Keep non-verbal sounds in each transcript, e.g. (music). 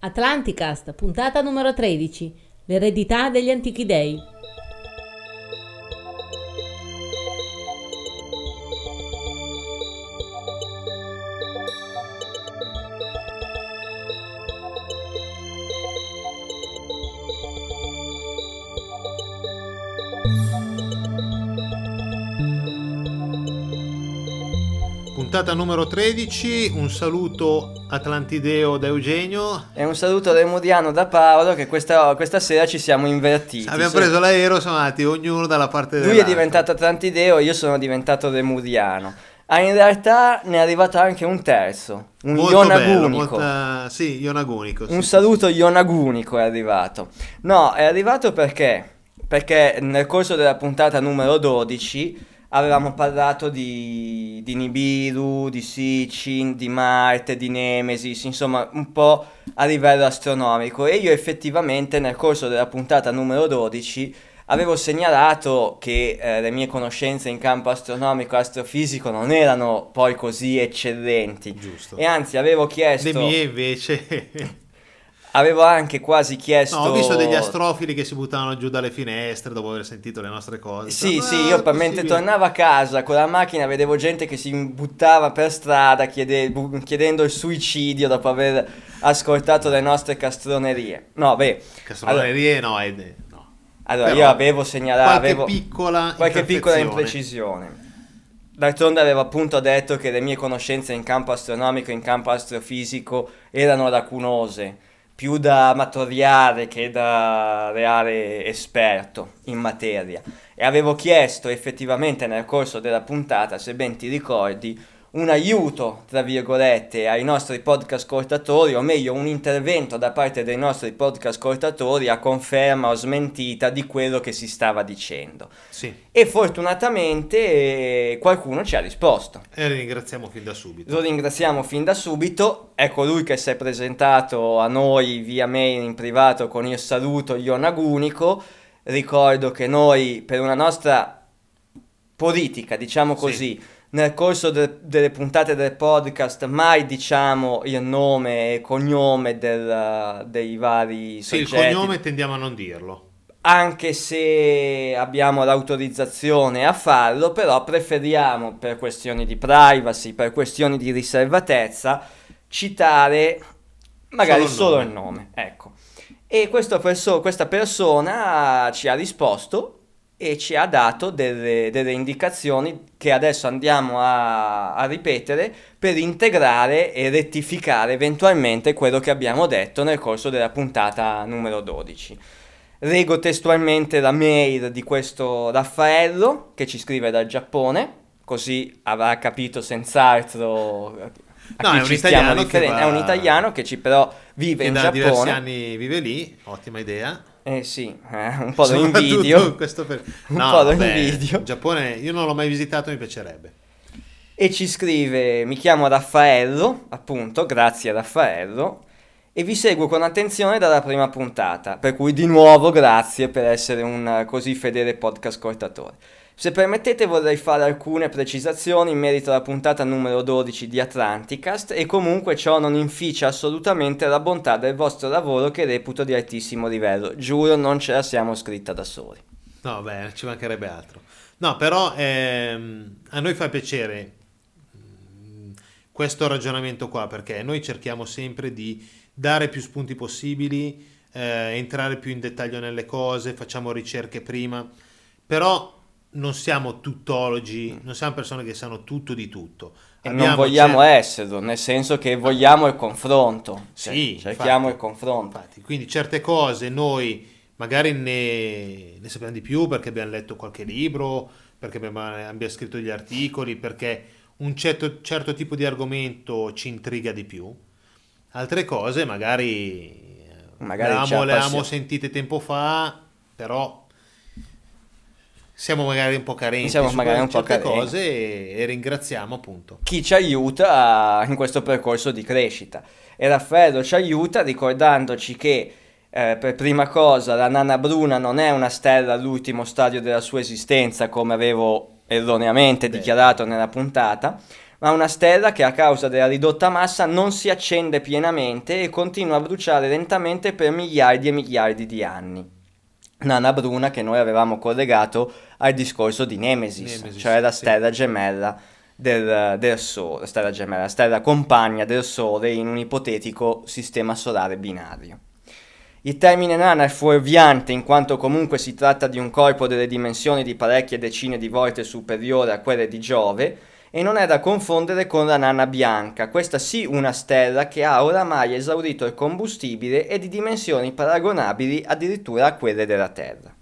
Atlanticast, puntata numero 13. L'eredità degli antichi dei. Numero 13, un saluto atlantideo da Eugenio. E un saluto remudiano da Paolo che questa, questa sera ci siamo invertiti. Abbiamo preso l'aereo, siamo andati ognuno dalla parte Lui è diventato atlantideo, io sono diventato remudiano. Ah, in realtà ne è arrivato anche un terzo, un molto ionagunico. Bello, molta... Sì, ionagunico. Un sì, saluto sì. ionagunico è arrivato. No, è arrivato perché? Perché nel corso della puntata numero 12 avevamo parlato di, di Nibiru, di Sitchin, di Marte, di Nemesis, insomma un po' a livello astronomico e io effettivamente nel corso della puntata numero 12 avevo segnalato che eh, le mie conoscenze in campo astronomico e astrofisico non erano poi così eccellenti. Giusto. E anzi avevo chiesto... Le mie invece... Avevo anche quasi chiesto. No, ho visto degli astrofili che si buttavano giù dalle finestre dopo aver sentito le nostre cose. Sì, no, sì, io per mentre tornavo a casa con la macchina vedevo gente che si buttava per strada chiede, chiedendo il suicidio dopo aver ascoltato le nostre castronerie. No, beh. Castronerie allora, no, è. No. Allora, Però io avevo segnalato. Qualche avevo, piccola qualche piccola imprecisione. D'altronde avevo appunto detto che le mie conoscenze in campo astronomico e in campo astrofisico erano lacunose più da amatoriale che da reale esperto in materia. E avevo chiesto effettivamente nel corso della puntata, se ben ti ricordi, un aiuto, tra virgolette, ai nostri podcast ascoltatori, o meglio un intervento da parte dei nostri podcast ascoltatori a conferma o smentita di quello che si stava dicendo. Sì. E fortunatamente eh, qualcuno ci ha risposto. E lo ringraziamo fin da subito. Lo ringraziamo fin da subito. È colui che si è presentato a noi via mail in privato con il saluto ionagunico. Ricordo che noi, per una nostra politica, diciamo così, sì nel corso de- delle puntate del podcast mai diciamo il nome e cognome del, dei vari sì, soggetti. il cognome tendiamo a non dirlo. Anche se abbiamo l'autorizzazione a farlo, però preferiamo per questioni di privacy, per questioni di riservatezza, citare magari solo, solo il nome. Ecco. E perso- questa persona ci ha risposto e ci ha dato delle, delle indicazioni che adesso andiamo a, a, ripetere per integrare e rettificare eventualmente quello che abbiamo detto nel corso della puntata numero 12. Leggo testualmente la mail di questo Raffaello che ci scrive dal Giappone, così avrà capito senz'altro No, è un, italiano va... è un italiano che ci però vive che in Giappone. da diversi anni vive lì, ottima idea. Eh sì, eh, un po' (laughs) lo invidio. Per... un no, po' lo invidio. Giappone io non l'ho mai visitato, mi piacerebbe. E ci scrive, mi chiamo Raffaello, appunto, grazie Raffaello, e vi seguo con attenzione dalla prima puntata, per cui di nuovo grazie per essere un così fedele podcast ascoltatore. Se permettete vorrei fare alcune precisazioni in merito alla puntata numero 12 di Atlanticast e comunque ciò non inficia assolutamente la bontà del vostro lavoro che reputo di altissimo livello. Giuro non ce la siamo scritta da soli. No, beh, ci mancherebbe altro. No, però ehm, a noi fa piacere mm, questo ragionamento qua perché noi cerchiamo sempre di dare più spunti possibili, eh, entrare più in dettaglio nelle cose, facciamo ricerche prima, però non siamo tuttologi, non siamo persone che sanno tutto di tutto. E Abbiamo non vogliamo cer- esserlo, nel senso che vogliamo il confronto. Sì, cerchiamo infatti, il confronto. Infatti, quindi certe cose noi magari ne, ne, sappiamo di più perché abbiamo letto qualche libro, perché abbiamo, abbiamo scritto degli articoli, perché un certo, certo, tipo di argomento ci intriga di più. Altre cose magari, magari le avevamo sentite tempo fa, però siamo magari un po' carenti siamo magari un po' certe carenti. cose e, e, ringraziamo appunto chi ci aiuta in questo percorso di crescita e Raffaello ci aiuta ricordandoci che eh, per prima cosa la nana bruna non è una stella all'ultimo stadio della sua esistenza come avevo erroneamente Beh. dichiarato nella puntata ma una stella che a causa della ridotta massa non si accende pienamente e continua a bruciare lentamente per miliardi e miliardi di anni. Nana bruna che noi avevamo collegato al discorso di Nemesis, Nemesis, cioè la sì. stella gemella del, del Sole, stella gemella, stella compagna del Sole in un ipotetico sistema solare binario. Il termine nana è fuorviante in quanto comunque si tratta di un corpo delle dimensioni di parecchie decine di volte superiore a quelle di Giove e non è da confondere con la nana bianca, questa sì una stella che ha oramai esaurito il combustibile e di dimensioni paragonabili addirittura a quelle della Terra.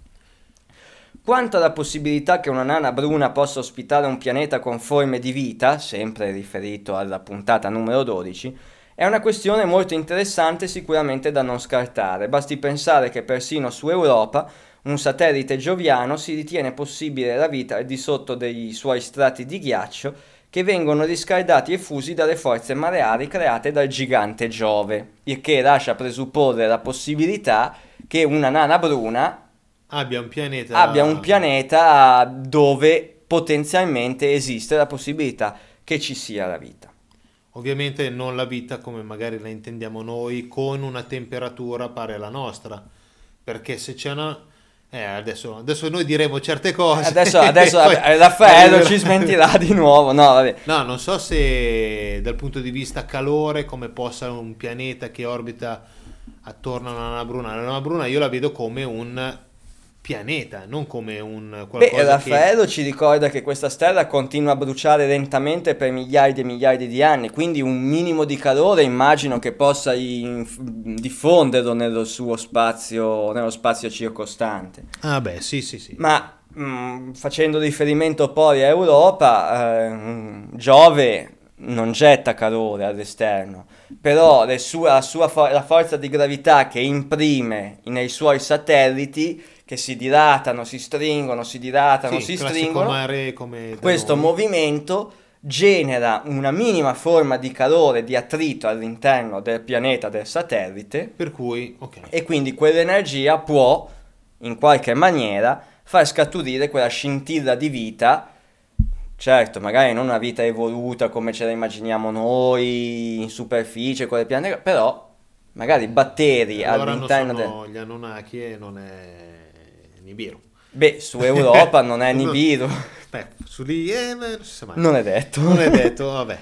Quanto alla possibilità che una nana bruna possa ospitare un pianeta con forme di vita, sempre riferito alla puntata numero 12, è una questione molto interessante sicuramente da non scartare. Basti pensare che persino su Europa, un satellite gioviano, si ritiene possibile la vita al di sotto dei suoi strati di ghiaccio che vengono riscaldati e fusi dalle forze mareali create dal gigante Giove, il che lascia presupporre la possibilità che una nana bruna Abbia un pianeta. abbia un pianeta dove potenzialmente esiste la possibilità che ci sia la vita. Ovviamente non la vita come magari la intendiamo noi, con una temperatura pari alla nostra. Perché se c'è una. Eh, adesso, adesso noi diremo certe cose. Adesso, (laughs) adesso Poi- vabbè, Raffaello ci smentirà di nuovo. No, vabbè. No, non so se dal punto di vista calore come possa un pianeta che orbita attorno a una bruna. La bruna io la vedo come un pianeta, non come un Beh, qualcosa che... Raffaello ci ricorda che questa stella continua a bruciare lentamente per miliardi e miliardi di anni, quindi un minimo di calore immagino che possa inf- diffonderlo nello suo spazio, nello spazio circostante. Ah beh, sì, sì, sì. Ma mh, facendo riferimento poi a Europa, eh, Giove non getta calore all'esterno, però sue- la, sua fo- la forza di gravità che imprime nei suoi satelliti, che si dilatano, si stringono, si dilatano, Sì, si stringono, mare come questo noi. movimento genera una minima forma di calore, di attrito all'interno del pianeta, del satellite, Per cui, ok. e quindi quell'energia può, in qualche maniera, far scaturire quella scintilla di vita. Certo, magari non una vita evoluta come ce la immaginiamo noi in superficie con le piante, però magari batteri Allora non all'interno del... sono gli Anunnaki e non è Nibiru. Beh, su Europa non è Nibiru, (laughs) Beh, su lì eh, non si sa mai. non è detto. Non è detto, vabbè.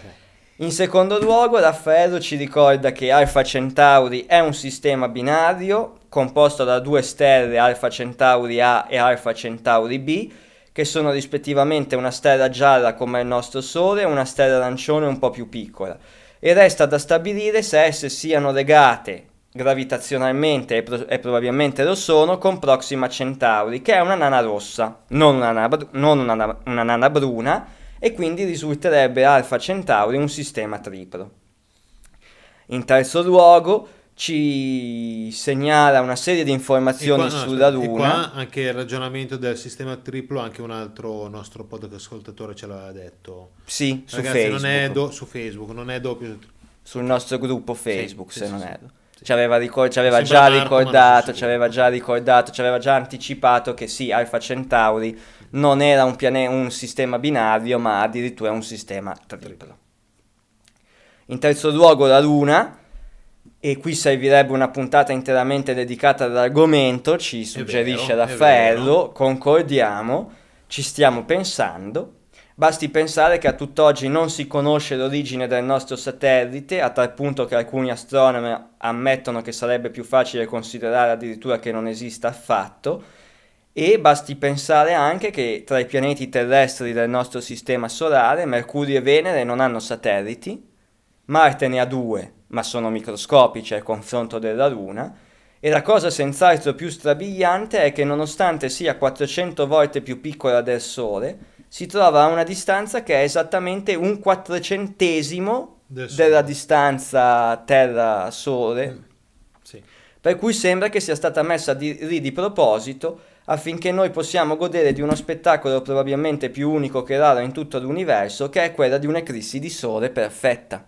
In secondo luogo, Raffaello ci ricorda che Alpha Centauri è un sistema binario composto da due stelle Alpha Centauri A e Alpha Centauri B, che sono rispettivamente una stella gialla come il nostro Sole e una stella arancione un po' più piccola. E resta da stabilire se esse siano legate gravitazionalmente e, pro- e probabilmente lo sono con Proxima Centauri, che è una nana rossa, non una nana, br- non una na- una nana bruna, e quindi risulterebbe Alpha Centauri un sistema triplo. In terzo luogo ci segnala una serie di informazioni qua- no, sulla e Luna. anche il ragionamento del sistema triplo, anche un altro nostro podcast ascoltatore ce l'aveva detto. Sì, su Ragazzi, Facebook, non è do- su Facebook, non è doppio. sul nostro gruppo Facebook, sì, se sì, non sì. erro. Ci aveva, ricor- ci aveva già Marco, ricordato, ci aveva già ricordato, ci aveva già anticipato che sì, Alpha Centauri non era un, piane- un sistema binario, ma addirittura un sistema triplo. In terzo luogo la Luna, e qui servirebbe una puntata interamente dedicata all'argomento, ci suggerisce vero, Raffaello, concordiamo, ci stiamo pensando. Basti pensare che a tutt'oggi non si conosce l'origine del nostro satellite, a tal punto che alcuni astronomi ammettono che sarebbe più facile considerare addirittura che non esista affatto. E basti pensare anche che tra i pianeti terrestri del nostro sistema solare, Mercurio e Venere non hanno satelliti, Marte ne ha due, ma sono microscopici al confronto della Luna, e la cosa senz'altro più strabiliante è che nonostante sia 400 volte più piccola del Sole, si trova a una distanza che è esattamente un quattrocentesimo della distanza Terra-Sole, Sì. per cui sembra che sia stata messa di- lì di proposito affinché noi possiamo godere di uno spettacolo probabilmente più unico che raro in tutto l'universo, che è quella di un'eclissi di sole perfetta.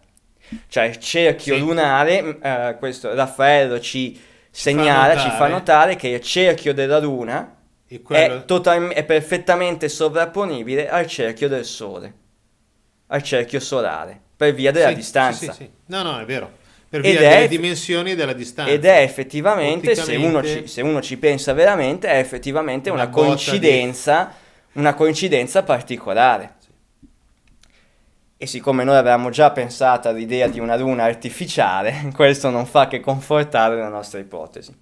Cioè il cerchio Sì. lunare, eh, questo Raffaello ci segnala, ci fa notare. che il cerchio della Luna quello- è, total- è perfettamente sovrapponibile al cerchio del Sole. al cerchio solare per via della Sì, distanza. sì, sì. No, no, è vero. Per Ed via è delle eff- dimensioni e della distanza. Ed è effettivamente, se uno, ci, se uno ci pensa veramente, è effettivamente Una una, coincidenza, una coincidenza particolare. E siccome noi avevamo già pensato all'idea di una luna artificiale, (laughs) questo non fa che confortare la nostra ipotesi.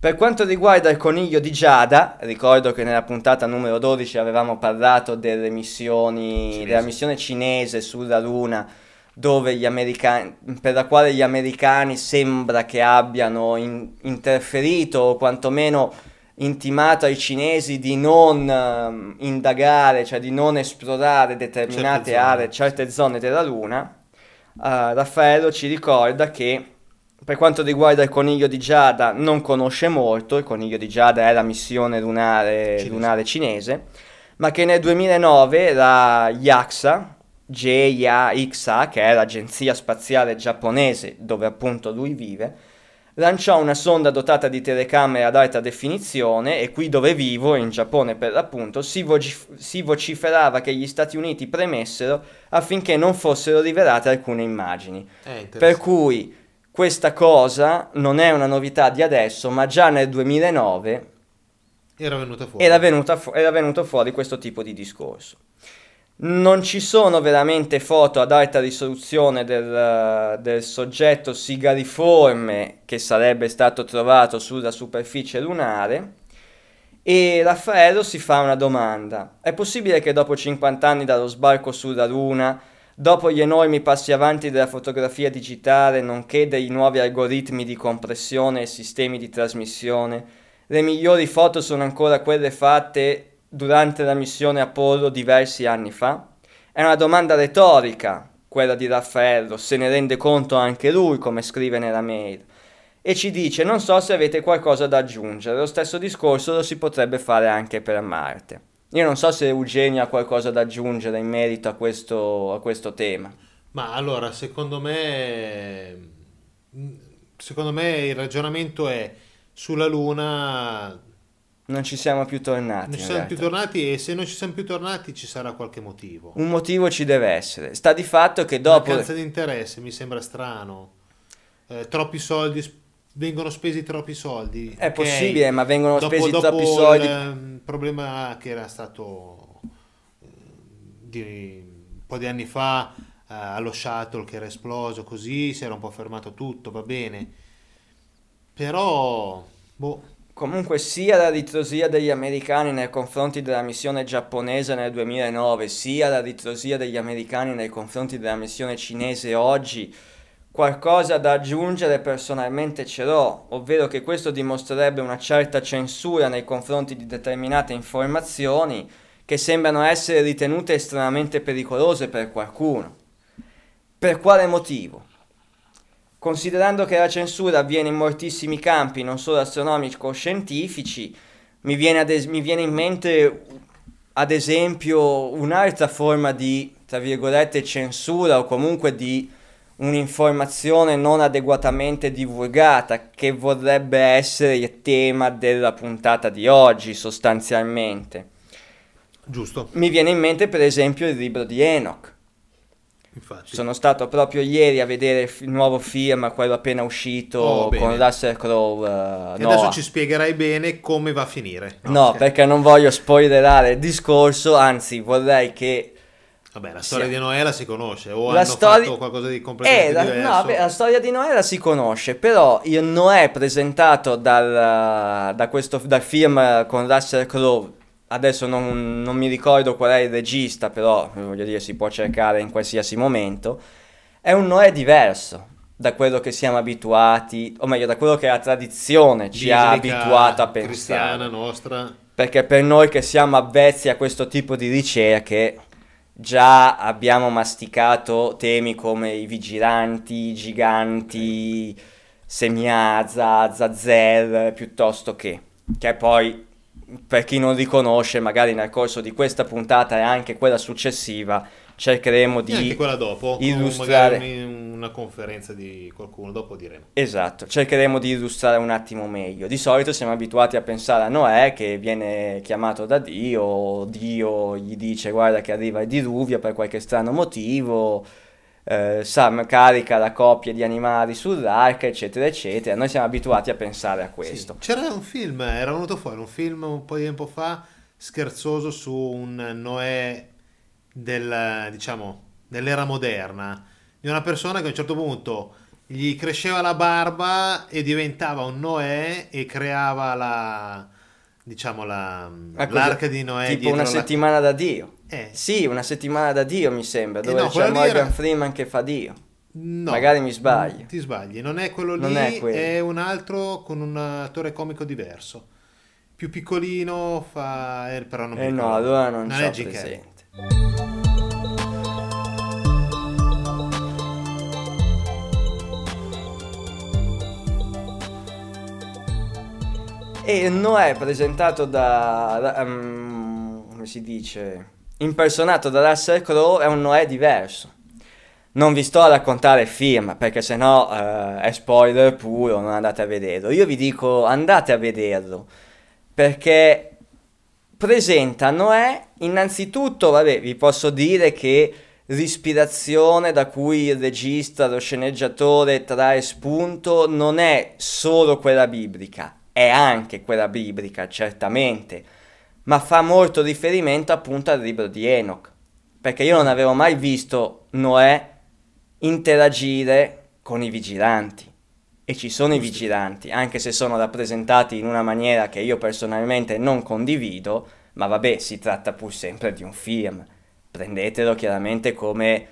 Per quanto riguarda il coniglio di Giada, ricordo che nella puntata numero 12 avevamo parlato delle missioni, Cinese. della missione cinese sulla Luna, dove gli americani, per la quale gli americani sembra che abbiano in- interferito o quantomeno intimato ai cinesi di non ehm, indagare, cioè di non esplorare determinate Certe aree, certe zone della Luna. eh, Raffaello ci ricorda che per quanto riguarda il coniglio di Giada non conosce molto, il coniglio di Giada è la missione lunare Cinese. lunare cinese ma che nel 2009 la JAXA, JAXA, che è l'agenzia spaziale giapponese dove appunto lui vive, lanciò una sonda dotata di telecamere ad alta definizione e qui dove vivo, in Giappone per l'appunto, si, vocif- si vociferava che gli Stati Uniti premessero affinché non fossero rivelate alcune immagini. Eh. Per cui questa cosa non è una novità di adesso, ma già nel 2009 Era venuta fuori. era, venuta fu- era venuto fuori questo tipo di discorso. Non ci sono veramente foto ad alta risoluzione del, del soggetto sigariforme che sarebbe stato trovato sulla superficie lunare e Raffaello si fa una domanda. È possibile che dopo 50 anni dallo sbarco sulla Luna, dopo gli enormi passi avanti della fotografia digitale, nonché dei nuovi algoritmi di compressione e sistemi di trasmissione, le migliori foto sono ancora quelle fatte durante la missione Apollo diversi anni fa? È una domanda retorica, quella di Raffaello, se ne rende conto anche lui, come scrive nella mail. E ci dice, non so se avete qualcosa da aggiungere, lo stesso discorso lo si potrebbe fare anche per Marte. Io non so se Eugenio ha qualcosa da aggiungere in merito a questo, a questo tema. Ma allora, secondo me, secondo me il ragionamento è sulla Luna Non ci siamo più tornati. non ci siamo più tornati e se non ci siamo più tornati ci sarà qualche motivo. Un motivo ci deve essere. Sta di fatto che dopo... Mancanza di interesse mi sembra strano. Eh, troppi soldi, vengono spesi troppi soldi. È ok. possibile, ma vengono Dopo, spesi dopo troppi soldi. il ehm, problema che era stato eh, di un po' di anni fa eh, allo shuttle che era esploso così, si era un po' fermato tutto, va bene. Però, boh, Comunque sia la ritrosia degli americani nei confronti della missione giapponese nel 2009, sia la ritrosia degli americani nei confronti della missione cinese oggi, qualcosa da aggiungere personalmente ce l'ho, ovvero che questo dimostrerebbe una certa censura nei confronti di determinate informazioni che sembrano essere ritenute estremamente pericolose per qualcuno. Per quale motivo? Considerando che la censura avviene in moltissimi campi, non solo astronomico-scientifici, mi viene, es- mi viene in mente, ad esempio, un'altra forma di, tra virgolette, censura o comunque di un'informazione non adeguatamente divulgata, che vorrebbe essere il tema della puntata di oggi, sostanzialmente. giusto, Mi viene in mente, per esempio, il libro di Enoch. infatti. Sono stato proprio ieri a vedere il nuovo film, quello appena uscito Oh, con Russell Crowe. eh, E adesso ci spiegherai bene come va a finire. No, scherzo. perché non voglio spoilerare il discorso, anzi vorrei che... Vabbè, la storia Sì. di Noè la si conosce, o La hanno storia- fatto qualcosa di Eh, completamente la, diverso. no, vabbè, la storia di Noè la si conosce, però il Noè presentato dal, da questo, dal film con Russell Crowe, adesso non, non mi ricordo qual è il regista, però voglio dire si può cercare in qualsiasi momento, è un Noè diverso da quello che siamo abituati, o meglio da quello che la tradizione ci ha Biblica, abituato a cristiana pensare. nostra. Perché per noi che siamo avvezzi a questo tipo di ricerche, già abbiamo masticato temi come i vigilanti, i giganti, Semiaza, Zazel, piuttosto che. Che poi, per chi non riconosce, magari nel corso di questa puntata e anche quella successiva, cercheremo di dopo, illustrare una conferenza di qualcuno, dopo diremo. Esatto, cercheremo di illustrare un attimo meglio. Di solito siamo abituati a pensare a Noè che viene chiamato da Dio, Dio gli dice guarda che arriva il diluvio per qualche strano motivo, eh, Sam carica la coppia di animali sull'arca, eccetera, eccetera. Noi siamo abituati a pensare a questo. Sì. C'era un film, era venuto fuori un film un po' di tempo fa, scherzoso su un Noè del, diciamo, dell'era moderna, di una persona che a un certo punto gli cresceva la barba e diventava un Noè e creava la, diciamo, la, cosa- l'arca di Noè. Tipo una la- settimana da Dio. Eh, Sì, una settimana da Dio mi sembra, Eh dove no, c'è Morgan era- Freeman che fa Dio. no, Magari mi sbaglio. Ti sbagli, non è quello lì, Non è quello. è un altro con un attore comico diverso. Più piccolino fa... eh, però non Eh no, allora non, è Jim Carrey. presente. E Noè presentato da, ehm, come si dice, impersonato da Russell Crowe è un Noè diverso. Non vi sto a raccontare il film perché sennò eh, è spoiler puro, non andate a vederlo. Io vi dico andate a vederlo perché presenta Noè innanzitutto, vabbè, vi posso dire che l'ispirazione da cui il regista, lo sceneggiatore trae spunto non è solo quella biblica, è anche quella biblica, certamente, ma fa molto riferimento appunto al libro di Enoch, perché io non avevo mai visto Noè interagire con i vigilanti. E ci sono i vigilanti, anche se sono rappresentati in una maniera che io personalmente non condivido, ma vabbè, si tratta pur sempre di un film. Prendetelo chiaramente come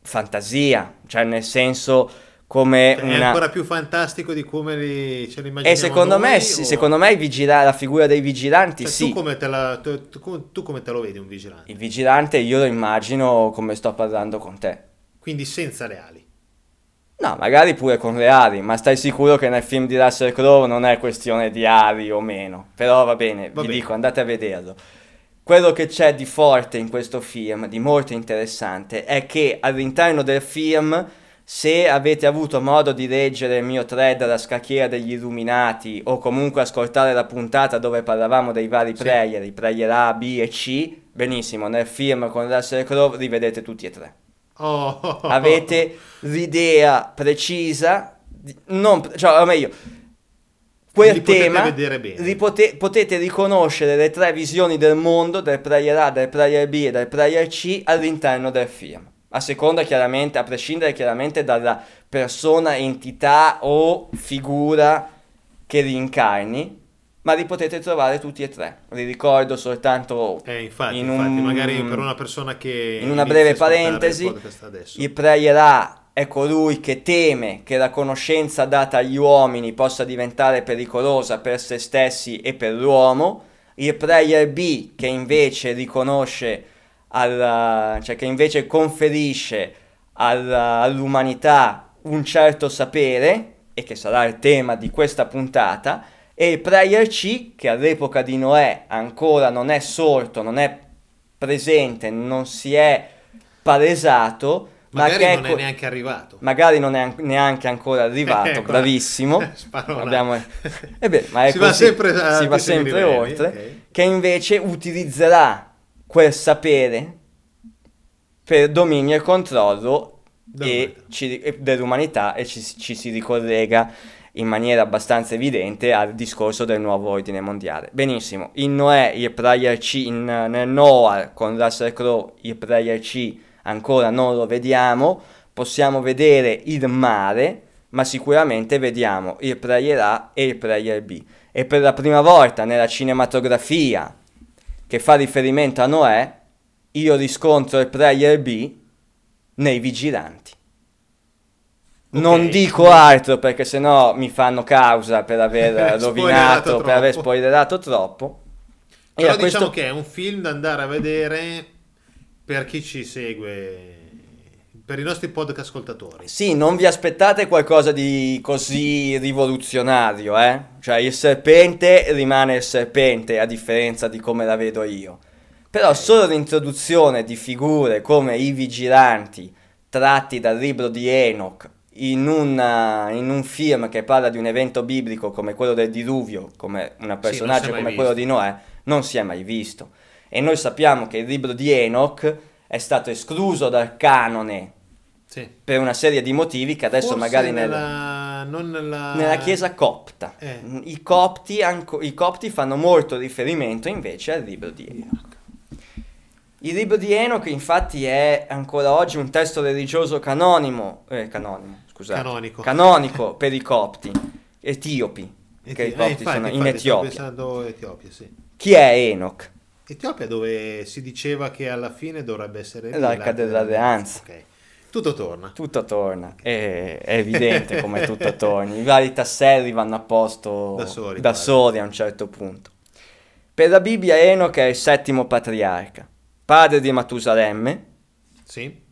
fantasia, cioè nel senso come È una... ancora più fantastico di come li, ce li immaginiamo E secondo me, noi, sì, o- secondo me vigila- la figura dei vigilanti, cioè, sì. tu, come te la- tu- tu- tu come te lo vedi un vigilante? Il vigilante io lo immagino come sto parlando con te. Quindi senza le ali. No, magari pure con le ali, ma stai sicuro che nel film di Russell Crowe non è questione di ali o meno. Però va bene, Va vi bene. dico, andate a vederlo. Quello che c'è di forte in questo film, di molto interessante, è che all'interno del film, se avete avuto modo di leggere il mio thread alla scacchiera degli illuminati o comunque ascoltare la puntata dove parlavamo dei vari Sì. player, i player A, B e C, benissimo, nel film con Russell Crowe rivedete tutti e tre Oh. avete l'idea precisa, di- non, cioè, o meglio, quel Li potete tema, li pote- potete riconoscere le tre visioni del mondo, del player A, del player B e del player C all'interno del film. A seconda chiaramente, a prescindere chiaramente dalla persona, entità o figura che li incarni, ma li potete trovare tutti e tre. Vi ricordo soltanto Eh, infatti, in infatti, un- magari per una persona che in una breve parentesi, il player A è colui che teme che la conoscenza data agli uomini possa diventare pericolosa per se stessi e per l'uomo. Il player B che invece riconosce, alla- cioè che invece conferisce alla- all'umanità un certo sapere, e che sarà il tema di questa puntata, e il player C che all'epoca di Noè ancora non è sorto, non è presente, non si è palesato, ma magari è non è que- neanche arrivato. magari non è an- neanche ancora arrivato, (laughs) Ecco. bravissimo. (laughs) Abbiamo... (laughs) Eh beh, ma è Si va così, sempre a si va sempre livelli, oltre, ok. che invece utilizzerà quel sapere per dominio e controllo e Dell'umanità. ci- e dell'umanità e ci, ci si ricollega in maniera abbastanza evidente al discorso del nuovo ordine mondiale. Benissimo, in Noè il player C, in, nel Noah con Russell Crowe il player C ancora non lo vediamo, possiamo vedere il mare, ma sicuramente vediamo il player A e il player B. E per la prima volta nella cinematografia che fa riferimento a Noè, io riscontro il player B nei vigilanti. Non Ok. dico altro perché sennò mi fanno causa per aver (laughs) Spoilerato rovinato, per aver spoilerato troppo. E Però questo- diciamo che è un film da andare a vedere per chi ci segue, per i nostri podcast ascoltatori. Sì, non vi aspettate qualcosa di così rivoluzionario, eh? Cioè il serpente rimane il serpente, a differenza di come la vedo io. Però solo l'introduzione di figure come i vigilanti tratti dal libro di Enoch in, una, in un film che parla di un evento biblico come quello del diluvio, come un personaggio mai come quello visto. di Noè, non si è mai visto. E noi sappiamo che il libro di Enoch è stato escluso dal canone Sì. per una serie di motivi che adesso Forse magari nel- nella, non nella... nella chiesa copta. Eh. I, copti, anco- I copti fanno molto riferimento invece al libro di Enoch. Il libro di Enoch infatti è ancora oggi un testo religioso canonimo, eh, canonimo, scusate, Canonico. canonico per i copti, etiopi, Eti- che i eh, copti infatti, sono in infatti, Etiopia. Etiopia, sì. Chi è Enoch? Etiopia dove si diceva che alla fine dovrebbe essere L'Arca dell'Alleanza. Ok. Tutto torna. Tutto torna, è, è evidente come tutto torni, i vari tasselli vanno a posto Da soli, da soli a un certo punto. Per la Bibbia Enoch è il settimo patriarca, padre di Matusalemme, Sì,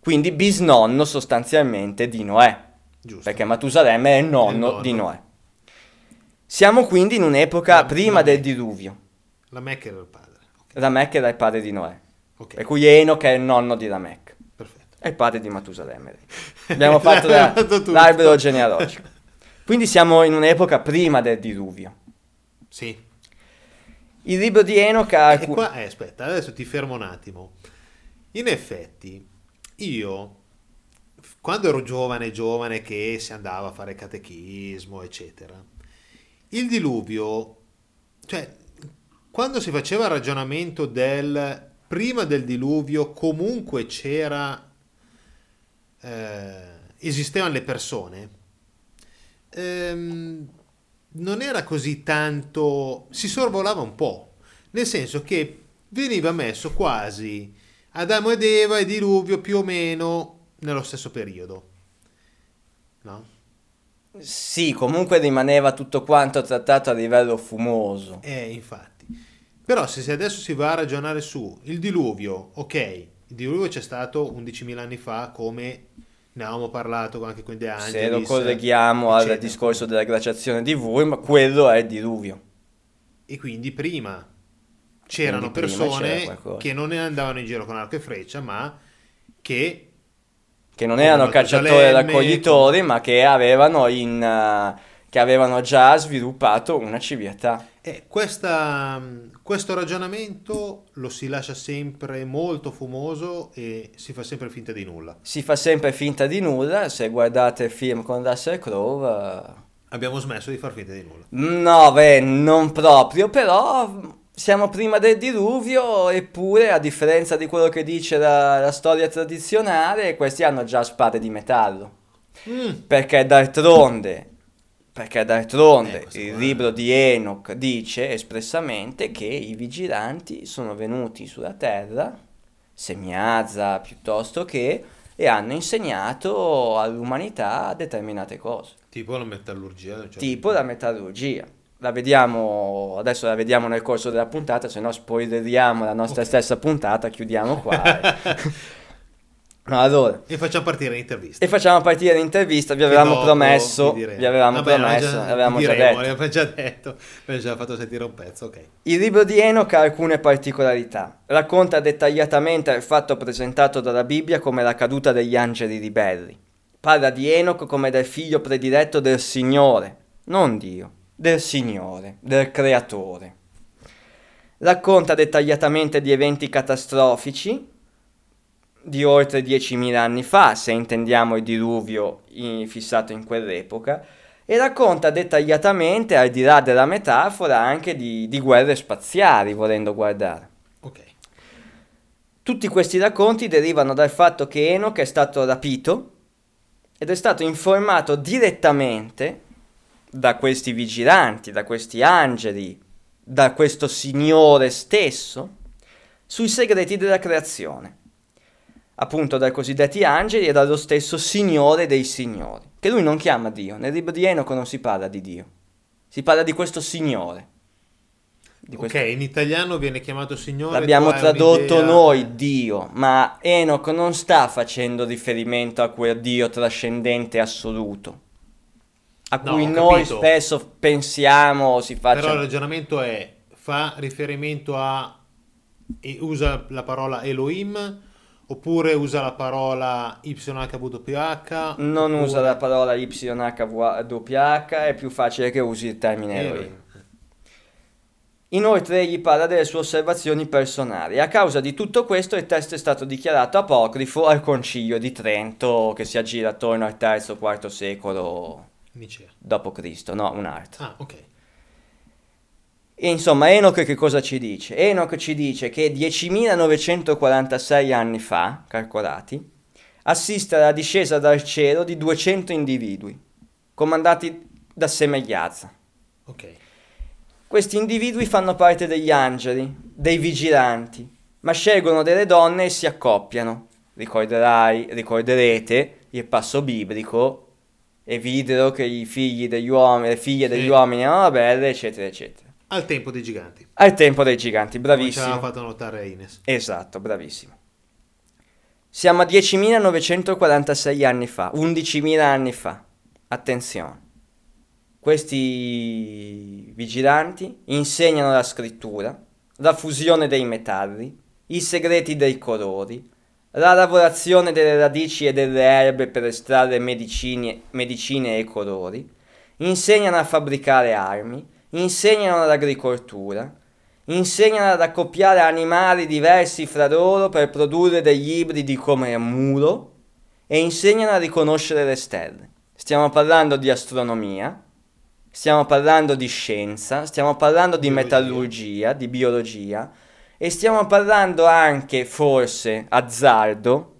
quindi bisnonno sostanzialmente di Noè, giusto. perché Matusalemme è il nonno, nonno. di Noè. Siamo quindi in un'epoca La- prima la- del diluvio, Lamech era il padre. Ok, Lamech era il padre di Noè, ok, per cui Enoch è il nonno di Lamech. perfetto. È il padre di Matusalemme. (laughs) Abbiamo fatto la- l'albero genealogico. Quindi siamo in un'epoca prima del diluvio. Sì. Il libro di Enoch ha E qua, eh, aspetta, adesso ti fermo un attimo. In effetti, io, quando ero giovane, giovane, che si andava a fare catechismo, eccetera, il diluvio, cioè, quando si faceva il ragionamento del prima del diluvio, comunque c'era, eh, esistevano le persone, ehm, non era così tanto, si sorvolava un po', nel senso che veniva messo quasi Adamo ed Eva e diluvio più o meno nello stesso periodo. No? Sì, comunque rimaneva tutto quanto trattato a livello fumoso. Eh, infatti. Però se adesso si va a ragionare su il diluvio, ok, il diluvio c'è stato 11.000 anni fa come ne avevamo parlato anche con De Angelis. Se lo colleghiamo al eccetera. discorso della glaciazione di Wurm, quello è il diluvio. E quindi prima c'erano Quindi c'era persone qualcosa. che non andavano in giro con arco e freccia, ma che Che non erano cacciatori e Matusalemme, raccoglitori, ma che avevano, in, eh, che avevano già sviluppato una civiltà. eh, questa, questo ragionamento lo si lascia sempre molto fumoso e si fa sempre finta di nulla. Si fa sempre finta di nulla, se guardate il film con Russell Crowe... eh, Abbiamo smesso di far finta di nulla. No, beh, non proprio, però siamo prima del diluvio, eppure a differenza di quello che dice la, la storia tradizionale, questi hanno già spade di metallo. Mm, Perché d'altronde, perché d'altronde Eh, il libro di Enoch dice espressamente che i vigilanti sono venuti sulla terra, Semiazza piuttosto che, e hanno insegnato all'umanità determinate cose tipo la metallurgia. cioè- tipo la metallurgia. La vediamo, adesso la vediamo nel corso della puntata, se no spoileriamo la nostra Ok. stessa puntata, chiudiamo qua. (laughs) Allora, E facciamo partire l'intervista. e facciamo partire l'intervista, vi avevamo promesso, vi diremo. vi avevamo Vabbè, promesso, già- avevamo vi già diremo, detto. L'abbiamo già detto, abbiamo già fatto sentire un pezzo, ok. Il libro di Enoch ha alcune particolarità. Racconta dettagliatamente il fatto presentato dalla Bibbia come la caduta degli angeli ribelli. Parla di Enoch come del figlio prediletto del Signore, non Dio, del Signore, del Creatore. Racconta dettagliatamente di eventi catastrofici di oltre 10.000 anni fa, se intendiamo il diluvio fissato in quell'epoca, e racconta dettagliatamente, al di là della metafora, anche di, di guerre spaziali, volendo guardare. Ok. Tutti questi racconti derivano dal fatto che Enoch è stato rapito ed è stato informato direttamente da questi vigilanti, da questi angeli, da questo Signore stesso, sui segreti della creazione. Appunto dai cosiddetti angeli e dallo stesso Signore dei Signori, che lui non chiama Dio. Nel libro di Enoch non si parla di Dio, si parla di questo Signore. Di Ok, questo- in italiano viene chiamato Signore. L'abbiamo tradotto un'idea- noi Dio, ma Enoch non sta facendo riferimento a quel Dio trascendente assoluto, a cui noi capito. spesso pensiamo si Però il faccia... ragionamento è, fa riferimento a usa la parola Elohim oppure usa la parola YHWH? Non oppure... usa la parola YHWH, è più facile che usi il termine Elohim. Elohim. Inoltre egli parla delle sue osservazioni personali. A causa di tutto questo il testo è stato dichiarato apocrifo al concilio di Trento che si aggira attorno al III-IV secolo Nicea. dopo Cristo, no, un altro. Ah, ok. E insomma, Enoch che cosa ci dice? Enoch ci dice che 10.946 anni fa, calcolati, assiste alla discesa dal cielo di 200 individui, comandati da Semegliazza. Ok. Questi individui fanno parte degli angeli, dei vigilanti, ma scelgono delle donne e si accoppiano. Ricorderai, ricorderete il passo biblico e videro che i figli degli uomini, le figlie degli sì. uomini erano belle, eccetera, eccetera. Al tempo dei giganti. Al tempo dei giganti, bravissimo. Come ci aveva fatto notare Ines. Esatto, bravissimo. Siamo a 10.946 anni fa, 11.000 anni fa. Attenzione. Questi vigilanti insegnano la scrittura, la fusione dei metalli, i segreti dei colori, la lavorazione delle radici e delle erbe per estrarre medicine, medicine e colori, insegnano a fabbricare armi, insegnano l'agricoltura, insegnano ad accoppiare animali diversi fra loro per produrre degli ibridi come un mulo e insegnano a riconoscere le stelle. Stiamo parlando di astronomia, stiamo parlando di scienza, stiamo parlando di biologia. metallurgia, di biologia e stiamo parlando anche, forse, azzardo,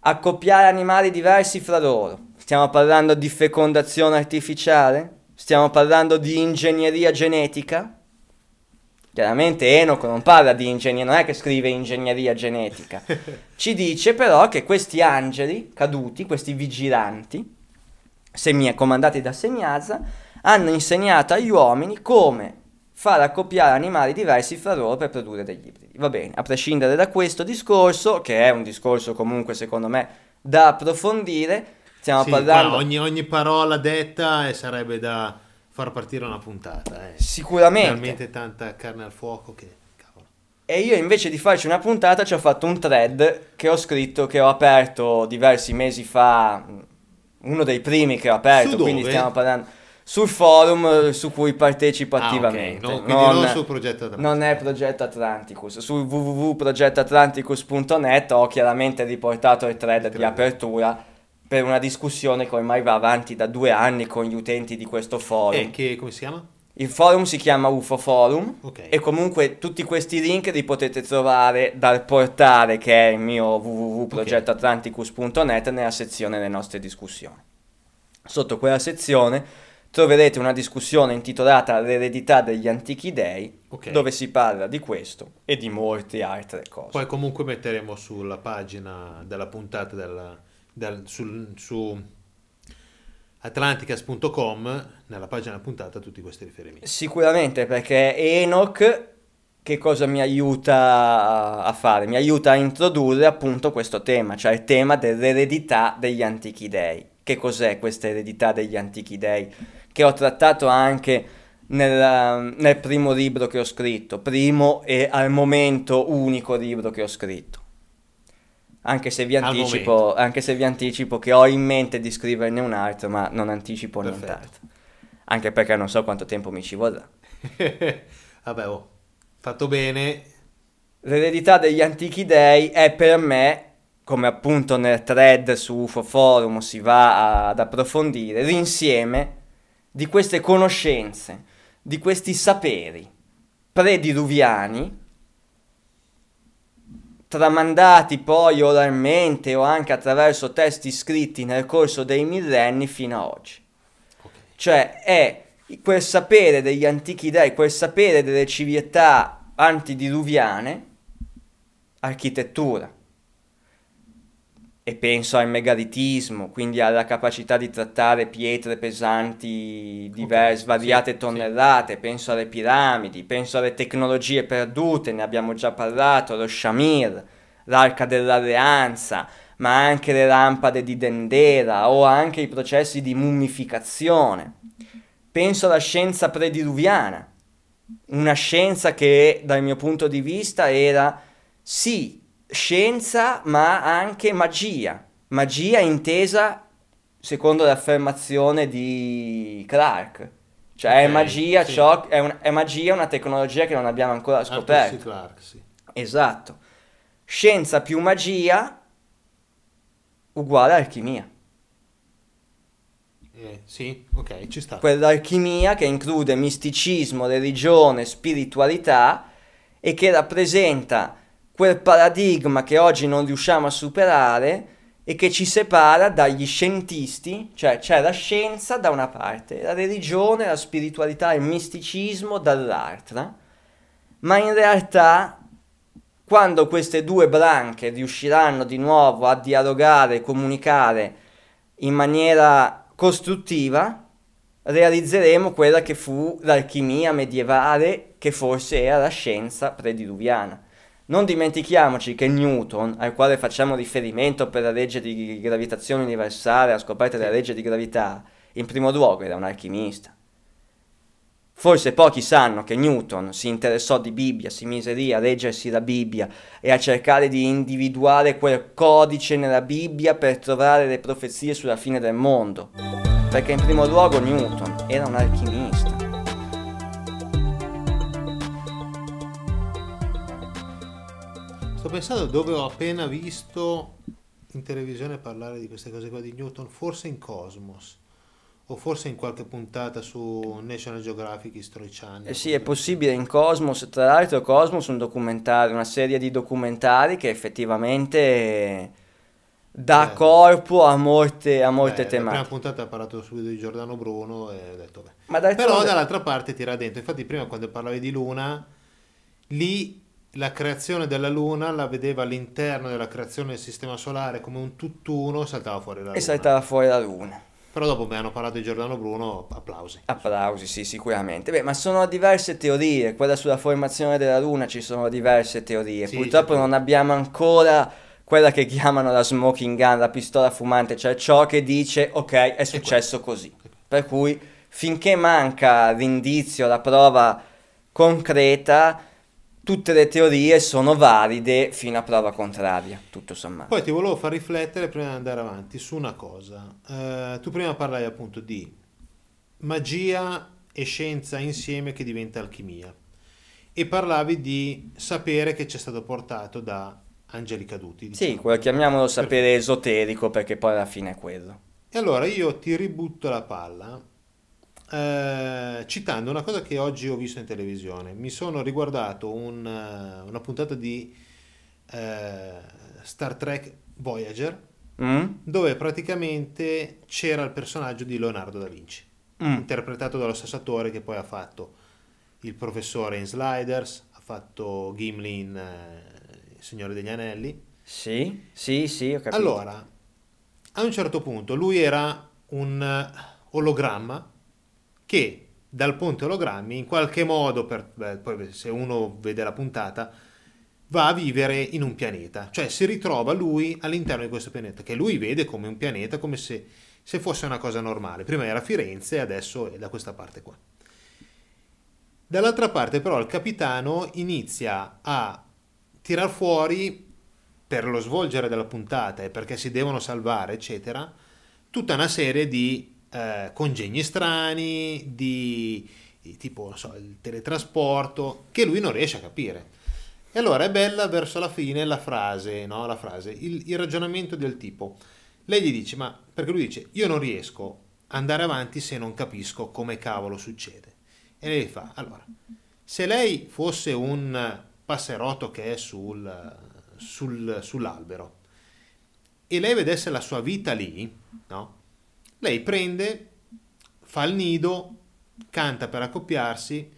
accoppiare animali diversi fra loro. Stiamo parlando di fecondazione artificiale? Stiamo parlando di ingegneria genetica? Chiaramente Enoch non parla di ingegneria, non è che scrive ingegneria genetica. (laughs) Ci dice però che questi angeli caduti, questi vigilanti, semia, comandati da Semiazza, hanno insegnato agli uomini come far accoppiare animali diversi fra loro per produrre degli ibridi. Va bene, a prescindere da questo discorso, che è un discorso comunque secondo me da approfondire, stiamo sì, parlando... Ogni, ogni, parola detta sarebbe da far partire una puntata. Eh. Sicuramente. Talmente tanta carne al fuoco che... E io invece di farci una puntata ci ho fatto un thread che ho scritto, che ho aperto diversi mesi fa, uno dei primi che ho aperto, quindi stiamo parlando sul forum eh, su cui partecipo attivamente. Ah, okay. no, non, non sul progetto Atlanticus. Non è progetto Atlanticus. Su www.progettoatlanticus.net ho chiaramente riportato il thread di apertura per una discussione che ormai va avanti da due anni con gli utenti di questo forum. E che come si chiama? Il forum si chiama UFO Forum okay. e comunque tutti questi link li potete trovare dal portale che è il mio www.progettoatlanticus.net nella sezione delle nostre discussioni. Sotto quella sezione troverete una discussione intitolata L'eredità degli antichi dei, okay. dove si parla di questo e di molte altre cose. Poi comunque metteremo sulla pagina della puntata del, del, sul, su atlanticas.com nella pagina puntata tutti questi riferimenti. Sicuramente perché Enoch che cosa mi aiuta a fare? Mi aiuta a introdurre appunto questo tema, cioè il tema dell'eredità degli antichi dei. Che cos'è questa eredità degli antichi dei? Che ho trattato anche nel, nel primo libro che ho scritto, primo e al momento unico libro che ho scritto. Anche se, anticipo, anche se vi anticipo, che ho in mente di scriverne un altro, ma non anticipo Perfetto. nient'altro. Anche perché non so quanto tempo mi ci vorrà. (laughs) Vabbè, oh, fatto bene. L'eredità degli antichi dei è per me, come appunto nel thread su UFO Forum si va ad approfondire, l'insieme di queste conoscenze, di questi saperi prediluviani tramandati poi oralmente o anche attraverso testi scritti nel corso dei millenni fino ad oggi. Okay. Cioè è quel sapere degli antichi dei, quel sapere delle civiltà antidiluviane, architettura. E penso al megalitismo, quindi alla capacità di trattare pietre pesanti diverse, okay, svariate sì, tonnellate, sì. penso alle piramidi, penso alle tecnologie perdute, ne abbiamo già parlato, lo Shamir, l'arca dell'alleanza, ma anche le lampade di Dendera o anche i processi di mummificazione. Penso alla scienza prediluviana, una scienza che dal mio punto di vista era sì scienza ma anche magia, magia intesa secondo l'affermazione di Clark. Cioè okay, è, magia, sì. ciò, è, un, è, magia una tecnologia che non abbiamo ancora scoperto. Clark, sì. Esatto. Scienza più magia uguale alchimia. Eh, sì, ok, ci sta. Quell'alchimia che include misticismo, religione, spiritualità e che rappresenta quel paradigma che oggi non riusciamo a superare e che ci separa dagli scientisti, cioè c'è la scienza da una parte, la religione, la spiritualità, il misticismo dall'altra, ma in realtà quando queste due branche riusciranno di nuovo a dialogare e comunicare in maniera costruttiva, realizzeremo quella che fu l'alchimia medievale, che forse era la scienza prediluviana. Non dimentichiamoci che Newton, al quale facciamo riferimento per la legge di gravitazione universale, la scoperta della legge di gravità, in primo luogo era un alchimista. Forse pochi sanno che Newton si interessò di Bibbia, si mise lì a leggersi la Bibbia e a cercare di individuare quel codice nella Bibbia per trovare le profezie sulla fine del mondo. Perché in primo luogo Newton era un alchimista. Sto pensando dove ho appena visto in televisione parlare di queste cose qua di Newton, forse in Cosmos o forse in qualche puntata su National Geographic History Channel. Eh sì, è possibile in Cosmos, tra l'altro Cosmos è un documentario, una serie di documentari che effettivamente dà Beh, corpo a molte, a molte beh, tematiche. La prima puntata ha parlato subito di Giordano Bruno e ho detto beh. Ma Però dall'altra parte tira dentro, infatti prima quando parlavi di Luna, lì la creazione della Luna la vedeva all'interno della creazione del Sistema Solare come un tutt'uno, saltava fuori la Luna. E saltava fuori la Luna. Però dopo mi hanno parlato di Giordano Bruno, applausi. Applausi, sì, sicuramente. Beh, ma sono diverse teorie, quella sulla formazione della Luna ci sono diverse teorie. Sì, Purtroppo sì, non abbiamo ancora quella che chiamano la smoking gun, la pistola fumante, cioè ciò che dice ok, è successo così. Per cui finché manca l'indizio, la prova concreta, tutte le teorie sono valide fino a prova contraria, tutto sommato. Poi ti volevo far riflettere prima di andare avanti su una cosa. Uh, tu prima parlavi appunto di magia e scienza insieme che diventa alchimia e parlavi di sapere che ci è stato portato da angeli caduti. Diciamo. Sì, chiamiamolo sapere per... esoterico perché poi alla fine è quello. E allora io ti ributto la palla eh, citando una cosa che oggi ho visto in televisione. Mi sono riguardato un, eh, una puntata di eh, Star Trek Voyager mm? dove praticamente c'era il personaggio di Leonardo da Vinci, mm. interpretato dallo stesso attore che poi ha fatto il professore in Sliders, ha fatto Gimli in eh, Signore degli Anelli. Sì, sì, sì, ho capito. Allora, a un certo punto lui era un ologramma che dal ponte ologrammi in qualche modo, per, beh, poi se uno vede la puntata, va a vivere in un pianeta, cioè si ritrova lui all'interno di questo pianeta, che lui vede come un pianeta, come se, se fosse una cosa normale. Prima era Firenze e adesso è da questa parte qua. Dall'altra parte però il capitano inizia a tirar fuori per lo svolgere della puntata e perché si devono salvare, eccetera, tutta una serie di eh, congegni strani, di, di tipo so, il teletrasporto, che lui non riesce a capire. E allora è bella verso la fine la frase, no? la frase il, il ragionamento del tipo. Lei gli dice, ma perché lui dice, io non riesco ad andare avanti se non capisco come cavolo succede. E lei fa, allora, se lei fosse un passerotto che è sul, sul, sull'albero e lei vedesse la sua vita lì, no? Lei prende, fa il nido, canta per accoppiarsi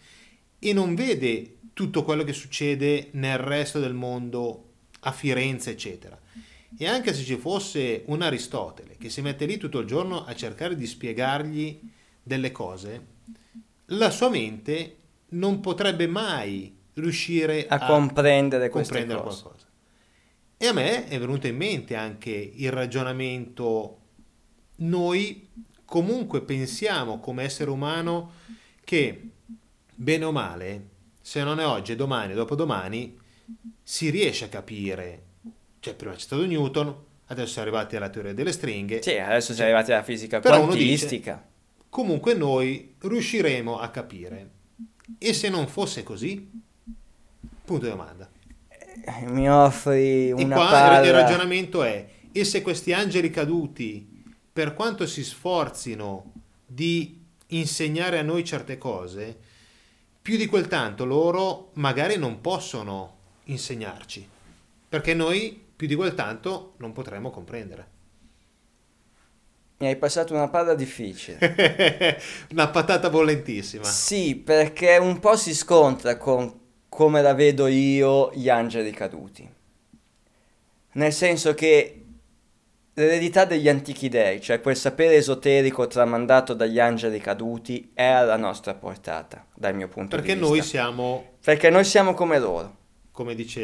e non vede tutto quello che succede nel resto del mondo, a Firenze, eccetera. E anche se ci fosse un Aristotele che si mette lì tutto il giorno a cercare di spiegargli delle cose, la sua mente non potrebbe mai riuscire a, a comprendere, comprendere qualcosa. E a me è venuto in mente anche il ragionamento noi comunque pensiamo come essere umano che bene o male, se non è oggi, domani, dopodomani, si riesce a capire. Cioè, prima c'è stato Newton, adesso siamo arrivati alla teoria delle stringhe. Sì, adesso siamo arrivati alla fisica quantistica. Comunque noi riusciremo a capire. E se non fosse così? Punto di domanda. Eh, Mi offri E una qua palla. il ragionamento è, e se questi angeli caduti, per quanto si sforzino di insegnare a noi certe cose, più di quel tanto loro magari non possono insegnarci, perché noi più di quel tanto non potremo comprendere. Mi hai passato una palla difficile. (laughs) Una patata bollentissima. Sì, perché un po' si scontra con come la vedo io gli angeli caduti. Nel senso che l'eredità degli antichi dei, cioè quel sapere esoterico tramandato dagli angeli caduti, è alla nostra portata, dal mio punto Perché di vista. noi siamo, Perché noi siamo come loro. come dice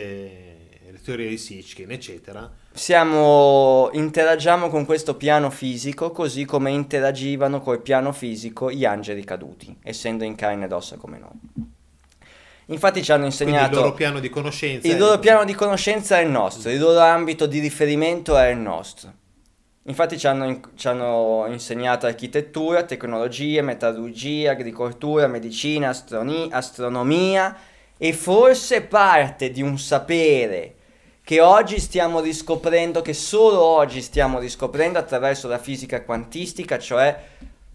le teorie di Sitchin, eccetera, Siamo, interagiamo con questo piano fisico così come interagivano col piano fisico gli angeli caduti, essendo in carne ed ossa come noi. Infatti ci hanno quindi il insegnato loro piano di conoscenza. il loro piano di conoscenza è il nostro, il loro ambito di riferimento è il nostro. Infatti ci hanno, ci hanno insegnato architettura, tecnologie, metallurgia, agricoltura, medicina, astroni- astronomia e forse parte di un sapere che oggi stiamo riscoprendo, che solo oggi stiamo riscoprendo attraverso la fisica quantistica, cioè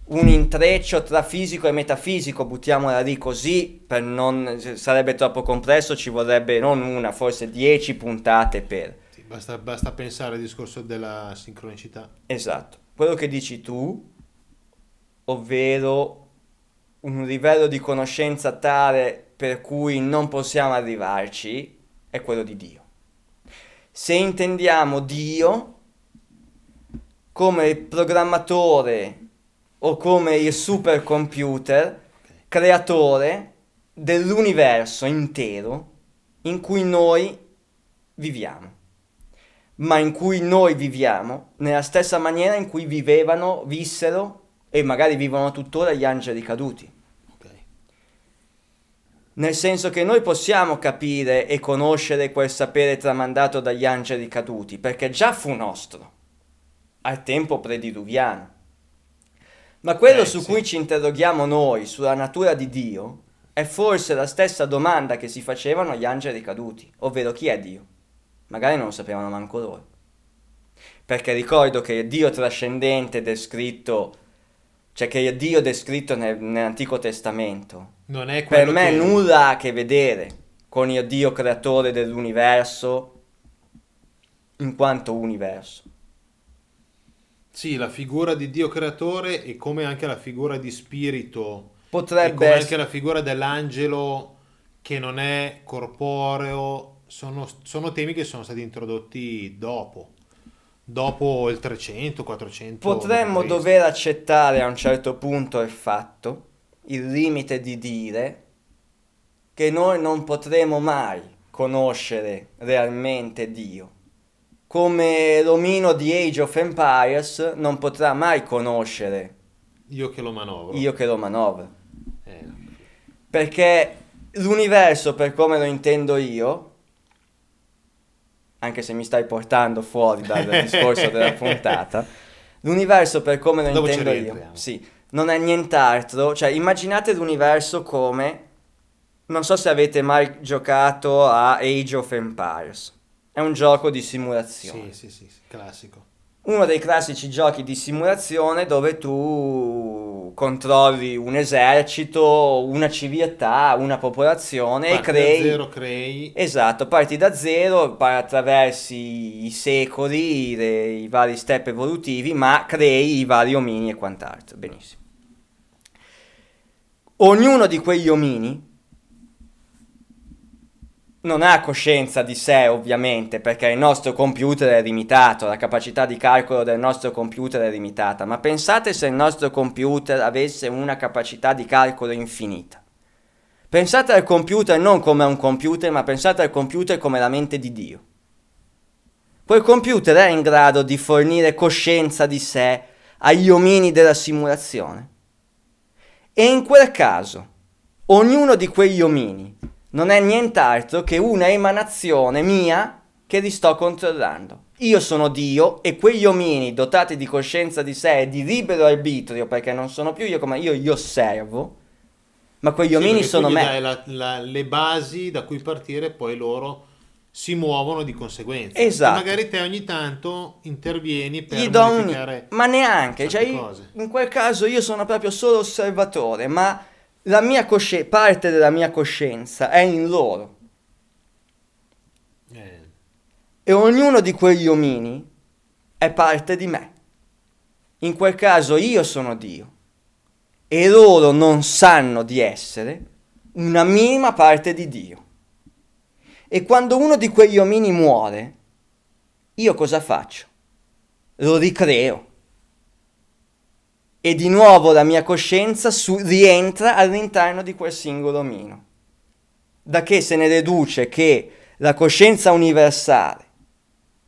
un intreccio tra fisico e metafisico, buttiamola lì così, per non, sarebbe troppo complesso, ci vorrebbe non una, forse dieci puntate per. Sì, basta, basta pensare al discorso della sincronicità. Esatto, quello che dici tu, ovvero un livello di conoscenza tale per cui non possiamo arrivarci, è quello di Dio. Se intendiamo Dio come programmatore o come il supercomputer creatore dell'universo intero in cui noi viviamo, ma in cui noi viviamo nella stessa maniera in cui vivevano, vissero e magari vivono tuttora gli angeli caduti. Nel senso che noi possiamo capire e conoscere quel sapere tramandato dagli angeli caduti, perché già fu nostro, al tempo prediluviano. Ma quello Eh, su sì. cui ci interroghiamo noi, sulla natura di Dio, è forse la stessa domanda che si facevano gli angeli caduti, ovvero chi è Dio? Magari non lo sapevano manco loro. Perché ricordo che il Dio trascendente descritto, cioè che il Dio descritto nel- nell'Antico Testamento, Non è per me che... nulla ha a che vedere con il Dio creatore dell'universo in quanto universo. Sì, la figura di Dio creatore e come anche la figura di spirito Potrebbe come anche la figura dell'angelo che non è corporeo sono, sono temi che sono stati introdotti dopo, dopo il 300, 400. Potremmo dover accettare a un certo punto il fatto, il limite di dire che noi non potremo mai conoscere realmente Dio. Come l'omino di Age of Empires non potrà mai conoscere. Io che lo manovro. io che lo manovro. Eh, Perché l'universo, per come lo intendo io, anche se mi stai portando fuori dal (laughs) discorso della puntata, l'universo per come lo Dopo intendo io, sì, non è nient'altro, cioè immaginate l'universo come, non so se avete mai giocato a Age of Empires, è un gioco di simulazione sì, sì, sì, classico. uno dei classici giochi di simulazione dove tu controlli un esercito, una civiltà, una popolazione Parti e da crei... zero crei Esatto, parti da zero, attraversi i secoli, le- i vari step evolutivi, ma crei i vari omini e quant'altro. Benissimo. Ognuno di quegli omini non ha coscienza di sé, ovviamente, perché il nostro computer è limitato, la capacità di calcolo del nostro computer è limitata, ma pensate se il nostro computer avesse una capacità di calcolo infinita. Pensate al computer non come a un computer, ma pensate al computer come la mente di Dio. Quel computer è in grado di fornire coscienza di sé agli omini della simulazione. E in quel caso, ognuno di quegli omini non è nient'altro che una emanazione mia che li sto controllando. Io sono Dio e quegli omini dotati di coscienza di sé e di libero arbitrio, perché non sono più io come io, io osservo, ma quegli Sì, omini sono me. la- la- le basi da cui partire, poi loro si muovono di conseguenza. Esatto. E magari te ogni tanto intervieni per Gli do un... modificare. Ma neanche, cioè, io- in quel caso io sono proprio solo osservatore, ma la mia coscienza, parte della mia coscienza è in loro. Eh, E ognuno di quegli omini è parte di me. In quel caso io sono Dio. E loro non sanno di essere una minima parte di Dio. E quando uno di quegli omini muore, io cosa faccio? Lo ricreo. E di nuovo la mia coscienza su- rientra all'interno di quel singolo omino. Da che se ne deduce che la coscienza universale,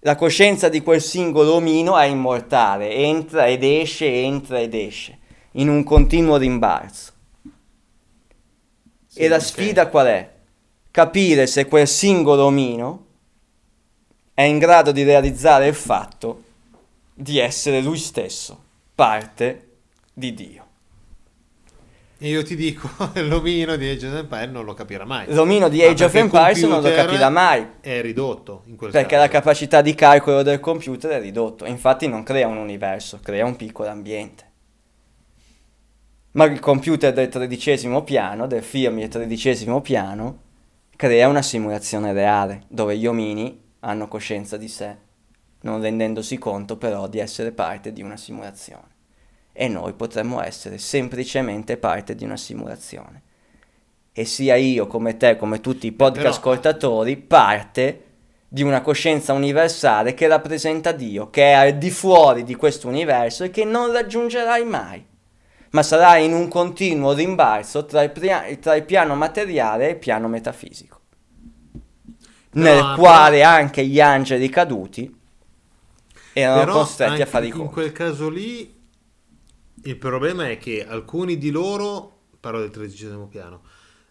la coscienza di quel singolo omino è immortale, entra ed esce, entra ed esce, in un continuo rimbalzo. sì, e la ok. sfida qual è? Capire se quel singolo omino è in grado di realizzare il fatto di essere lui stesso, parte di Dio. E io ti dico, (laughs) l'omino di Age of Empire non lo capirà mai. L'omino di Age of perché il Empires non lo capirà mai, È ridotto in quel perché caso. la capacità di calcolo del computer è ridotto, infatti non crea un universo, crea un piccolo ambiente. Ma il computer del tredicesimo piano, del Firmware tredicesimo piano, crea una simulazione reale, dove gli omini hanno coscienza di sé, non rendendosi conto però di essere parte di una simulazione. E noi potremmo essere semplicemente parte di una simulazione. E sia io come te, come tutti i podcast Però- ascoltatori, parte di una coscienza universale che rappresenta Dio, che è al di fuori di questo universo e che non raggiungerai mai, ma sarà in un continuo rimbalzo tra il, pria- tra il piano materiale e il piano metafisico, nel però- quale anche gli angeli caduti erano Però costretti a fare i in conti. quel caso lì il problema è che alcuni di loro, parlo del tredicesimo piano,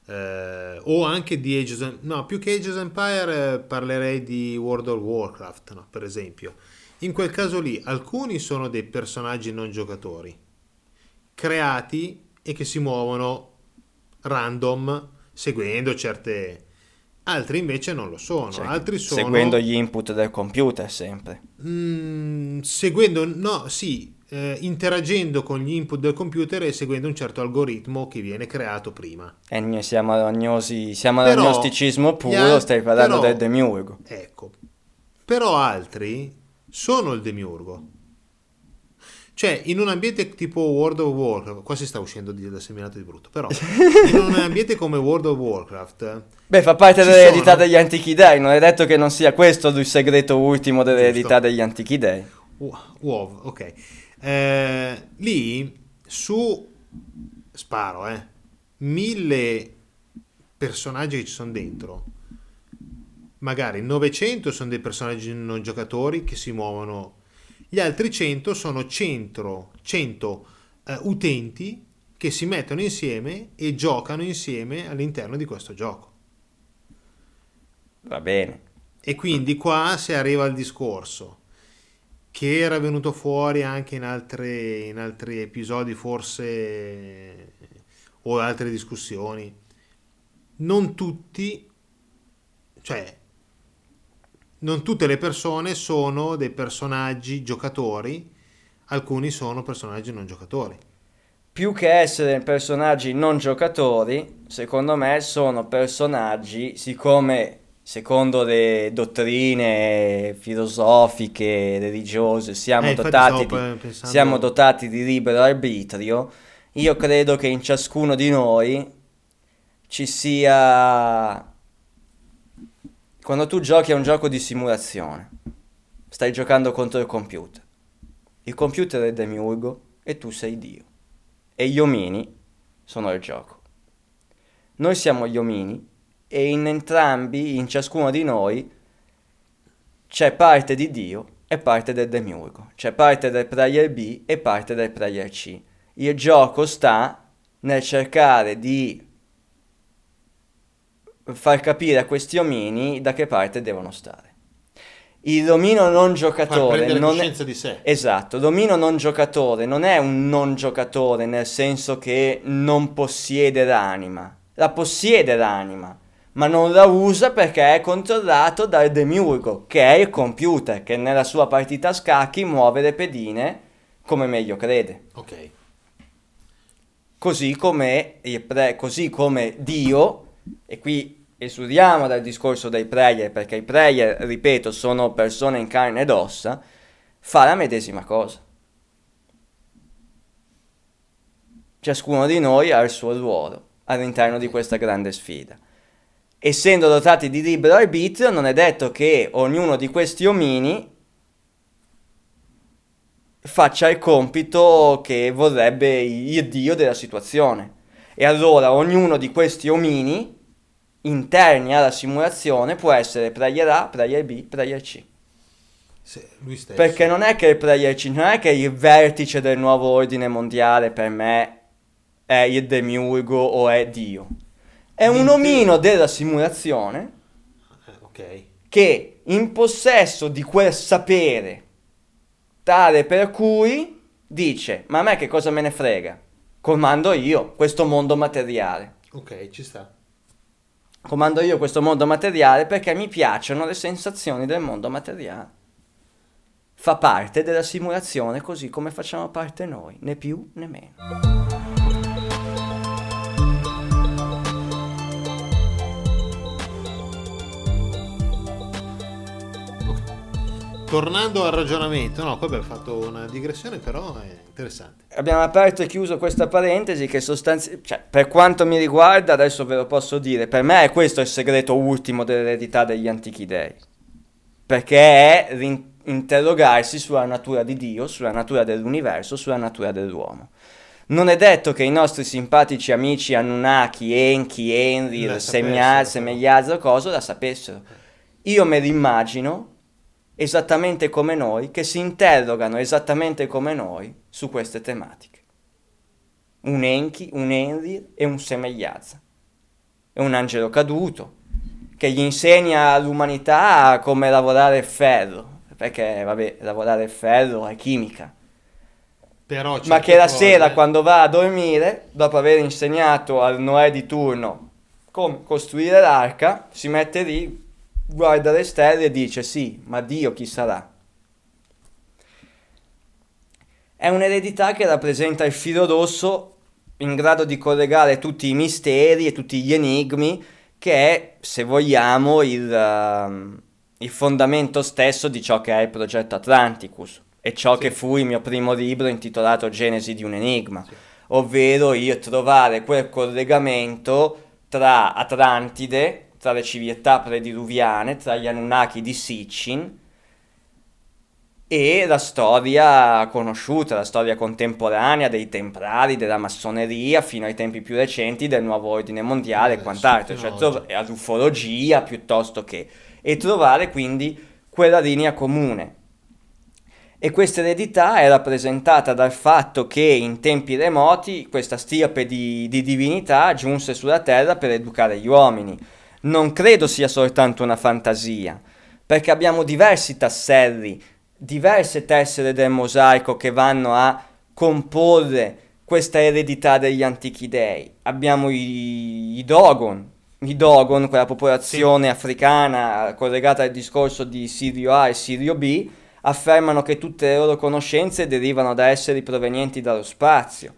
eh, o anche di Age of no, più che Age of Empire eh, parlerei di World of Warcraft, no, per esempio. In quel caso lì alcuni sono dei personaggi non giocatori, creati e che si muovono random seguendo certe... Altri invece non lo sono, Cioè, altri sono... Seguendo gli input del computer sempre. Mm, seguendo, no, sì, eh, interagendo con gli input del computer e seguendo un certo algoritmo che viene creato prima. E siamo all'agnosi, siamo Però, all'agnosticismo puro, al- stai parlando però- del demiurgo. Ecco. Però altri sono il demiurgo. Cioè, in un ambiente tipo World of Warcraft, qua si sta uscendo di- da seminato di brutto, però (laughs) in un ambiente come World of Warcraft, Beh, fa parte dell'eredità sono. degli antichi dei, non è detto che non sia questo il segreto ultimo dell'eredità Giusto. degli antichi dei. Wo- WoW, ok. Eh, lì su sparo, eh, mille personaggi che ci sono dentro. Magari 900 sono dei personaggi non giocatori che si muovono. Gli altri 100 sono 100, 100 eh, utenti che si mettono insieme e giocano insieme all'interno di questo gioco. Va bene. E quindi qua si arriva al discorso che era venuto fuori anche in, altre, in altri episodi forse o altre discussioni. Non tutti, cioè non tutte le persone sono dei personaggi giocatori, alcuni sono personaggi non giocatori. Più che essere personaggi non giocatori, secondo me sono personaggi, siccome secondo le dottrine filosofiche, religiose, siamo, Eh, dotati di, pe- pensando- siamo dotati di libero arbitrio, io credo che in ciascuno di noi ci sia... Quando tu giochi a un gioco di simulazione, stai giocando contro il computer. Il computer è demiurgo e tu sei Dio. E gli omini sono il gioco. Noi siamo gli omini e in entrambi, in ciascuno di noi, c'è parte di Dio e parte del demiurgo. C'è parte del player B e parte del player C. Il gioco sta nel cercare di far capire a questi omini da che parte devono stare. Il domino non giocatore non è... di sé. Esatto, domino non giocatore non è un non giocatore nel senso che non possiede l'anima, la possiede l'anima, ma non la usa perché è controllato dal demiurgo, che è il computer, che nella sua partita a scacchi muove le pedine come meglio crede. Ok. Così come, pre- così come Dio, e qui esudiamo dal discorso dei prayer, perché i prayer, ripeto, sono persone in carne ed ossa, fa la medesima cosa. Ciascuno di noi ha il suo ruolo all'interno di questa grande sfida. Essendo dotati di libero arbitrio, non è detto che ognuno di questi omini faccia il compito che vorrebbe il dio della situazione. E allora ognuno di questi omini interni alla simulazione può essere player A, player B, player C. Perché non è che il player C, non è che il vertice del nuovo ordine mondiale per me è il demiurgo o è Dio. È un omino della simulazione Eh, ok. che in possesso di quel sapere tale per cui dice ma a me che cosa me ne frega? Comando io questo mondo materiale. Ok, ci sta. comando io questo mondo materiale perché mi piacciono le sensazioni del mondo materiale. Fa parte della simulazione così come facciamo parte noi né più né meno Tornando al ragionamento, no, qua abbiamo fatto una digressione, però è interessante. abbiamo aperto e chiuso questa parentesi che sostanzialmente, cioè, per quanto mi riguarda, adesso ve lo posso dire, per me è questo il segreto ultimo dell'eredità degli antichi dei. Perché è interrogarsi sulla natura di Dio, sulla natura dell'universo, sulla natura dell'uomo. Non è detto che i nostri simpatici amici Anunnaki, Enki, Enri, La Semia- sapessero. Semegliazzo, cosa la sapessero. Io me li immagino esattamente come noi, che si interrogano esattamente come noi su queste tematiche. Un Enki, un Enri e un Semegliazza. E un angelo caduto, che gli insegna all'umanità come lavorare il ferro, perché vabbè, lavorare il ferro è chimica. Però Ma che la cose- sera quando va a dormire, dopo aver insegnato al Noè di turno come costruire l'arca, si mette lì, guarda le stelle e dice sì, ma Dio chi sarà? È un'eredità che rappresenta il filo rosso in grado di collegare tutti i misteri e tutti gli enigmi che è, se vogliamo, il, ehm, il fondamento stesso di ciò che è il progetto Atlanticus e ciò Sì. che fu il mio primo libro intitolato Genesi di un enigma, ovvero il trovare quel collegamento tra Atlantide, tra le civiltà prediluviane, tra gli Anunnaki di Sitchin e la storia conosciuta, la storia contemporanea dei templari, della massoneria, fino ai tempi più recenti del nuovo ordine mondiale e quant'altro, cioè trov- e all'ufologia piuttosto che, e trovare quindi quella linea comune. E questa eredità è rappresentata dal fatto che in tempi remoti questa stirpe di, di divinità giunse sulla terra per educare gli uomini. Non credo sia soltanto una fantasia, perché abbiamo diversi tasselli, diverse tessere del mosaico che vanno a comporre questa eredità degli antichi dei. Abbiamo i, i Dogon, i Dogon, quella popolazione africana collegata al discorso di Sirio A e Sirio B, affermano che tutte le loro conoscenze derivano da esseri provenienti dallo spazio.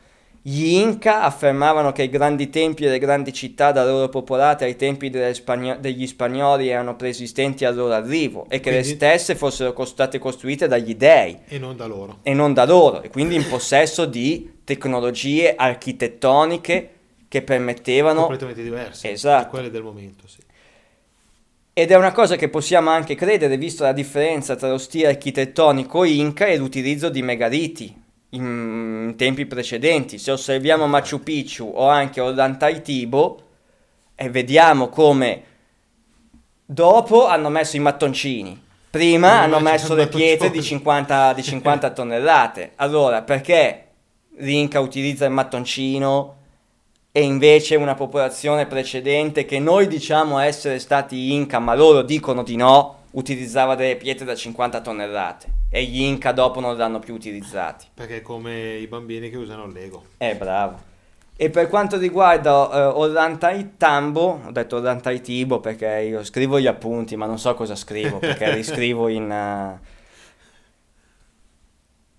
Gli Inca affermavano che i grandi templi e le grandi città da loro popolate ai tempi spagno- degli spagnoli erano preesistenti al loro arrivo e che le Quindi- stesse fossero state costruite dagli dei E non da loro. e non da loro, e quindi in (coughs) possesso di tecnologie architettoniche che permettevano Completamente diverse. Esatto. Da quelle del momento, sì. Ed è una cosa che possiamo anche credere, visto la differenza tra lo stile architettonico inca e l'utilizzo di megaliti in, tempi precedenti. Se osserviamo Machu Picchu o anche Ollantaytibo e vediamo come dopo hanno messo i mattoncini, prima Prima hanno messo le pietre di mattoncino. 50, di 50 (laughs) tonnellate. Allora, perché l'Inca utilizza il mattoncino e invece una popolazione precedente che noi diciamo essere stati Inca, ma loro dicono di no, utilizzava delle pietre da 50 tonnellate e gli Inca dopo non le hanno più utilizzati. Perché è come i bambini che usano il Lego. Eh, bravo. E per quanto riguarda uh, Ollantai Tambo, ho detto Ollantai Tibo perché io scrivo gli appunti, ma non so cosa scrivo perché (laughs) riscrivo in... Uh,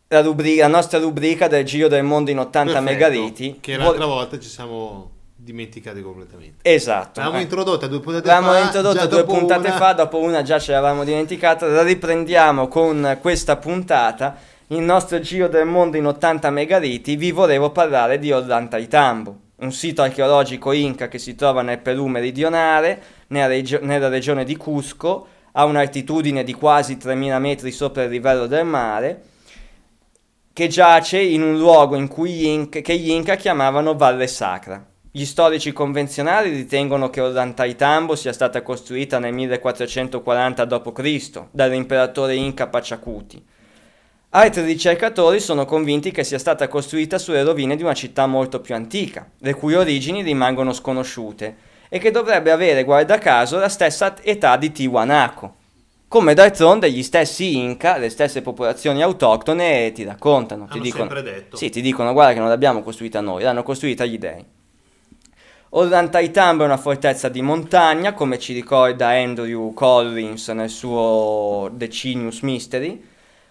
la, rubrica, la, nostra rubrica del Giro del Mondo in 80 Perfetto, megariti. Che l'altra Vol- volta ci siamo dimenticati completamente. Esatto. L'avevamo eh. introdotta due puntate L'avevamo fa. introdotta due puntate una... fa, dopo una già ce l'avevamo dimenticata. La riprendiamo con questa puntata il nostro giro del mondo in 80 megariti, vi volevo parlare di Ollantaytambo, un sito archeologico inca che si trova nel Perù meridionale, nella, regio- nella regione di Cusco, a un'altitudine di quasi 3000 metri sopra il livello del mare, che giace in un luogo in cui gli Inca, che gli Inca chiamavano Valle Sacra. Gli storici convenzionali ritengono che Ollantaytambo sia stata costruita nel 1440 d.C. dall'imperatore Inca Pachacuti Altri ricercatori sono convinti che sia stata costruita sulle rovine di una città molto più antica, le cui origini rimangono sconosciute, e che dovrebbe avere, guarda caso, la stessa età di Tiwanaku. Come d'altronde gli stessi Inca, le stesse popolazioni autoctone ti raccontano, Hanno ti dicono, sempre detto. Sì, ti dicono guarda che non l'abbiamo costruita noi, l'hanno costruita gli dei. Ollantaytambo è una fortezza di montagna, come ci ricorda Andrew Collins nel suo Decinius Mystery,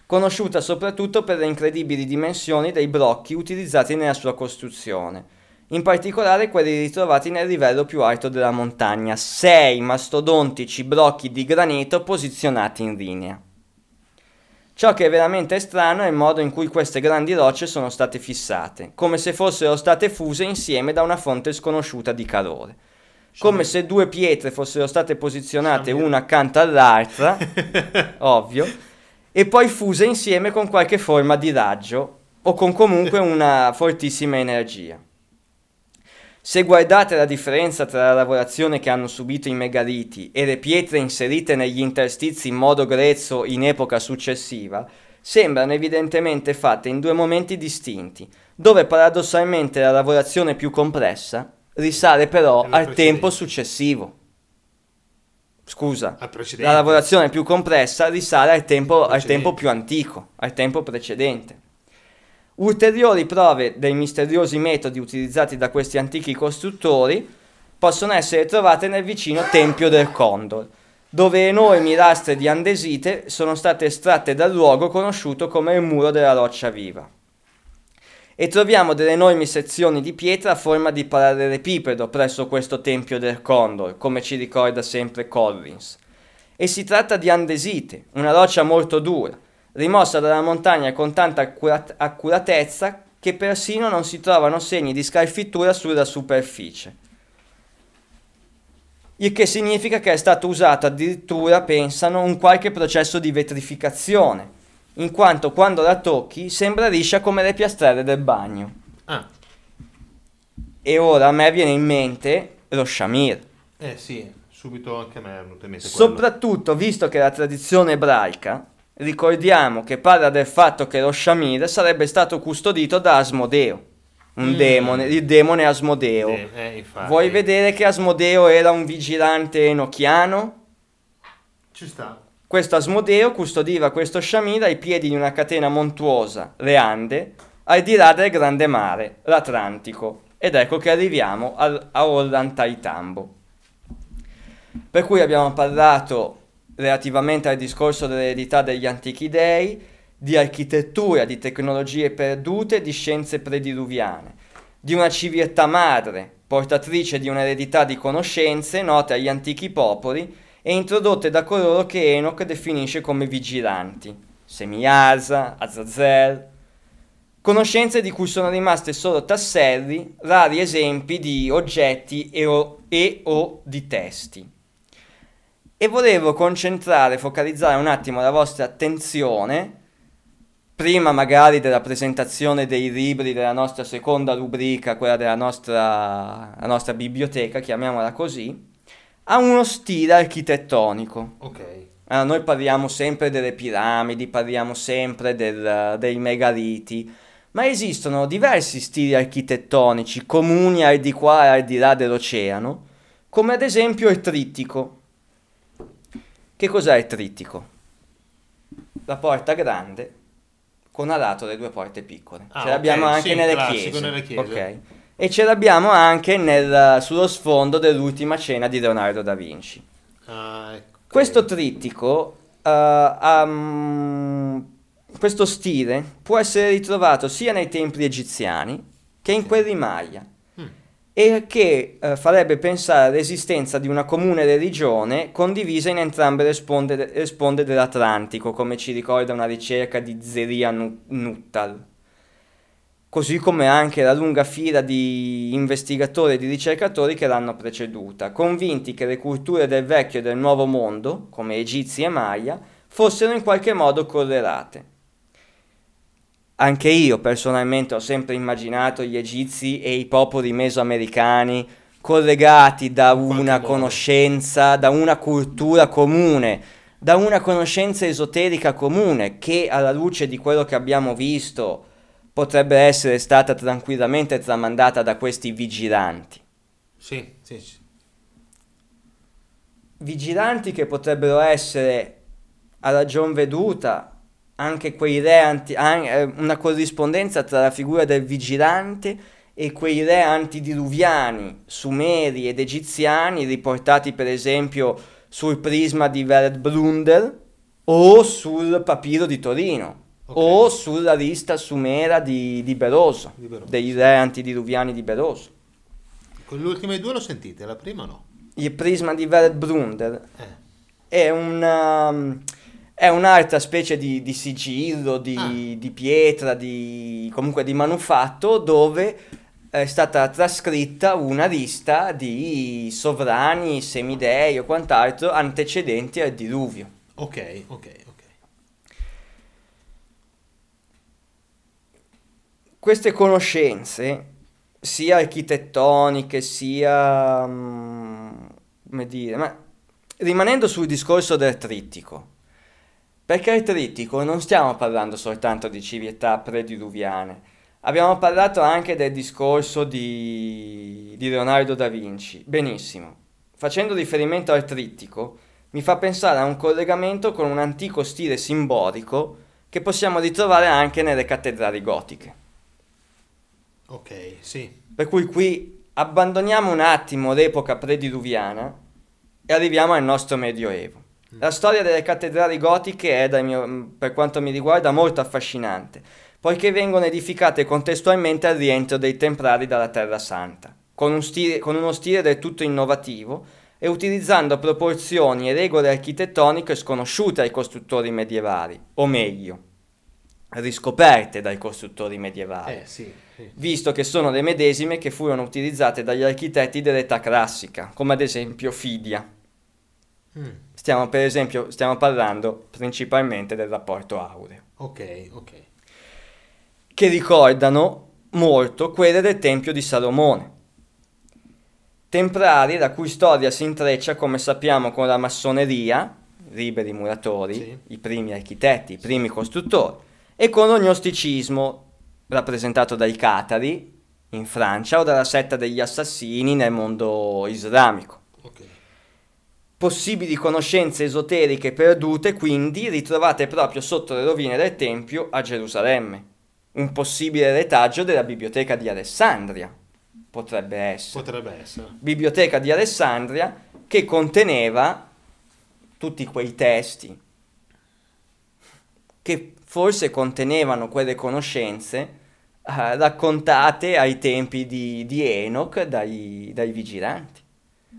conosciuta soprattutto per le incredibili dimensioni dei blocchi utilizzati nella sua costruzione, in particolare quelli ritrovati nel livello più alto della montagna, sei mastodontici blocchi di granito posizionati in linea. Ciò che è veramente strano è il modo in cui queste grandi rocce sono state fissate, come se fossero state fuse insieme da una fonte sconosciuta di calore. Come se due pietre fossero state posizionate una accanto all'altra, (laughs) ovvio, e poi fuse insieme con qualche forma di raggio o con comunque una fortissima energia. Se guardate la differenza tra la lavorazione che hanno subito i megaliti e le pietre inserite negli interstizi in modo grezzo in epoca successiva, sembrano evidentemente fatte in due momenti distinti, dove paradossalmente la lavorazione più complessa risale però al tempo successivo. Scusa, la lavorazione più complessa risale al tempo, al tempo più antico, al tempo precedente. Ulteriori prove dei misteriosi metodi utilizzati da questi antichi costruttori possono essere trovate nel vicino Tempio del Condor, dove enormi lastre di andesite sono state estratte dal luogo conosciuto come il Muro della Roccia Viva e troviamo delle enormi sezioni di pietra a forma di parallelepipedo presso questo tempio del Condor, come ci ricorda sempre Collins. E si tratta di andesite, una roccia molto dura, rimossa dalla montagna con tanta accurat- accuratezza che persino non si trovano segni di scalfittura sulla superficie. Il che significa che è stato usato addirittura, pensano, un qualche processo di vetrificazione, in quanto quando la tocchi sembra liscia come le piastrelle del bagno. Ah. E ora a me viene in mente lo shamir. Eh sì, subito anche a me è venuto in mente Soprattutto visto che la tradizione ebraica, ricordiamo che parla del fatto che lo shamir sarebbe stato custodito da Asmodeo. Un mm. demone, il demone Asmodeo. Eh, eh, Vuoi vedere che Asmodeo era un vigilante enochiano? Ci sta. Questo Asmodeo custodiva questo sciamino ai piedi di una catena montuosa, le Ande, al di là del grande mare, l'Atlantico. Ed ecco che arriviamo al, a Ollantaytambo. Per cui abbiamo parlato relativamente al discorso dell'eredità degli antichi dei, di architettura, di tecnologie perdute, di scienze prediluviane, di una civiltà madre, portatrice di un'eredità di conoscenze note agli antichi popoli, e introdotte da coloro che Enoch definisce come vigilanti, Semiasa, Azazel, conoscenze di cui sono rimaste solo tasselli, rari esempi di oggetti e o, e o di testi. E volevo concentrare, focalizzare un attimo la vostra attenzione, prima magari della presentazione dei libri della nostra seconda rubrica, quella della nostra, nostra biblioteca, chiamiamola così, ha uno stile architettonico. Ok. Allora, noi parliamo sempre delle piramidi, parliamo sempre del, dei megaliti, ma esistono diversi stili architettonici comuni al di qua e al di là dell'oceano, come ad esempio il trittico. Che cos'è il trittico? La porta grande con a lato le due porte piccole. Ah, ce l'abbiamo anche sì, nelle, chiese. nelle chiese. Ok. E ce l'abbiamo anche nel- sullo sfondo dell'ultima cena di Leonardo da Vinci. Ah, ecco. Questo trittico, ha, mm, questo stile può essere ritrovato sia nei templi egiziani che in quelli Maya. E che eh, farebbe pensare all'esistenza di una comune religione condivisa in entrambe le sponde, le sponde dell'Atlantico, come ci ricorda una ricerca di Zeria Nu- Nuttal. Così come anche la lunga fila di investigatori e di ricercatori che l'hanno preceduta, convinti che le culture del vecchio e del nuovo mondo, come egizi e Maya, fossero in qualche modo correlate. Anche io personalmente ho sempre immaginato gli egizi e i popoli mesoamericani collegati da una conoscenza, da una cultura comune, da una conoscenza esoterica comune che alla luce di quello che abbiamo visto potrebbe essere stata tranquillamente tramandata da questi vigilanti. Sì, sì, sì. Vigilanti che potrebbero essere a ragion veduta anche quei re anti, an- eh, una corrispondenza tra la figura del vigilante e quei re antidiluviani, sumeri ed egiziani riportati per esempio sul prisma di Vered Blunder o sul papiro di Torino Ok. o sulla lista sumera di, di Beroso, Di Beroso, dei re antidiluviani di Beroso. Con le ultime due lo sentite, la prima no. Il prisma di Vered Blunder Eh. è una, è un'altra specie di, di sigillo, di, Ah. di pietra, di, comunque di manufatto dove è stata trascritta una lista di sovrani, semidei o quant'altro antecedenti al diluvio. Ok, ok, ok. Queste conoscenze, sia architettoniche, sia... mm, come dire, ma rimanendo sul discorso del trittico, perché il trittico non stiamo parlando soltanto di civiltà prediluviane, abbiamo parlato anche del discorso di, di Leonardo da Vinci. Benissimo, facendo riferimento al trittico, mi fa pensare a un collegamento con un antico stile simbolico che possiamo ritrovare anche nelle cattedrali gotiche. Ok, sì. Per cui qui abbandoniamo un attimo l'epoca prediluviana e arriviamo al nostro Medioevo. La storia delle cattedrali gotiche è, mio- per quanto mi riguarda, molto affascinante, poiché vengono edificate contestualmente al rientro dei Templari dalla Terra Santa, con, un stile- con uno stile del tutto innovativo e utilizzando proporzioni e regole architettoniche sconosciute ai costruttori medievali, o meglio, riscoperte dai costruttori medievali Eh, sì, sì. visto che sono le medesime che furono utilizzate dagli architetti dell'età classica, come ad esempio Fidia. Mm, Stiamo per esempio stiamo parlando principalmente del rapporto aureo, ok, ok. che ricordano molto quelle del Tempio di Salomone. Templari la cui storia si intreccia, come sappiamo, con la massoneria, liberi muratori, Sì. i primi architetti, i primi costruttori, e con lo gnosticismo, rappresentato dai Catari in Francia o dalla setta degli assassini nel mondo islamico. ok. Possibili conoscenze esoteriche perdute, quindi, ritrovate proprio sotto le rovine del Tempio a Gerusalemme. Un possibile retaggio della biblioteca di Alessandria, potrebbe essere. Potrebbe essere. biblioteca di Alessandria che conteneva tutti quei testi che forse contenevano quelle conoscenze eh, raccontate ai tempi di, di Enoch dai, dai vigilanti.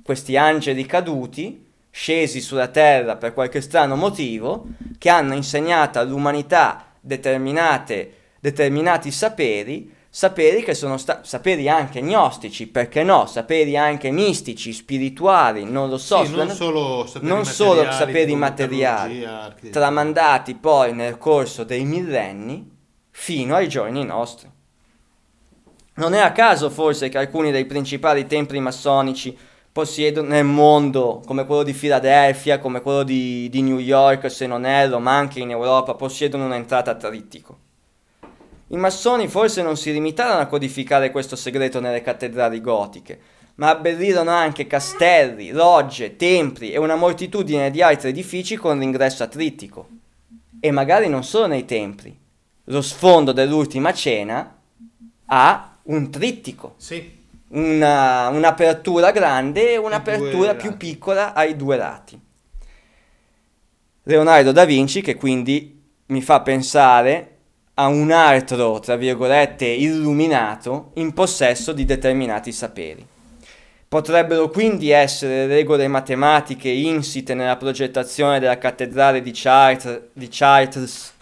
Questi angeli caduti, scesi sulla terra per qualche strano motivo, che hanno insegnato all'umanità determinate, determinati saperi, saperi che sono stati saperi anche gnostici, perché no, saperi anche mistici, spirituali, non lo so, Sì, non solo saperi non solo materiali, saperi materiali, tramandati poi nel corso dei millenni fino ai giorni nostri. Non è a caso forse che alcuni dei principali templi massonici possiedono nel mondo, come quello di Filadelfia, come quello di, di New York, se non erro, ma anche in Europa, possiedono un'entrata a trittico. I massoni forse non si limitarono a codificare questo segreto nelle cattedrali gotiche, ma abbellirono anche castelli, logge, templi e una moltitudine di altri edifici con l'ingresso a trittico. E magari non solo nei templi. Lo sfondo dell'ultima cena ha un trittico, Sì, una- un'apertura grande e un'apertura più lati. piccola ai due lati. Leonardo da Vinci, che quindi mi fa pensare a un altro, tra virgolette, illuminato in possesso di determinati saperi. Potrebbero quindi essere regole matematiche insite nella progettazione della cattedrale di, Chartres, di Chartres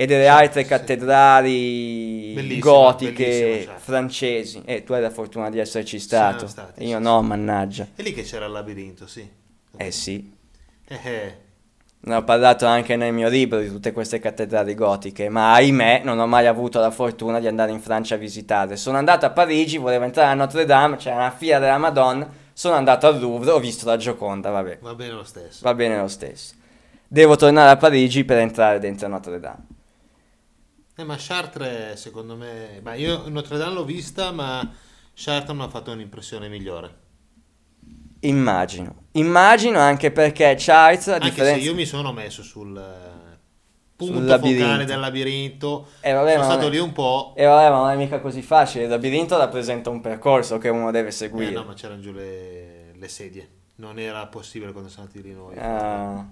e delle altre sì. cattedrali Bellissima, gotiche bellissima Chartres. francesi. E tu hai la fortuna di esserci stato. stati, Io sì, no, sì. mannaggia. è lì che c'era il labirinto, sì. Eh sì. Eh, eh. Ne ho parlato anche nel mio libro di tutte queste cattedrali gotiche, ma ahimè non ho mai avuto la fortuna di andare in Francia a visitarle. Sono andato a Parigi, volevo entrare a Notre Dame, c'era una fila della Madonna, sono andato al Louvre, ho visto la Gioconda, vabbè, Va bene lo stesso. va bene lo stesso. Devo tornare a Parigi per entrare dentro Notre Dame. Eh, ma Chartres, secondo me... Ma io Notre Dame l'ho vista, ma Chartres mi ha fatto un'impressione migliore. Immagino. Immagino anche perché Charles, a Anche differenza... se io mi sono messo sul eh, punto Sul labirinto. focale del labirinto. Eh, vabbè, sono stato è- lì un po'. E vabbè, ma non è mica così facile. Il labirinto rappresenta un percorso che uno deve Eh, seguire. no, ma c'erano giù le, le sedie. Non era possibile quando siamo andati lì noi. Ah,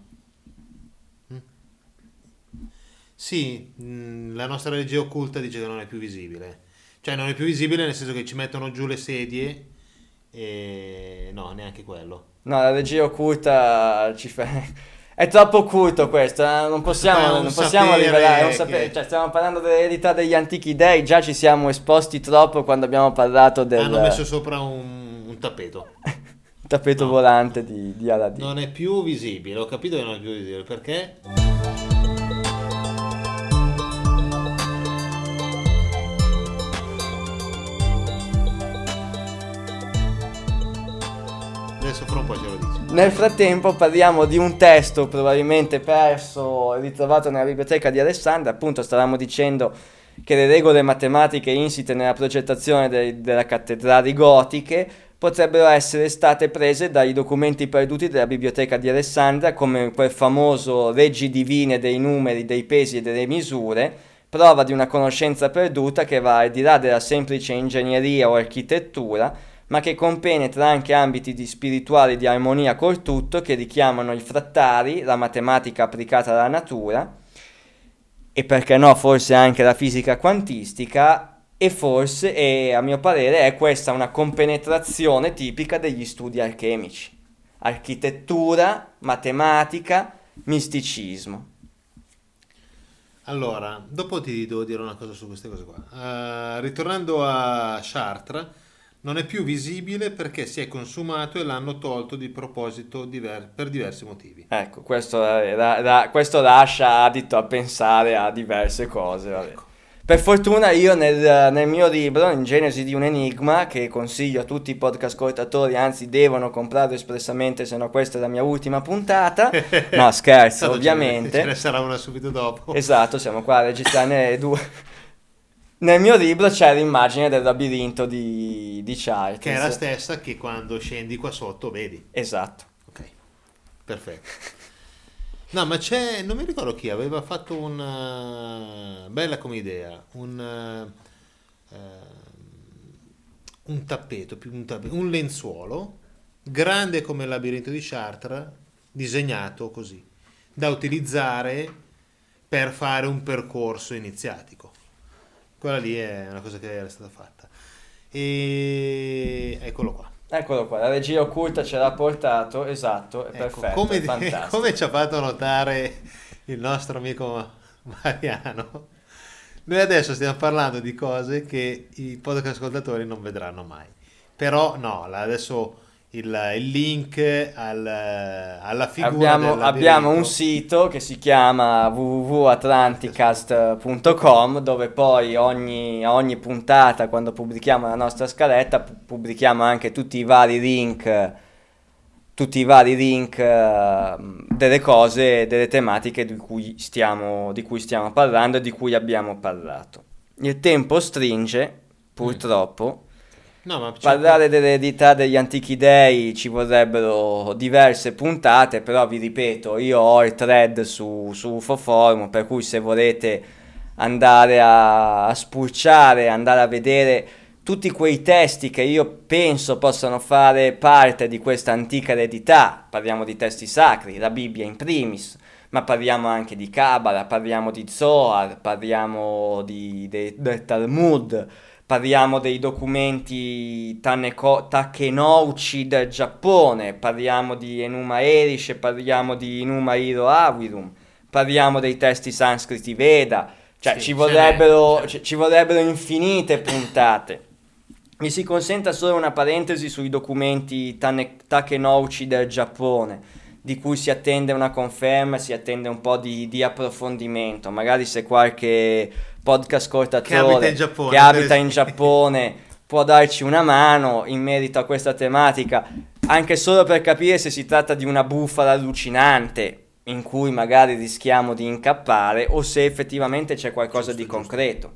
Sì, mh, la nostra legge occulta dice che non è più visibile. Cioè, non è più visibile nel senso che ci mettono giù le sedie e no, neanche quello. No, la regia occulta ci fa... (laughs) È troppo occulto questo, eh, non possiamo, un non possiamo sapere rivelare, è un che- sapere- cioè, stiamo parlando dell'eredità degli antichi dei, già ci siamo esposti troppo quando abbiamo parlato del Hanno messo sopra un, un tappeto. (laughs) tappeto no. volante di, di Aladdin. Non è più visibile, ho capito che non è più visibile perché adesso fra un po' ce lo dici. Nel frattempo parliamo di un testo probabilmente perso e ritrovato nella biblioteca di Alessandria, appunto stavamo dicendo che le regole matematiche insite nella progettazione de- della cattedrali gotiche potrebbero essere state prese dai documenti perduti della biblioteca di Alessandria come quel famoso Leggi Divine dei numeri, dei pesi e delle misure, prova di una conoscenza perduta che va al di là della semplice ingegneria o architettura, ma che compenetra anche ambiti di spirituali di armonia col tutto che richiamano i frattali, la matematica applicata alla natura e perché no forse anche la fisica quantistica e forse, e a mio parere, è questa una compenetrazione tipica degli studi alchemici. Architettura, matematica, misticismo. Allora, dopo ti devo dire una cosa su queste cose qua. Eh, ritornando a Chartres, non è più visibile perché si è consumato e l'hanno tolto di proposito diver- per diversi motivi. Ecco, questo, eh, la- la- questo lascia adito a pensare a diverse cose. Ecco. Per fortuna io nel, nel mio libro, in Genesi di un enigma, che consiglio a tutti i podcast ascoltatori, anzi devono comprarlo espressamente, se no questa è la mia ultima puntata. (laughs) No, scherzo, ovviamente. Ce ne sarà una subito dopo. Esatto, siamo qua a registrare le due. Nel mio libro c'è l'immagine del labirinto di, di Chartres. Che è la stessa che quando scendi qua sotto vedi. Esatto. Ok, perfetto. No, ma c'è, non mi ricordo chi aveva fatto una bella come idea, un, eh, un tappeto, più un, tappeto, un lenzuolo grande come il labirinto di Chartres, disegnato così, da utilizzare per fare un percorso iniziatico. Quella lì è una cosa che era stata fatta. E eccolo qua. Eccolo qua, la regia occulta ce l'ha portato, esatto, è Ecco, perfetto, come, è (laughs) come ci ha fatto notare il nostro amico Mariano, noi adesso stiamo parlando di cose che i podcast ascoltatori non vedranno mai. Però no, adesso il, il link al- alla figura Abbiamo, abbiamo un sito che si chiama www.atlanticast.com dove poi ogni, ogni puntata quando pubblichiamo la nostra scaletta pu- pubblichiamo anche tutti i vari link tutti i vari link delle cose, delle tematiche di cui, stiamo, di cui stiamo parlando e di cui abbiamo parlato. il tempo stringe, purtroppo. No, ma Parlare dell'eredità degli antichi dei ci vorrebbero diverse puntate, però vi ripeto, io ho il thread su, su UFO Forum, per cui se volete andare a, a spulciare, andare a vedere tutti quei testi che io penso possano fare parte di questa antica eredità, parliamo di testi sacri, la Bibbia in primis, ma parliamo anche di Kabbalah, parliamo di Zohar, parliamo di, de- del Talmud, parliamo dei documenti Taneko- Takenouchi del Giappone, parliamo di Enuma Elish, parliamo di Enuma Hiro Awirum, parliamo dei testi sanscriti Veda, cioè Sì, ci, vorrebbero, ci- ci vorrebbero infinite puntate. Mi si consenta solo una parentesi sui documenti Tane- Takenouchi del Giappone, di cui si attende una conferma, si attende un po' di, di approfondimento. Magari se qualche podcast ascoltatore Che abita in Giappone, abita in. Giappone può darci una mano in merito a questa tematica, anche solo per capire se si tratta di una bufala allucinante in cui magari rischiamo di incappare o se effettivamente c'è qualcosa di concreto.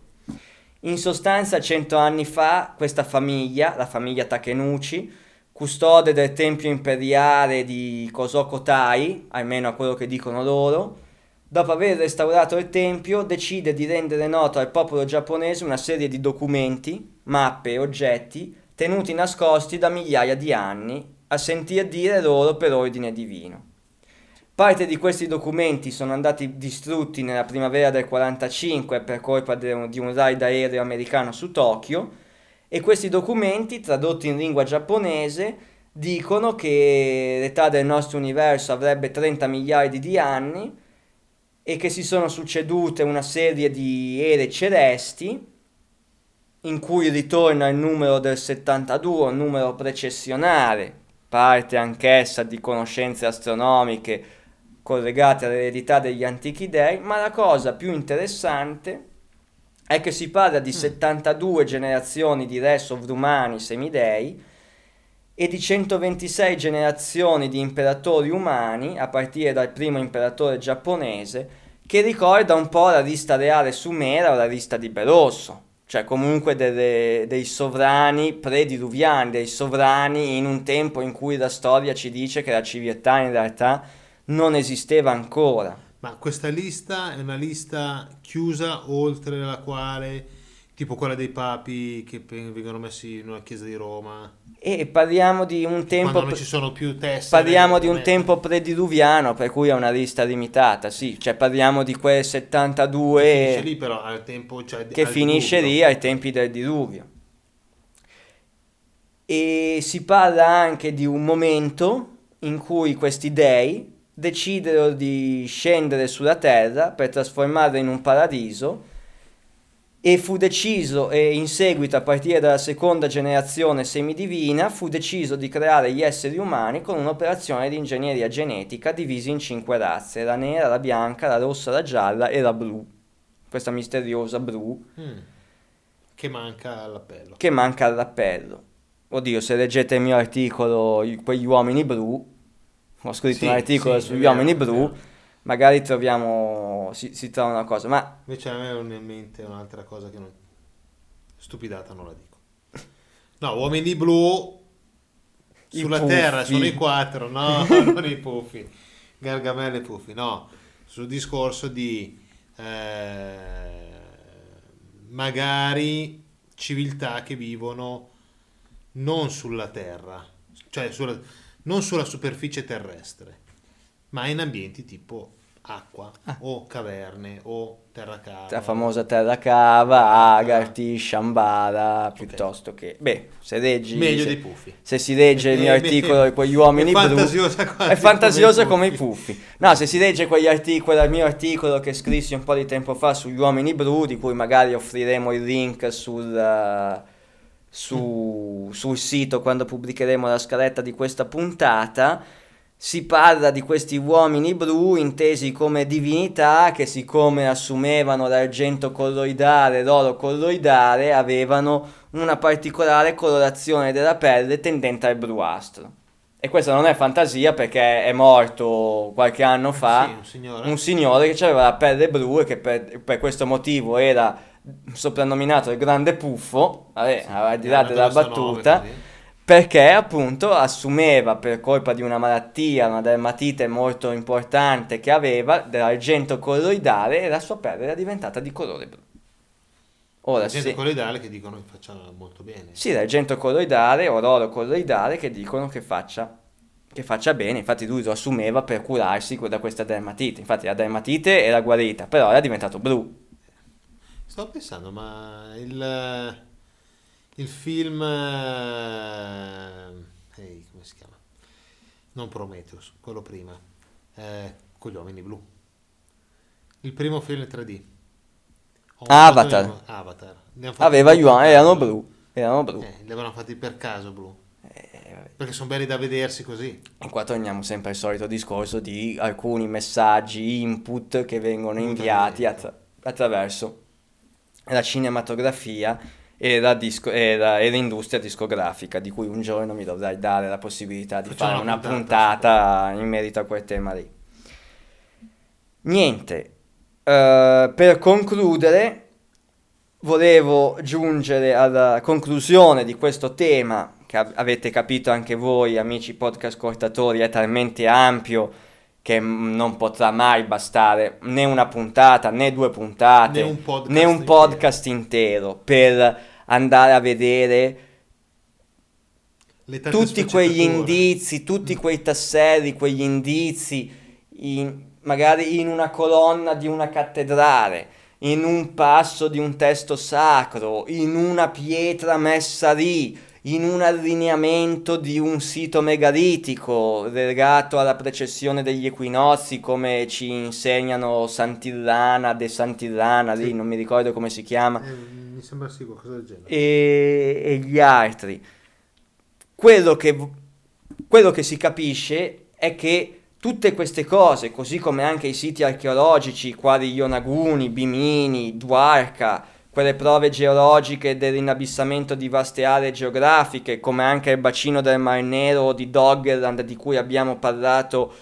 In sostanza, cento anni fa, questa famiglia, la famiglia Takenuchi, custode del tempio imperiale di Kosoko Tai, almeno a quello che dicono loro, dopo aver restaurato il tempio, decide di rendere noto al popolo giapponese una serie di documenti, mappe e oggetti tenuti nascosti da migliaia di anni, a sentir dire loro per ordine divino. Parte di questi documenti sono andati distrutti nella primavera del 45 per colpa di un raid aereo americano su Tokyo e questi documenti, tradotti in lingua giapponese, dicono che l'età del nostro universo avrebbe 30 miliardi di anni e che si sono succedute una serie di ere celesti in cui ritorna il numero del 72, un numero precessionale, parte anch'essa di conoscenze astronomiche collegate all'eredità degli antichi dei, ma la cosa più interessante è che si parla di 72 generazioni di re sovrumani semidei e di 126 generazioni di imperatori umani, a partire dal primo imperatore giapponese, che ricorda un po' la lista reale sumera o la lista di Berosso, cioè comunque delle- dei sovrani prediluviani, dei sovrani in un tempo in cui la storia ci dice che la civiltà in realtà non esisteva ancora. Ma questa lista è una lista chiusa oltre la quale, tipo quella dei papi che vengono messi in una chiesa di Roma, E parliamo di un tempo... quando non ci sono più teste. Parliamo di un tempo prediluviano, per cui è una lista limitata, sì, cioè parliamo di quel 72 Finisce lì però al tempo... Cioè, che finisce diluvio. lì ai tempi del diluvio. E si parla anche di un momento in cui questi dei decidero di scendere sulla terra per trasformarla in un paradiso e fu deciso, e in seguito a partire dalla seconda generazione semidivina, fu deciso di creare gli esseri umani con un'operazione di ingegneria genetica divisi in cinque razze, la nera, la bianca, la rossa, la gialla e la blu, questa misteriosa blu Mm. Che manca all'appello. che manca all'appello. Oddio, se leggete il mio articolo, quegli uomini blu, ho scritto Sì, un articolo sì, sugli vero, uomini è blu, vero. Magari troviamo, si, si trova una cosa, ma Invece a me viene in mente un'altra cosa che non... Stupidata non la dico. No, uomini blu I sulla puffi. terra sono i quattro, no, (laughs) (laughs) non i puffi. Gargamelle e puffi, no. Sul discorso di eh, magari civiltà che vivono non sulla terra, cioè sulla- non sulla superficie terrestre, ma in ambienti tipo acqua o caverne o terra cava. la famosa terra cava, Agarthy, Shambhala, piuttosto che... Beh, se leggi... Meglio se, dei puffi. se si legge il (laughs) mio articolo di quegli uomini blu... È fantasiosa come i puffi. No, se si legge quegli articoli, il mio articolo che scrissi un po' di tempo fa sugli uomini blu, di cui magari offriremo il link sul, eh, su- sul sito quando pubblicheremo la scaletta di questa puntata, si parla di questi uomini blu intesi come divinità che siccome assumevano l'argento colloidale, l'oro colloidale, avevano una particolare colorazione della pelle tendente al bluastro. E questa non è fantasia perché è morto qualche anno fa Sì, un signore. un signore che aveva la pelle blu e che per, per questo motivo era soprannominato il grande puffo, vabbè, Sì, al di là della battuta, nome, così. Perché appunto assumeva per colpa di una malattia, una dermatite molto importante che aveva, dell'argento colloidale e la sua pelle era diventata di colore blu. Ora La gente sì, colloidale che dicono che faccia molto bene. sì, l'argento colloidale o l'oro colloidale che dicono che faccia, che faccia bene, infatti lui lo assumeva per curarsi da questa dermatite, infatti la dermatite era guarita, però era diventato blu. Stavo pensando, ma il, il film... eh, come si chiama? Non Prometheus, quello prima, eh, con gli uomini blu. Il primo film in 3D. Ho Avatar. Avatar. Aveva uomini, erano blu, erano blu. Eh, li avevano fatti per caso blu. Eh. Perché sono belli da vedersi così. E qua torniamo sempre al solito discorso di alcuni messaggi, input che vengono inviati attra- attraverso la cinematografia e la, disco- e la- e l'industria discografica, di cui un giorno mi dovrai dare la possibilità di Facciamo fare una puntata, puntata in merito a quel tema lì. Niente, eh, per concludere, volevo giungere alla conclusione di questo tema che av- avete capito anche voi, amici podcast ascoltatori, è talmente ampio che mm, non potrà mai bastare né una puntata né due puntate Né un podcast né un intero. podcast intero per andare a vedere tutti quegli indizi, tutti quei tasselli, quegli indizi, in- magari in una colonna di una cattedrale, in un passo di un testo sacro, in una pietra messa lì, in un allineamento di un sito megalitico legato alla precessione degli equinozi, come ci insegnano Santillana, De Santillana, lì non mi ricordo come si chiama. Eh, mi sembra sì, qualcosa del genere. e, e gli altri. Quello che, quello che si capisce è che tutte queste cose, così come anche i siti archeologici, quali Ionaguni, Bimini, Dwarka, quelle prove geologiche dell'inabissamento di vaste aree geografiche, come anche il bacino del Mar Nero di Doggerland di cui abbiamo parlato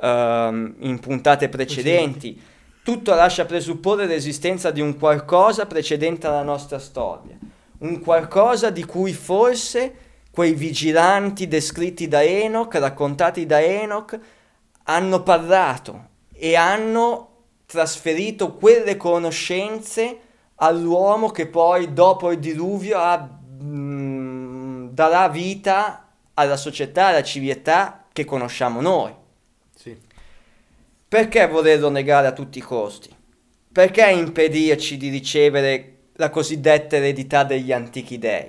ehm, in puntate precedenti, tutto lascia presupporre l'esistenza di un qualcosa precedente alla nostra storia, un qualcosa di cui forse quei vigilanti descritti da Enoch, raccontati da Enoch, hanno parlato e hanno trasferito quelle conoscenze all'uomo che poi dopo il diluvio ha, mm, darà vita alla società, alla civiltà che conosciamo noi. Perché volerlo negare a tutti i costi? Perché impedirci di ricevere la cosiddetta eredità degli antichi dei?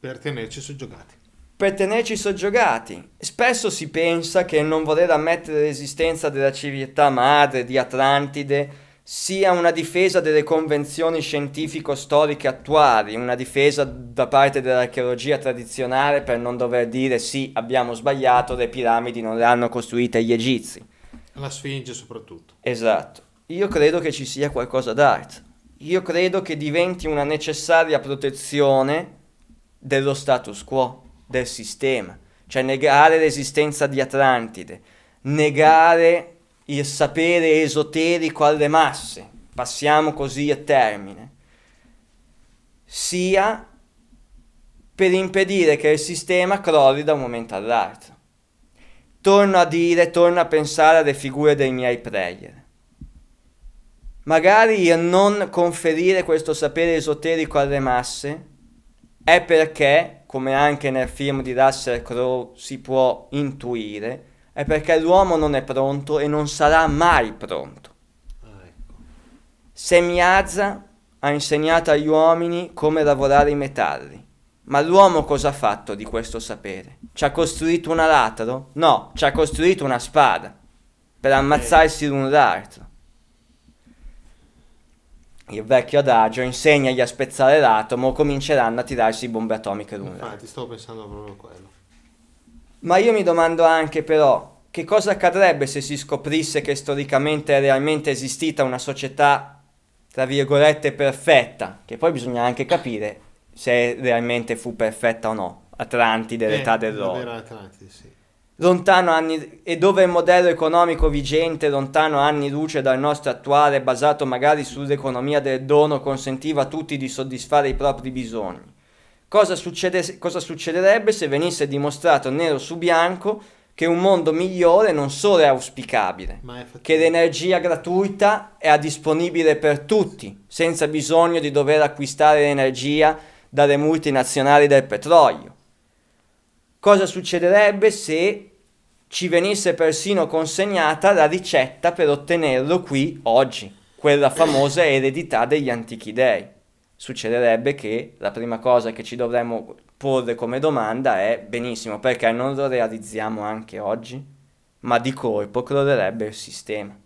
Per tenerci soggiogati. Per tenerci soggiogati. Spesso si pensa che non voler ammettere l'esistenza della civiltà madre di Atlantide sia una difesa delle convenzioni scientifico-storiche attuali, una difesa da parte dell'archeologia tradizionale per non dover dire sì, abbiamo sbagliato, le piramidi non le hanno costruite gli egizi. La Sfinge soprattutto. Esatto. Io credo che ci sia qualcosa d'altro. Io credo che diventi una necessaria protezione dello status quo, del sistema. Cioè negare l'esistenza di Atlantide, negare il sapere esoterico alle masse, passiamo così a termine, sia per impedire che il sistema crolli da un momento all'altro. Torno a dire, torno a pensare alle figure dei miei player. Magari il non conferire questo sapere esoterico alle masse è perché, come anche nel film di Russell Crowe si può intuire, è perché l'uomo non è pronto e non sarà mai pronto. Ah, ecco. Semiazza ha insegnato agli uomini come lavorare i metalli. Ma l'uomo cosa ha fatto di questo sapere? Ci ha costruito un aratro? No, ci ha costruito una spada per ammazzarsi l'un l'altro. Il vecchio adagio insegnagli a spezzare l'atomo, cominceranno a tirarsi bombe atomiche l'un l'altro. Infatti, stavo pensando proprio a quello. Ma io mi domando anche però che cosa accadrebbe se si scoprisse che storicamente è realmente esistita una società, tra virgolette, perfetta, che poi bisogna anche capire se realmente fu perfetta o no, Atlantide, l'età Eh, dell'oro. Atlantide, sì. lontano anni, e dove il modello economico vigente, lontano anni luce dal nostro attuale, basato magari sull'economia del dono, consentiva a tutti di soddisfare i propri bisogni. Cosa, succede, cosa succederebbe se venisse dimostrato nero su bianco che un mondo migliore non solo è auspicabile, Ma è che l'energia gratuita è disponibile per tutti, senza bisogno di dover acquistare l'energia dalle multinazionali del petrolio. Cosa succederebbe se ci venisse persino consegnata la ricetta per ottenerlo qui oggi, quella famosa eredità degli antichi dei? Succederebbe che la prima cosa che ci dovremmo porre come domanda è benissimo, perché non lo realizziamo anche oggi? Ma di colpo crollerebbe il sistema.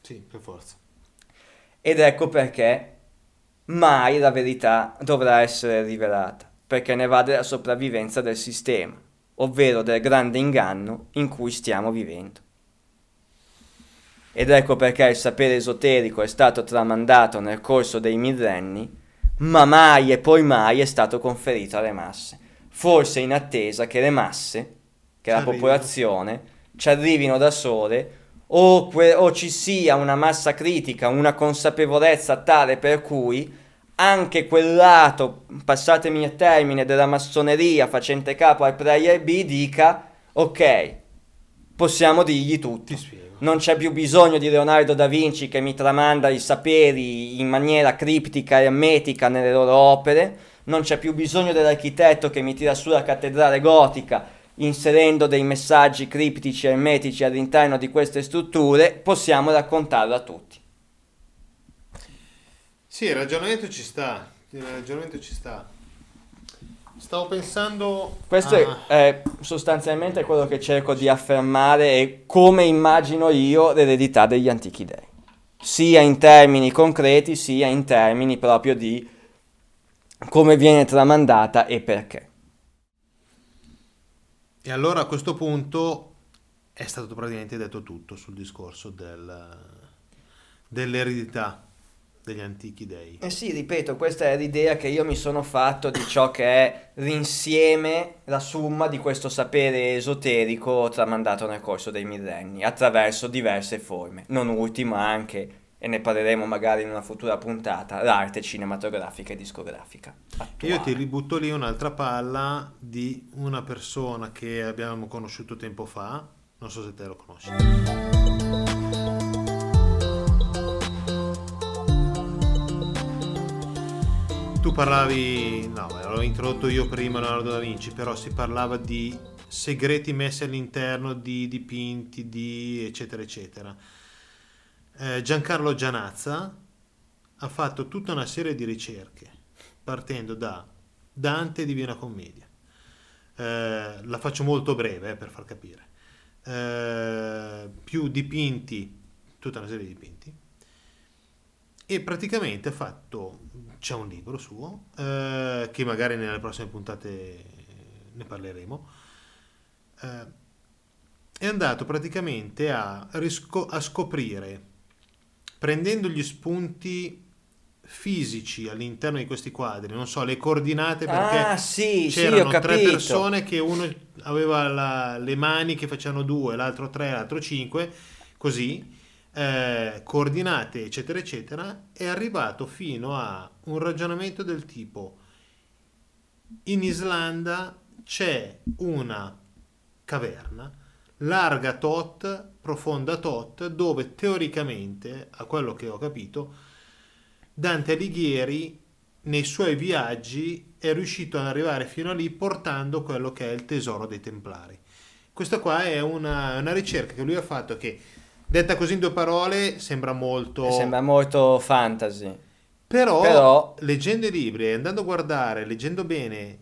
Sì, per forza. Ed ecco perché mai la verità dovrà essere rivelata, perché ne va della sopravvivenza del sistema, ovvero del grande inganno in cui stiamo vivendo. Ed ecco perché il sapere esoterico è stato tramandato nel corso dei millenni, ma mai e poi mai è stato conferito alle masse, forse in attesa che le masse, che la popolazione, ci arrivino da sole o, que- o ci sia una massa critica, una consapevolezza tale per cui anche quel lato, passatemi a termine, della massoneria facente capo al player B dica ok, possiamo dirgli tutto. Non c'è più bisogno di Leonardo da Vinci che mi tramanda i saperi in maniera criptica e ermetica nelle loro opere, non c'è più bisogno dell'architetto che mi tira su la cattedrale gotica inserendo dei messaggi criptici e ermetici all'interno di queste strutture, possiamo raccontarlo a tutti. Sì, il ragionamento ci sta. Il ragionamento ci sta. Stavo pensando. Questo a- è, è sostanzialmente quello che cerco di affermare e come immagino io l'eredità degli antichi dei, sia in termini concreti, sia in termini proprio di come viene tramandata e perché. E allora a questo punto è stato praticamente detto tutto sul discorso del- dell'eredità degli antichi dei. Eh sì, ripeto, questa è l'idea che io mi sono fatto di ciò che è l'insieme, la summa di questo sapere esoterico tramandato nel corso dei millenni, attraverso diverse forme, non ultima anche, e ne parleremo magari in una futura puntata, l'arte cinematografica e discografica. Attuale. io ti ributto lì un'altra palla di una persona che abbiamo conosciuto tempo fa, non so se te lo conosci. Tu parlavi, no, l'ho introdotto io prima Leonardo da Vinci, però si parlava di segreti messi all'interno di dipinti, di eccetera eccetera. Eh, Giancarlo Gianazza ha fatto tutta una serie di ricerche partendo da Dante Divina Commedia. Eh, la faccio molto breve eh, per far capire. Eh, più dipinti, tutta una serie di dipinti. E praticamente ha fatto, c'è un libro suo, eh, che magari nelle prossime puntate ne parleremo. eh, è andato praticamente a, risco- a scoprire, prendendo gli spunti fisici all'interno di questi quadri, non so, le coordinate perché Ah, sì, sì, c'erano ho tre persone che uno aveva la- le mani che facevano due, l'altro tre, l'altro cinque, così, eh, coordinate, eccetera, eccetera, è arrivato fino a un ragionamento del tipo in Islanda c'è una caverna larga tot, profonda tot, dove teoricamente, a quello che ho capito, Dante Alighieri nei suoi viaggi è riuscito ad arrivare fino a lì portando quello che è il tesoro dei Templari. Questa qua è una, una ricerca che lui ha fatto che, detta così in due parole, sembra molto... Sembra molto fantasy. Però, Però- leggendo i libri e andando a guardare, leggendo bene,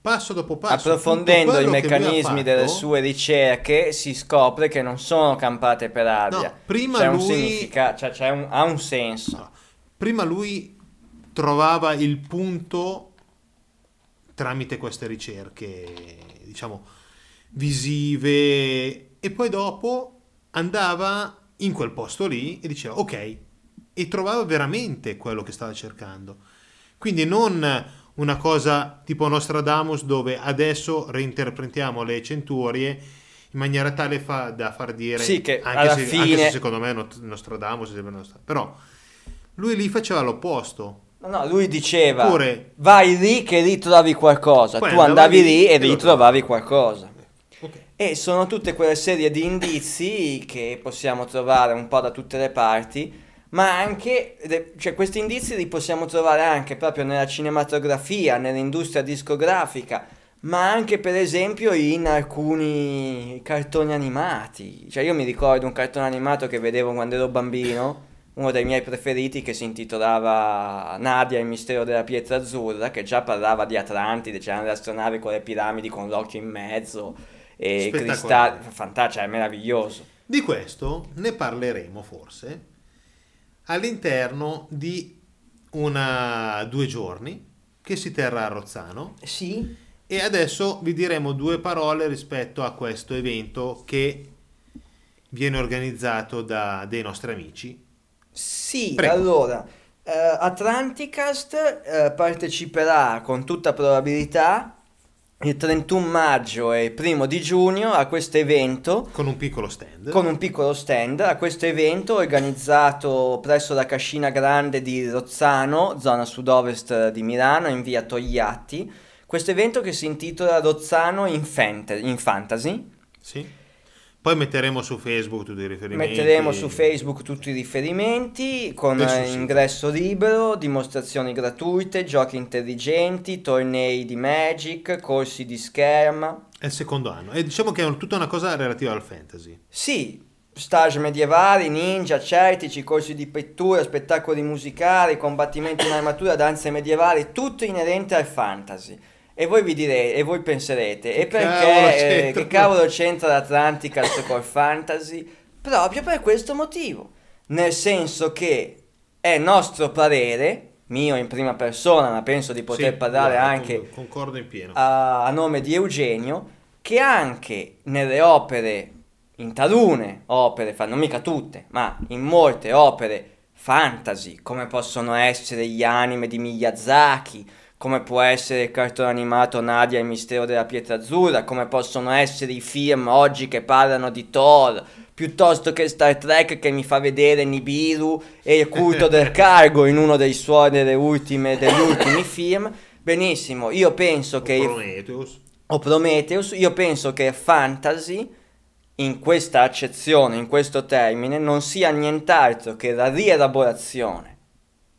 passo dopo passo, Approfondendo i meccanismi delle fatto, sue ricerche si scopre che non sono campate per aria. No, prima c'è un lui- significato, cioè c'è un- ha un senso. No. Prima lui trovava il punto tramite queste ricerche, diciamo, visive e poi dopo andava in quel posto lì e diceva ok e trovava veramente quello che stava cercando. Quindi non una cosa tipo Nostradamus dove adesso reinterpretiamo le centurie in maniera tale fa- da far dire Sì, che anche, alla se, fine- anche se secondo me Nostradamus sembra Nostradamus però lui lì faceva l'opposto No, lui diceva, Pure- vai lì che lì trovi qualcosa. Tu andavi lì e lì trovavi. qualcosa. Ok E sono tutte quelle serie di indizi che possiamo trovare un po' da tutte le parti, ma anche, cioè questi indizi li possiamo trovare anche proprio nella cinematografia, nell'industria discografica, ma anche per esempio in alcuni cartoni animati. Cioè io mi ricordo un cartone animato che vedevo quando ero bambino, uno dei miei preferiti che si intitolava Nadia, il mistero della pietra azzurra, che già parlava di Atlantide, c'erano le astronavi con le piramidi con l'occhio in mezzo e cristalli, fantastico, è meraviglioso. Di questo ne parleremo forse all'interno di una due giorni che si terrà a Rozzano Sì, e adesso vi diremo due parole rispetto a questo evento che viene organizzato da dei nostri amici. Sì, Prego. allora, eh, Atlanticast eh, parteciperà con tutta probabilità il 31 maggio e il primo di giugno a questo evento Con un piccolo stand. con un piccolo stand a questo evento organizzato presso la Cascina Grande di Rozzano, zona sud-ovest di Milano, in via Togliatti. Questo evento che si intitola Rozzano in, Fant- in Fantasy. Sì. Poi metteremo su Facebook tutti i riferimenti. Metteremo su Facebook tutti i riferimenti con ingresso libero, dimostrazioni gratuite, giochi intelligenti, tornei di Magic, corsi di scherma. È il secondo anno. E diciamo che è tutta una cosa relativa al fantasy. Sì, stage medievali, ninja, celtici, corsi di pittura, spettacoli musicali, combattimenti in armatura, danze medievali, tutto inerente al fantasy. E voi vi direte, e voi penserete, e Che cavolo perché, eh, c'entra? che cavolo c'entra l'Atlanticast col fantasy? Proprio per questo motivo. Nel senso che è nostro parere, mio in prima persona, ma penso di poter Sì, parlare guarda, anche con- Concordo in pieno. a, a nome di Eugenio, che anche nelle opere, in talune opere, non mica tutte, ma in molte opere fantasy, come possono essere gli anime di Miyazaki, come può essere il cartone animato Nadia e il mistero della pietra azzurra, come possono essere i film oggi che parlano di Thor, piuttosto che Star Trek che mi fa vedere Nibiru e il culto del (laughs) cargo in uno dei suoi delle ultime, degli ultimi film. Benissimo, io penso che il Prometheus. o Prometheus, io penso che fantasy in questa accezione, in questo termine, non sia nient'altro che la rielaborazione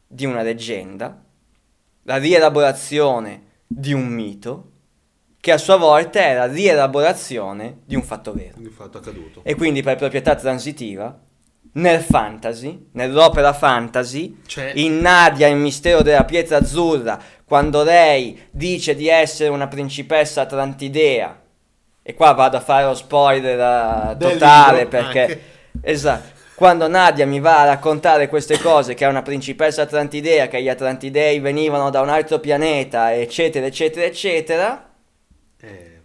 di una leggenda, la rielaborazione di un mito, che a sua volta è la rielaborazione di un fatto vero. Di fatto accaduto. E quindi per proprietà transitiva, nel fantasy, nell'opera fantasy, C'è in Nadia, il mistero della pietra azzurra, quando lei dice di essere una principessa atlantidea, e qua vado a fare lo spoiler eh, totale perché, anche. esatto, quando Nadia mi va a raccontare queste cose, che è una principessa atlantidea, che gli atlantidei venivano da un altro pianeta, eccetera, eccetera, eccetera, eh,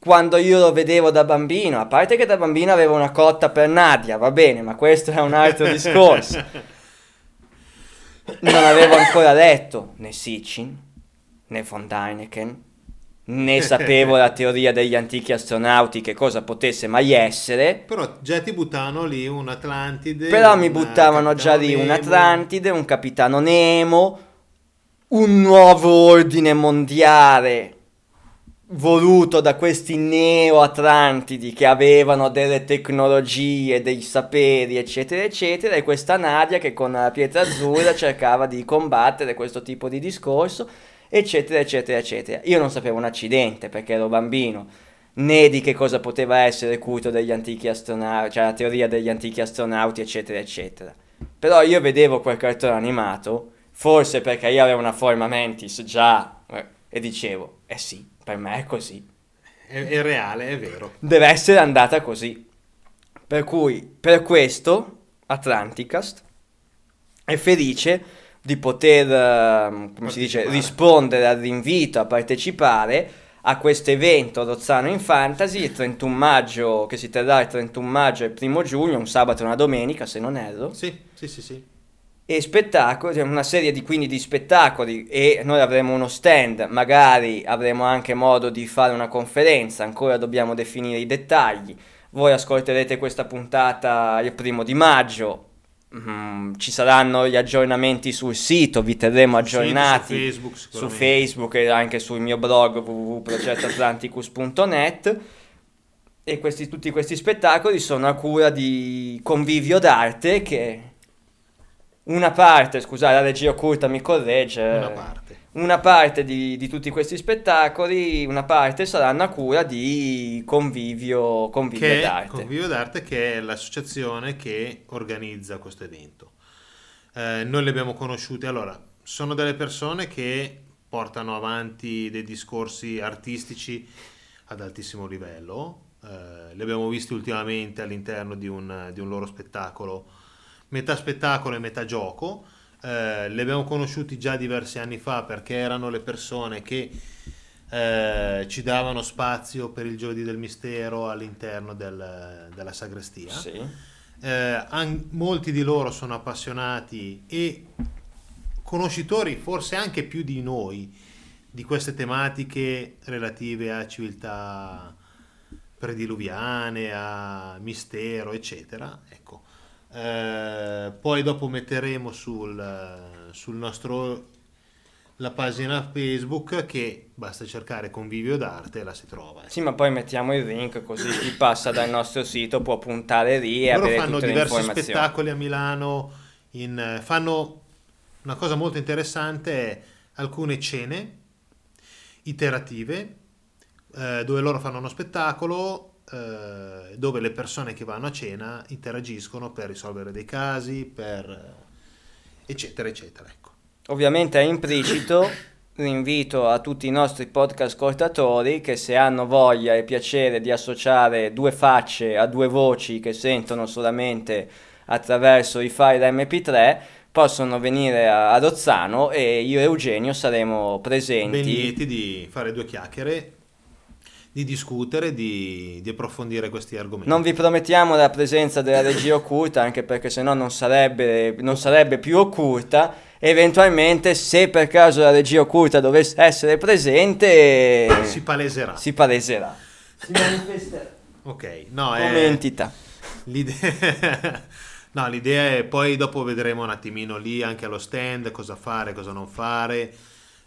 quando io lo vedevo da bambino, a parte che da bambino avevo una cotta per Nadia, va bene, ma questo è un altro discorso. Non avevo ancora letto né Sitchin, né von Däniken, né (laughs) sapevo la teoria degli antichi astronauti che cosa potesse mai essere. Però già ti buttavano lì un Atlantide. Però mi un buttavano già lì un Nemo. Atlantide, un Capitano Nemo, un nuovo ordine mondiale voluto da questi neo-atlantidi che avevano delle tecnologie, dei saperi, eccetera, eccetera, e questa Nadia che con la pietra azzurra cercava di combattere questo tipo di discorso, eccetera, eccetera, eccetera. Io non sapevo un accidente perché ero bambino, né di che cosa poteva essere culto degli antichi astronauti, cioè la teoria degli antichi astronauti, eccetera, eccetera. Però io vedevo quel cartone animato, forse perché io avevo una forma mentis già, eh, e dicevo, eh sì, per me è così. È, è reale, è vero. Deve essere andata così. Per cui, per questo, Atlanticast è felice di poter, ehm, come si dice, rispondere all'invito a partecipare a questo evento Rozzano in Fantasy il 31 maggio, che si terrà il 31 maggio e il 1 giugno, un sabato e una domenica se non erro. Sì, sì, sì, sì. e spettacoli, cioè una serie di, quindi di spettacoli e noi avremo uno stand, magari avremo anche modo di fare una conferenza, ancora dobbiamo definire i dettagli. Voi ascolterete questa puntata il primo di maggio, mm, ci saranno gli aggiornamenti sul sito, vi terremo aggiornati Su Facebook, su. Facebook e anche sul mio blog www.progettoatlanticus.net e questi, tutti questi spettacoli sono a cura di Convivio d'Arte che una parte, scusate la regia occulta mi corregge, Una parte. Una parte di, di tutti questi spettacoli, una parte saranno a cura di Convivio, convivio Che d'Arte. Convivio d'Arte, che è l'associazione che organizza questo evento. Eh, noi le abbiamo conosciute, allora, sono delle persone che portano avanti dei discorsi artistici ad altissimo livello. Eh, li abbiamo visti ultimamente all'interno di un, di un loro spettacolo, metà spettacolo e metà gioco. Eh, li abbiamo conosciuti già diversi anni fa perché erano le persone che eh, ci davano spazio per il giovedì del mistero all'interno del- della sagrestia. Sì. Eh, an- molti di loro sono appassionati e conoscitori, forse anche più di noi, di queste tematiche relative a civiltà prediluviane, a mistero, eccetera. Ecco. Eh, poi dopo metteremo sul, sul nostro la pagina Facebook che basta cercare Convivio d'arte e la si trova. Sì, ma poi mettiamo il link così chi (coughs) passa dal nostro sito può puntare lì e loro avere fanno diversi spettacoli a Milano in- fanno una cosa molto interessante è alcune cene iterative eh, dove loro fanno uno spettacolo eh, dove le persone che vanno a cena interagiscono per risolvere dei casi per eccetera eccetera ecco. Ovviamente è implicito (coughs) l'invito a tutti i nostri podcast ascoltatori che se hanno voglia e piacere di associare due facce a due voci che sentono solamente attraverso i file MP3 possono venire a Rozzano e io e Eugenio saremo presenti. ben lieti di fare due chiacchiere di discutere di, di approfondire questi argomenti Non vi promettiamo la presenza della regia occulta, anche perché sennò non sarebbe, non sarebbe più occulta. Eventualmente, se per caso la regia occulta dovesse essere presente, si paleserà si paleserà. Si manifesterà ok no come è, entità. L'idea... (laughs) no, l'idea è poi dopo vedremo un attimino lì anche allo stand cosa fare, cosa non fare.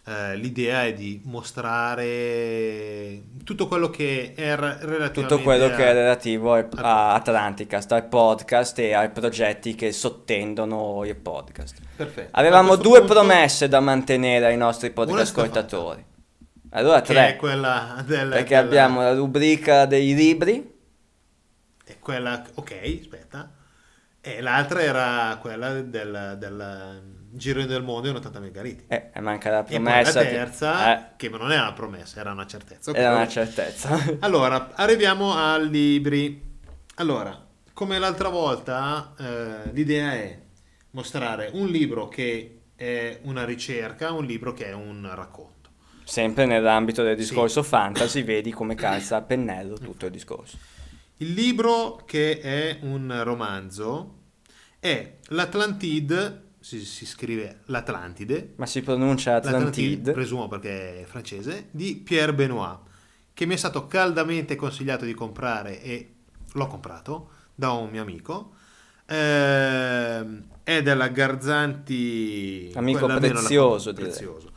Eh, l'idea è di mostrare tutto quello che è re- relativamente Tutto quello che è a- relativo al- a Atlanticast, al podcast e ai progetti che sottendono il podcast. Perfetto. A Avevamo due punto, promesse da mantenere ai nostri podcast ascoltatori. Allora tre, è quella del, perché del- abbiamo la rubrica dei libri. è quella, ok, aspetta. E l'altra era quella del, del Giro del Mondo in 80 megaliti. Eh, e manca la E poi la promessa. terza, Eh, che non era una promessa, era una certezza. ok. era una certezza. (laughs) Allora, arriviamo ai libri. Allora, come l'altra volta, eh, l'idea è mostrare un libro che è una ricerca, un libro che è un racconto. Sempre nell'ambito del discorso fantasy, vedi come (coughs) calza a pennello tutto il discorso. Il libro che è un romanzo è L'Atlantide, si, si scrive l'Atlantide, Ma si pronuncia l'Atlantide, Atlantide. presumo perché è francese, di Pierre Benoit, che mi è stato caldamente consigliato di comprare e l'ho comprato da un mio amico. Ehm, è della Garzanti, Amico la prezioso, direi. prezioso.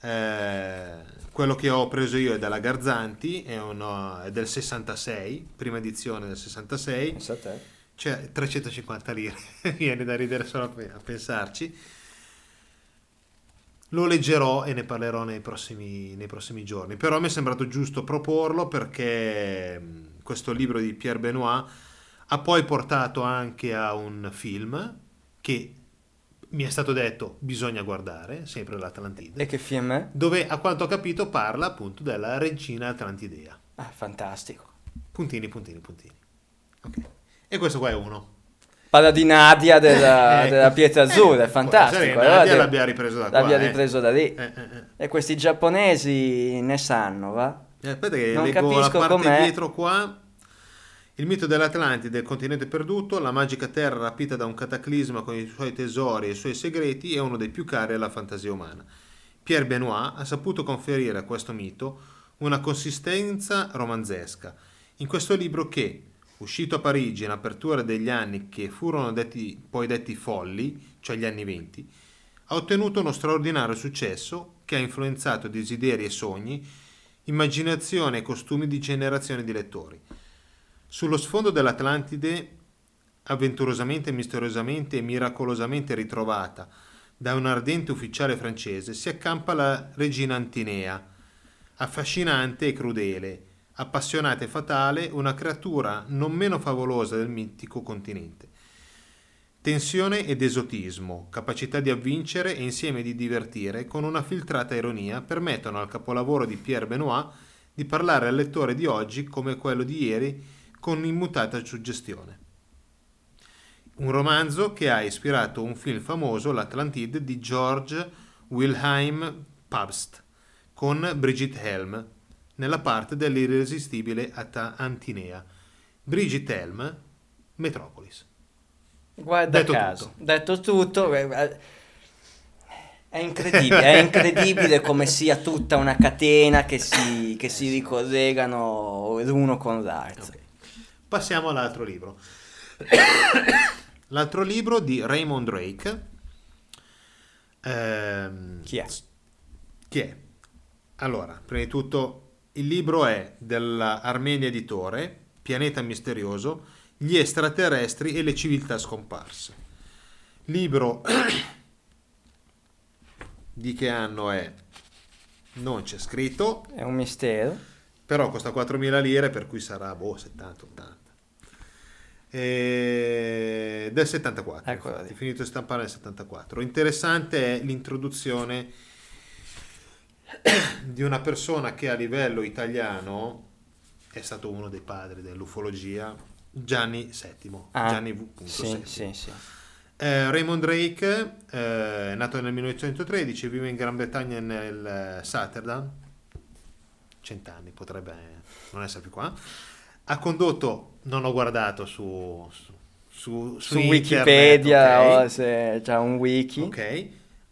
Eh, quello che ho preso io è della Garzanti, è, uno- è del 66, prima edizione del 66, Pensa a te. Cioè 350 lire, (laughs) viene da ridere solo a pe- a pensarci. Lo leggerò e ne parlerò nei prossimi, nei prossimi giorni, però mi è sembrato giusto proporlo perché questo libro di Pierre Benoit ha poi portato anche a un film che mi è stato detto bisogna guardare, sempre l'Atlantide, E che film è? dove a quanto ho capito parla appunto della regina Atlantidea. Ah, fantastico. Puntini, puntini, puntini. Ok. E questo qua è uno. Parla di Nadia della, Ecco. della pietra azzurra, Eh, è fantastico. allora Nadia de- l'abbia ripreso da qua. l'abbia eh. ripreso da lì. Eh, eh, eh. E questi giapponesi ne sanno, va? Eh, Aspetta che Non leggo la capisco parte com'è. dietro qua. Il mito dell'Atlantide, del continente perduto, la magica terra rapita da un cataclisma con i suoi tesori e i suoi segreti, è uno dei più cari alla fantasia umana. Pierre Benoit ha saputo conferire a questo mito una consistenza romanzesca. In questo libro che, uscito a Parigi in apertura degli anni che furono detti, poi detti folli, cioè gli anni venti, ha ottenuto uno straordinario successo che ha influenzato desideri e sogni, immaginazione e costumi di generazioni di lettori. Sullo sfondo dell'Atlantide, avventurosamente, misteriosamente e miracolosamente ritrovata da un ardente ufficiale francese, si accampa la regina Antinea, affascinante e crudele, appassionata e fatale, una creatura non meno favolosa del mitico continente. Tensione ed esotismo, capacità di avvincere e insieme di divertire, con una filtrata ironia, permettono al capolavoro di Pierre Benoit di parlare al lettore di oggi come quello di ieri con immutata suggestione. Un romanzo che ha ispirato un film famoso, L'Atlantide, di George Wilhelm Pabst, con Brigitte Helm, nella parte dell'irresistibile Antinea. Brigitte Helm, Metropolis. Guarda detto caso, tutto. detto tutto, eh, eh, è incredibile, è incredibile (laughs) come sia tutta una catena che si, che si ricollegano l'uno con l'altro. Okay. Passiamo all'altro libro. L'altro libro di Raymond Drake. Ehm, chi è? Chi è? Allora, prima di tutto, il libro è dell'Armenia Editore, Pianeta Misterioso, gli extraterrestri e le civiltà scomparse. Libro (clears throat) di che anno è? Non c'è scritto. È un mistero però costa 4.000 lire per cui sarà boh 70 80 e... del 74 ecco infatti, finito di stampare nel 74 interessante è l'introduzione (coughs) di una persona che a livello italiano è stato uno dei padri dell'ufologia Gianni VII ah, Gianni V. Sì, sì, sì. Eh, Raymond Drake eh, nato nel 1913 vive in Gran Bretagna nel Saturday cent'anni, potrebbe non essere più qua. Ha condotto, non ho guardato su, su, su, su, su Wikipedia okay. o se c'è un wiki. Ok.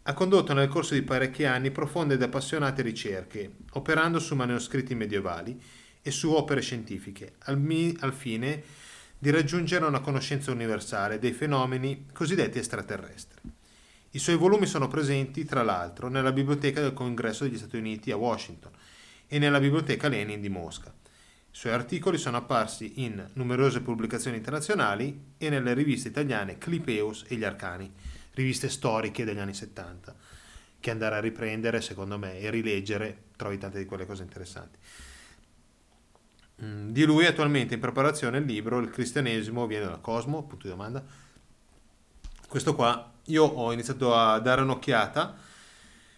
Ha condotto nel corso di parecchi anni profonde ed appassionate ricerche, operando su manoscritti medievali e su opere scientifiche, al, mi, al fine di raggiungere una conoscenza universale dei fenomeni cosiddetti extraterrestri. I suoi volumi sono presenti, tra l'altro, nella biblioteca del Congresso degli Stati Uniti a Washington e nella Biblioteca Lenin di Mosca. I suoi articoli sono apparsi in numerose pubblicazioni internazionali e nelle riviste italiane Clipeus e Gli Arcani, riviste storiche degli anni 70, che andare a riprendere, secondo me, e rileggere, trovi tante di quelle cose interessanti. Mm, di lui attualmente in preparazione il libro Il cristianesimo viene dal cosmo, punto di domanda. Questo qua io ho iniziato a dare un'occhiata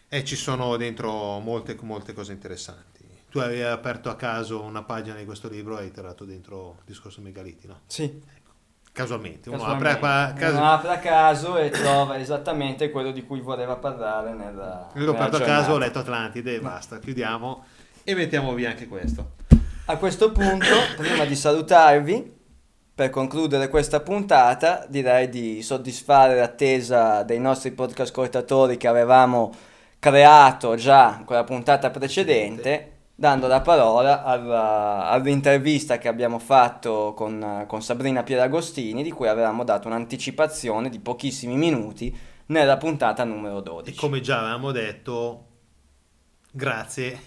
e ci sono dentro molte, molte cose interessanti tu avevi aperto a caso una pagina di questo libro e hai tirato dentro il discorso megaliti, no? Sì. Casualmente, uno apre, a caso... uno apre a caso e trova esattamente quello di cui voleva parlare nella Io l'ho aperto a caso, ho letto Atlantide e basta, chiudiamo e mettiamo via anche questo. A questo punto, prima di salutarvi, per concludere questa puntata, direi di soddisfare l'attesa dei nostri podcast ascoltatori che avevamo creato già con la puntata precedente dando la parola alla, all'intervista che abbiamo fatto con, con Sabrina Pieragostini, di cui avevamo dato un'anticipazione di pochissimi minuti nella puntata numero 12. E come già avevamo detto, grazie.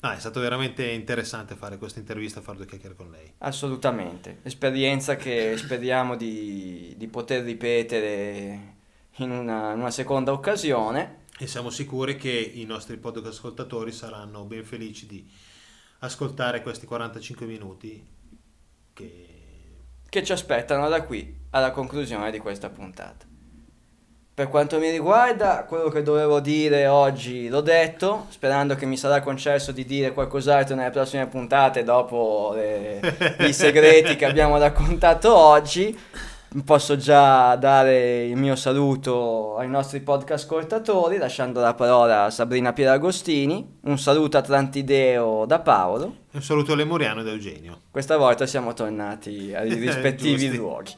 No, è stato veramente interessante fare questa intervista, fare due chiacchiere con lei. Assolutamente, esperienza che speriamo di, di poter ripetere in una, in una seconda occasione e siamo sicuri che i nostri podcast ascoltatori saranno ben felici di ascoltare questi 45 minuti che... che ci aspettano da qui alla conclusione di questa puntata. Per quanto mi riguarda, quello che dovevo dire oggi l'ho detto, sperando che mi sarà concesso di dire qualcos'altro nelle prossime puntate dopo le, i segreti che abbiamo raccontato oggi. Posso già dare il mio saluto ai nostri podcast ascoltatori, lasciando la parola a Sabrina Pieragostini. Un saluto Atlantideo da Paolo. Un saluto Lemuriano da Eugenio. Questa volta siamo tornati ai (laughs) rispettivi luoghi.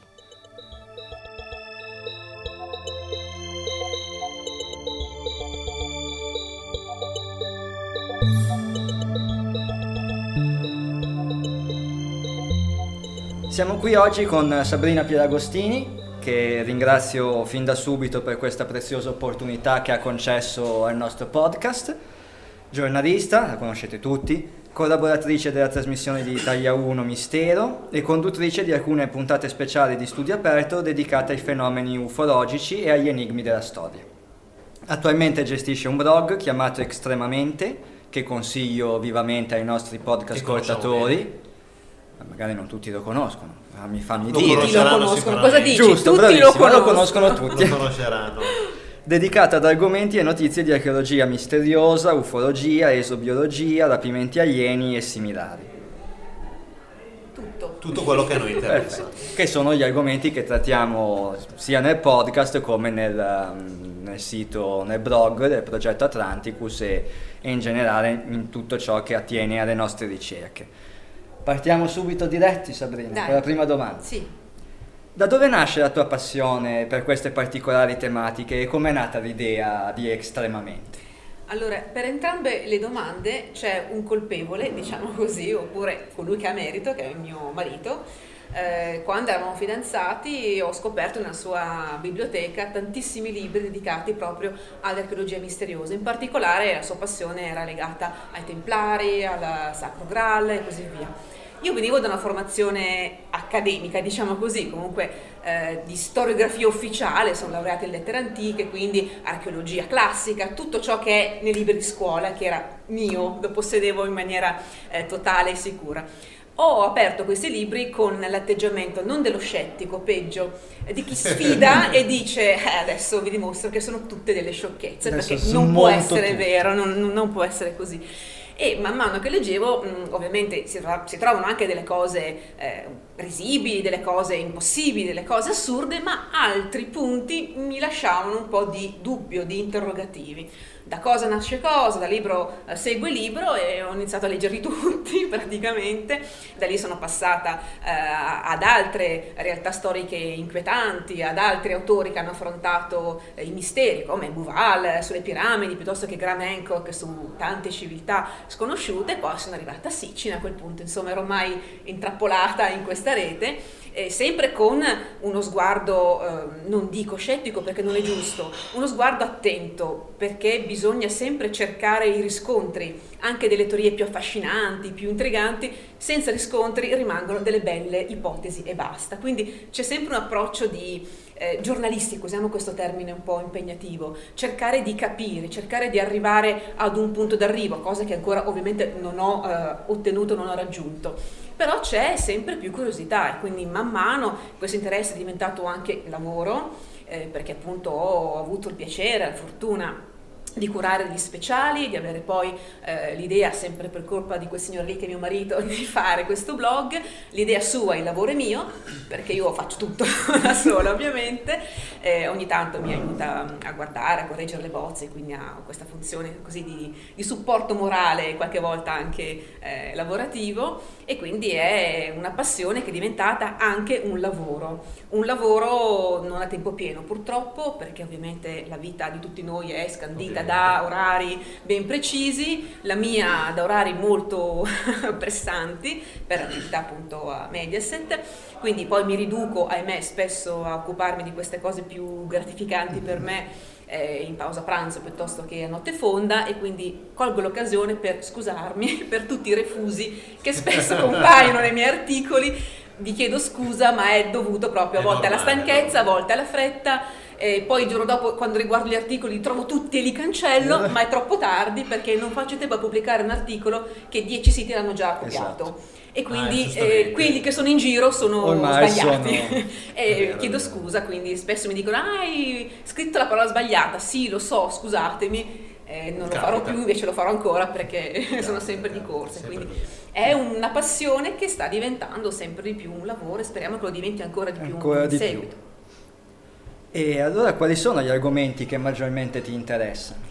Siamo qui oggi con Sabrina Pieragostini, che ringrazio fin da subito per questa preziosa opportunità che ha concesso al nostro podcast. Giornalista, la conoscete tutti, collaboratrice della trasmissione di Italia 1 Mistero e conduttrice di alcune puntate speciali di Studio Aperto dedicate ai fenomeni ufologici e agli enigmi della storia. Attualmente gestisce un blog chiamato Estremamente, che consiglio vivamente ai nostri podcast ascoltatori. Ma Magari non tutti lo conoscono, ma mi fammi Lo dire. Tutti lo conoscono. Cosa dici? Giusto, Tutti bravissimo, lo lo conoscono. conoscono (laughs) tutti. Lo conosceranno. dedicata ad argomenti e notizie di archeologia misteriosa, ufologia, esobiologia, rapimenti alieni e similari. Tutto. Tutto quello che a noi interessa. Perfetto. Che sono gli argomenti che trattiamo sia nel podcast come nel, um, nel sito, nel blog del progetto Atlanticus e, e in generale in tutto ciò che attiene alle nostre ricerche. Partiamo subito diretti, Sabrina, Dai. con la prima domanda. Sì. Da dove nasce la tua passione per queste particolari tematiche e com'è nata l'idea di Estremamente? Allora, per entrambe le domande c'è un colpevole, diciamo (laughs) così, oppure colui che ha merito, che è mio marito. Eh, quando eravamo fidanzati ho scoperto nella sua biblioteca tantissimi libri dedicati proprio all'archeologia misteriosa, in particolare la sua passione era legata ai Templari, al Sacro Graal e così via. Io venivo da una formazione accademica, diciamo così, comunque eh, di storiografia ufficiale, sono laureata in lettere antiche, quindi archeologia classica, tutto ciò che è nei libri di scuola, che era mio, lo possedevo in maniera eh, totale e sicura. Ho aperto questi libri con l'atteggiamento non dello scettico, peggio, di chi (laughs) sfida e dice eh, adesso vi dimostro che sono tutte delle sciocchezze, Adesso perché non può essere tutto. vero, non- non può essere così. E man mano che leggevo, mh, ovviamente si, trova- si trovano anche delle cose eh, risibili, delle cose impossibili, delle cose assurde, ma altri punti mi lasciavano un po' di dubbio, di interrogativi. Da cosa nasce cosa, da libro eh, segue libro e ho iniziato a leggerli (laughs) tutti praticamente. Da lì sono passata eh, ad altre realtà storiche inquietanti, ad altri autori che hanno affrontato eh, i misteri come Buval eh, sulle piramidi piuttosto che Graham Hancock su tante civiltà sconosciute poi sono arrivata a Sitchin a quel punto, insomma ero ormai intrappolata in questa rete eh, sempre con uno sguardo, eh, non dico scettico perché non è giusto, uno sguardo attento perché bisogna sempre cercare i riscontri anche delle teorie più affascinanti, più intriganti, senza riscontri rimangono delle belle ipotesi e basta. Quindi c'è sempre un approccio di eh, giornalistico, usiamo questo termine un po' impegnativo, cercare di capire, cercare di arrivare ad un punto d'arrivo, cosa che ancora ovviamente non ho eh, ottenuto, non ho raggiunto. Però c'è sempre più curiosità e quindi man mano questo interesse è diventato anche lavoro, eh, perché appunto ho avuto il piacere, la fortuna di curare degli speciali, di avere poi eh, l'idea, sempre per colpa di quel signor lì che è mio marito, (laughs) di fare questo blog, l'idea sua, il lavoro è mio, perché io faccio tutto (laughs) da sola ovviamente, eh, ogni tanto mi aiuta a guardare, a correggere le bozze, quindi ha questa funzione così di, di supporto morale e qualche volta anche eh, lavorativo. E quindi è una passione che è diventata anche un lavoro, un lavoro non a tempo pieno purtroppo perché ovviamente la vita di tutti noi è scandita da orari ben precisi, la mia da orari molto (laughs) pressanti per attività appunto a Mediaset, quindi poi mi riduco ahimè spesso a occuparmi di queste cose più gratificanti per me eh, in pausa pranzo piuttosto che a notte fonda e quindi colgo l'occasione per scusarmi (laughs) per tutti i refusi che spesso (laughs) compaiono nei miei articoli. Vi chiedo scusa, ma è dovuto proprio a volte alla stanchezza, a volte alla fretta. E poi il giorno dopo, quando riguardo gli articoli, li trovo tutti e li cancello, ma è troppo tardi perché non faccio tempo a pubblicare un articolo che 10 siti l'hanno già copiato. Esatto. E quindi Ah, eh, quelli che sono in giro sono Ormai sbagliati. sono- (laughs) e vero, chiedo scusa, quindi spesso mi dicono: "Ah, hai scritto la parola sbagliata. Sì, lo so, scusatemi. eh, non lo farò più, invece lo farò ancora perché (laughs) sono sempre di corsa. Quindi è una passione che sta diventando sempre di più un lavoro e speriamo che lo diventi ancora di più ancora in di seguito. Più. E allora quali sono gli argomenti che maggiormente ti interessano?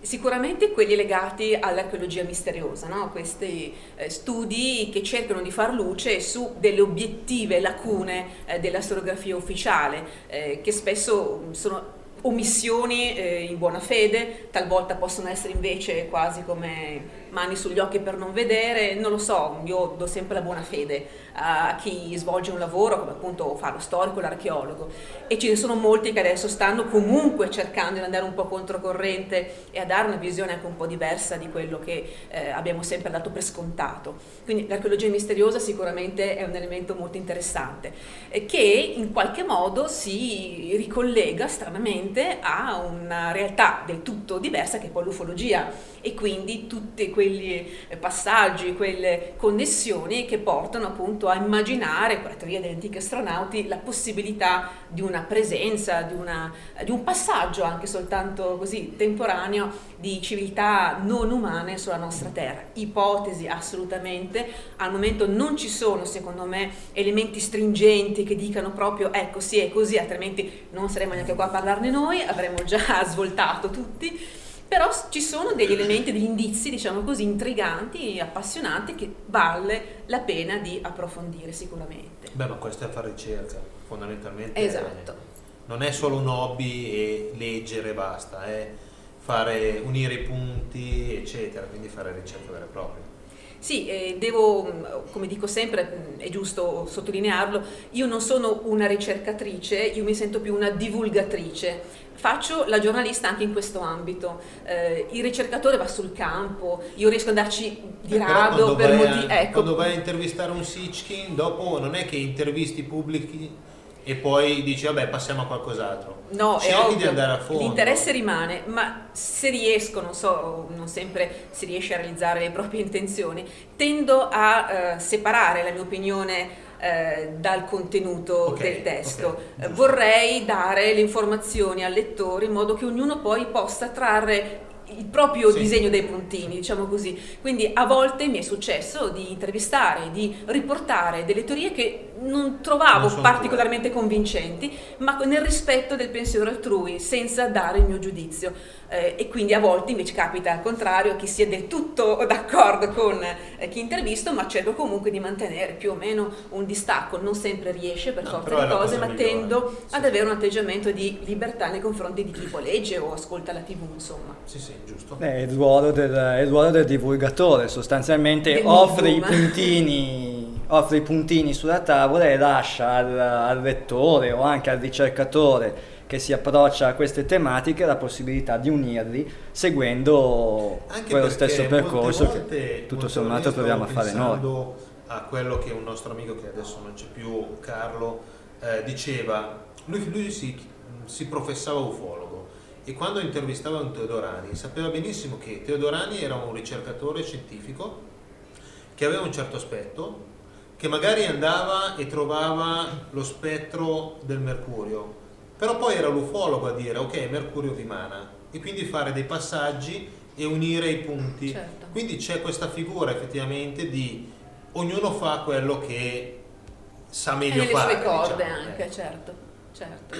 Sicuramente quelli legati all'archeologia misteriosa, no? questi eh, studi che cercano di far luce su delle obiettive lacune eh, della storiografia ufficiale, eh, che spesso sono omissioni eh, in buona fede, talvolta possono essere invece quasi come mani sugli occhi per non vedere, non lo so, io do sempre la buona fede a chi svolge un lavoro come appunto fa lo storico, l'archeologo e ce ne sono molti che adesso stanno comunque cercando di andare un po' controcorrente e a dare una visione anche un po' diversa di quello che eh, abbiamo sempre dato per scontato. Quindi l'archeologia misteriosa sicuramente è un elemento molto interessante eh, che in qualche modo si ricollega stranamente a una realtà del tutto diversa che è poi l'ufologia e quindi tutti quegli passaggi, quelle connessioni che portano appunto a immaginare, con la teoria degli antichi astronauti, la possibilità di una presenza, di, una, di un passaggio anche soltanto così temporaneo di civiltà non umane sulla nostra Terra. Ipotesi assolutamente, al momento non ci sono secondo me elementi stringenti che dicano proprio ecco sì è così, altrimenti non saremmo neanche qua a parlarne noi, avremmo già (laughs) svoltato tutti però ci sono degli elementi, degli indizi, diciamo così, intriganti, appassionanti che vale la pena di approfondire sicuramente. Beh, ma questo è fare ricerca, fondamentalmente. Esatto. È, non è solo un hobby e leggere e basta, è fare, unire i punti, eccetera, quindi fare ricerca vera e propria. Sì, eh, devo, come dico sempre, è giusto sottolinearlo, io non sono una ricercatrice, io mi sento più una divulgatrice faccio la giornalista anche in questo ambito. Eh, il ricercatore va sul campo, io riesco ad andarci di eh, rado per motivi. Ecco. Quando vai a intervistare un Sitchkin, dopo non è che intervisti pubblici e poi dici vabbè passiamo a qualcos'altro. No, Cerchi è ovvio, di andare a fondo. L'interesse rimane, ma se riesco, non so, non sempre si riesce a realizzare le proprie intenzioni, tendo a eh, separare la mia opinione eh, dal contenuto okay, del testo. Okay, Vorrei dare le informazioni al lettore in modo che ognuno poi possa trarre il proprio sì. disegno dei puntini, diciamo così. Quindi a volte mi è successo di intervistare, di riportare delle teorie che non trovavo non particolarmente tue. convincenti, ma nel rispetto del pensiero altrui, senza dare il mio giudizio. Eh, e quindi a volte invece capita al contrario che sia del tutto (laughs) d'accordo con eh, chi intervisto, ma cerco comunque di mantenere più o meno un distacco. Non sempre riesce per no, forza di cose, ma migliore. tendo sì. ad avere un atteggiamento di libertà nei confronti di chi legge o ascolta la TV, insomma. Sì, sì, giusto. È il ruolo del, il ruolo del divulgatore, sostanzialmente del offre i puntini (laughs) offre i puntini sulla tavola e lascia al, al lettore o anche al ricercatore che si approccia a queste tematiche la possibilità di unirli seguendo Anche quello stesso percorso volte, che tutto sommato proviamo a fare noi. A quello che un nostro amico che adesso non c'è più, Carlo, eh, diceva, lui, lui si, si, professava ufologo e quando intervistava un Teodorani sapeva benissimo che Teodorani era un ricercatore scientifico che aveva un certo aspetto, che magari andava e trovava lo spettro del mercurio però poi era l'ufologo a dire ok, Mercurio vi mana e quindi fare dei passaggi e unire i punti. Certo. Quindi c'è questa figura effettivamente di ognuno fa quello che sa meglio e fare. le sue corde diciamo. anche, ecco. certo, certo.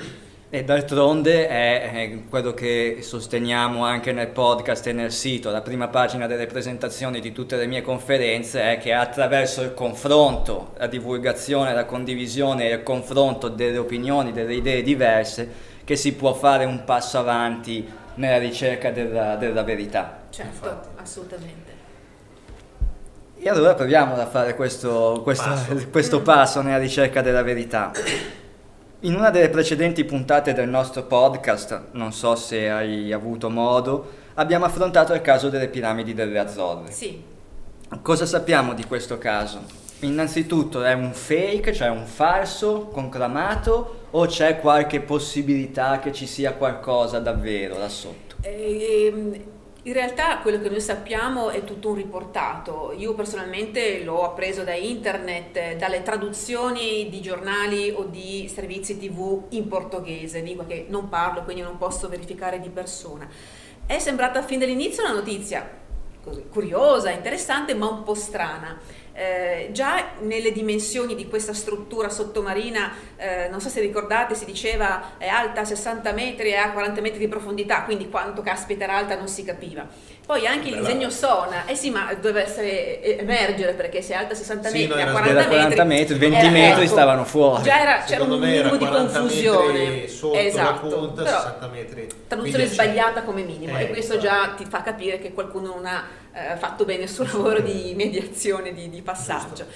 E d'altronde è, è, quello che sosteniamo anche nel podcast e nel sito. La prima pagina delle presentazioni di tutte le mie conferenze è che attraverso il confronto, la divulgazione, la condivisione e il confronto delle opinioni, delle idee diverse, che si può fare un passo avanti nella ricerca della, della verità. Certo, Infatti. assolutamente. E allora proviamo a fare questo, questo, passo. questo passo nella ricerca della verità. In una delle precedenti puntate del nostro podcast, non so se hai avuto modo, abbiamo affrontato il caso delle piramidi delle Azzorre. Sì. Cosa sappiamo di questo caso? Innanzitutto è un fake, cioè un falso conclamato o c'è qualche possibilità che ci sia qualcosa davvero là sotto? Eh, in realtà quello che noi sappiamo è tutto un riportato. Io personalmente l'ho appreso da internet, dalle traduzioni di giornali o di servizi tv in portoghese, lingua che non parlo, quindi non posso verificare di persona. È sembrata fin dall'inizio una notizia curiosa, interessante, ma un po' strana. Eh, già nelle dimensioni di questa struttura sottomarina, eh, non so se ricordate, si diceva è alta 60 metri e ha 40 metri di profondità, quindi quanto caspita era alta non si capiva. Poi anche il disegno Sona, eh sì, ma doveva essere, emergere perché se è alta 60 Sì, metri a era 40 40 metri, metri, 20 era- metri ecco, stavano fuori. Già era, c'era un minimo di 40 confusione. esatto, punta, però 60 metri. traduzione sbagliata come minimo Eh, e questo già ti fa capire che qualcuno non ha eh, fatto bene il suo lavoro di mediazione, di, di passaggio.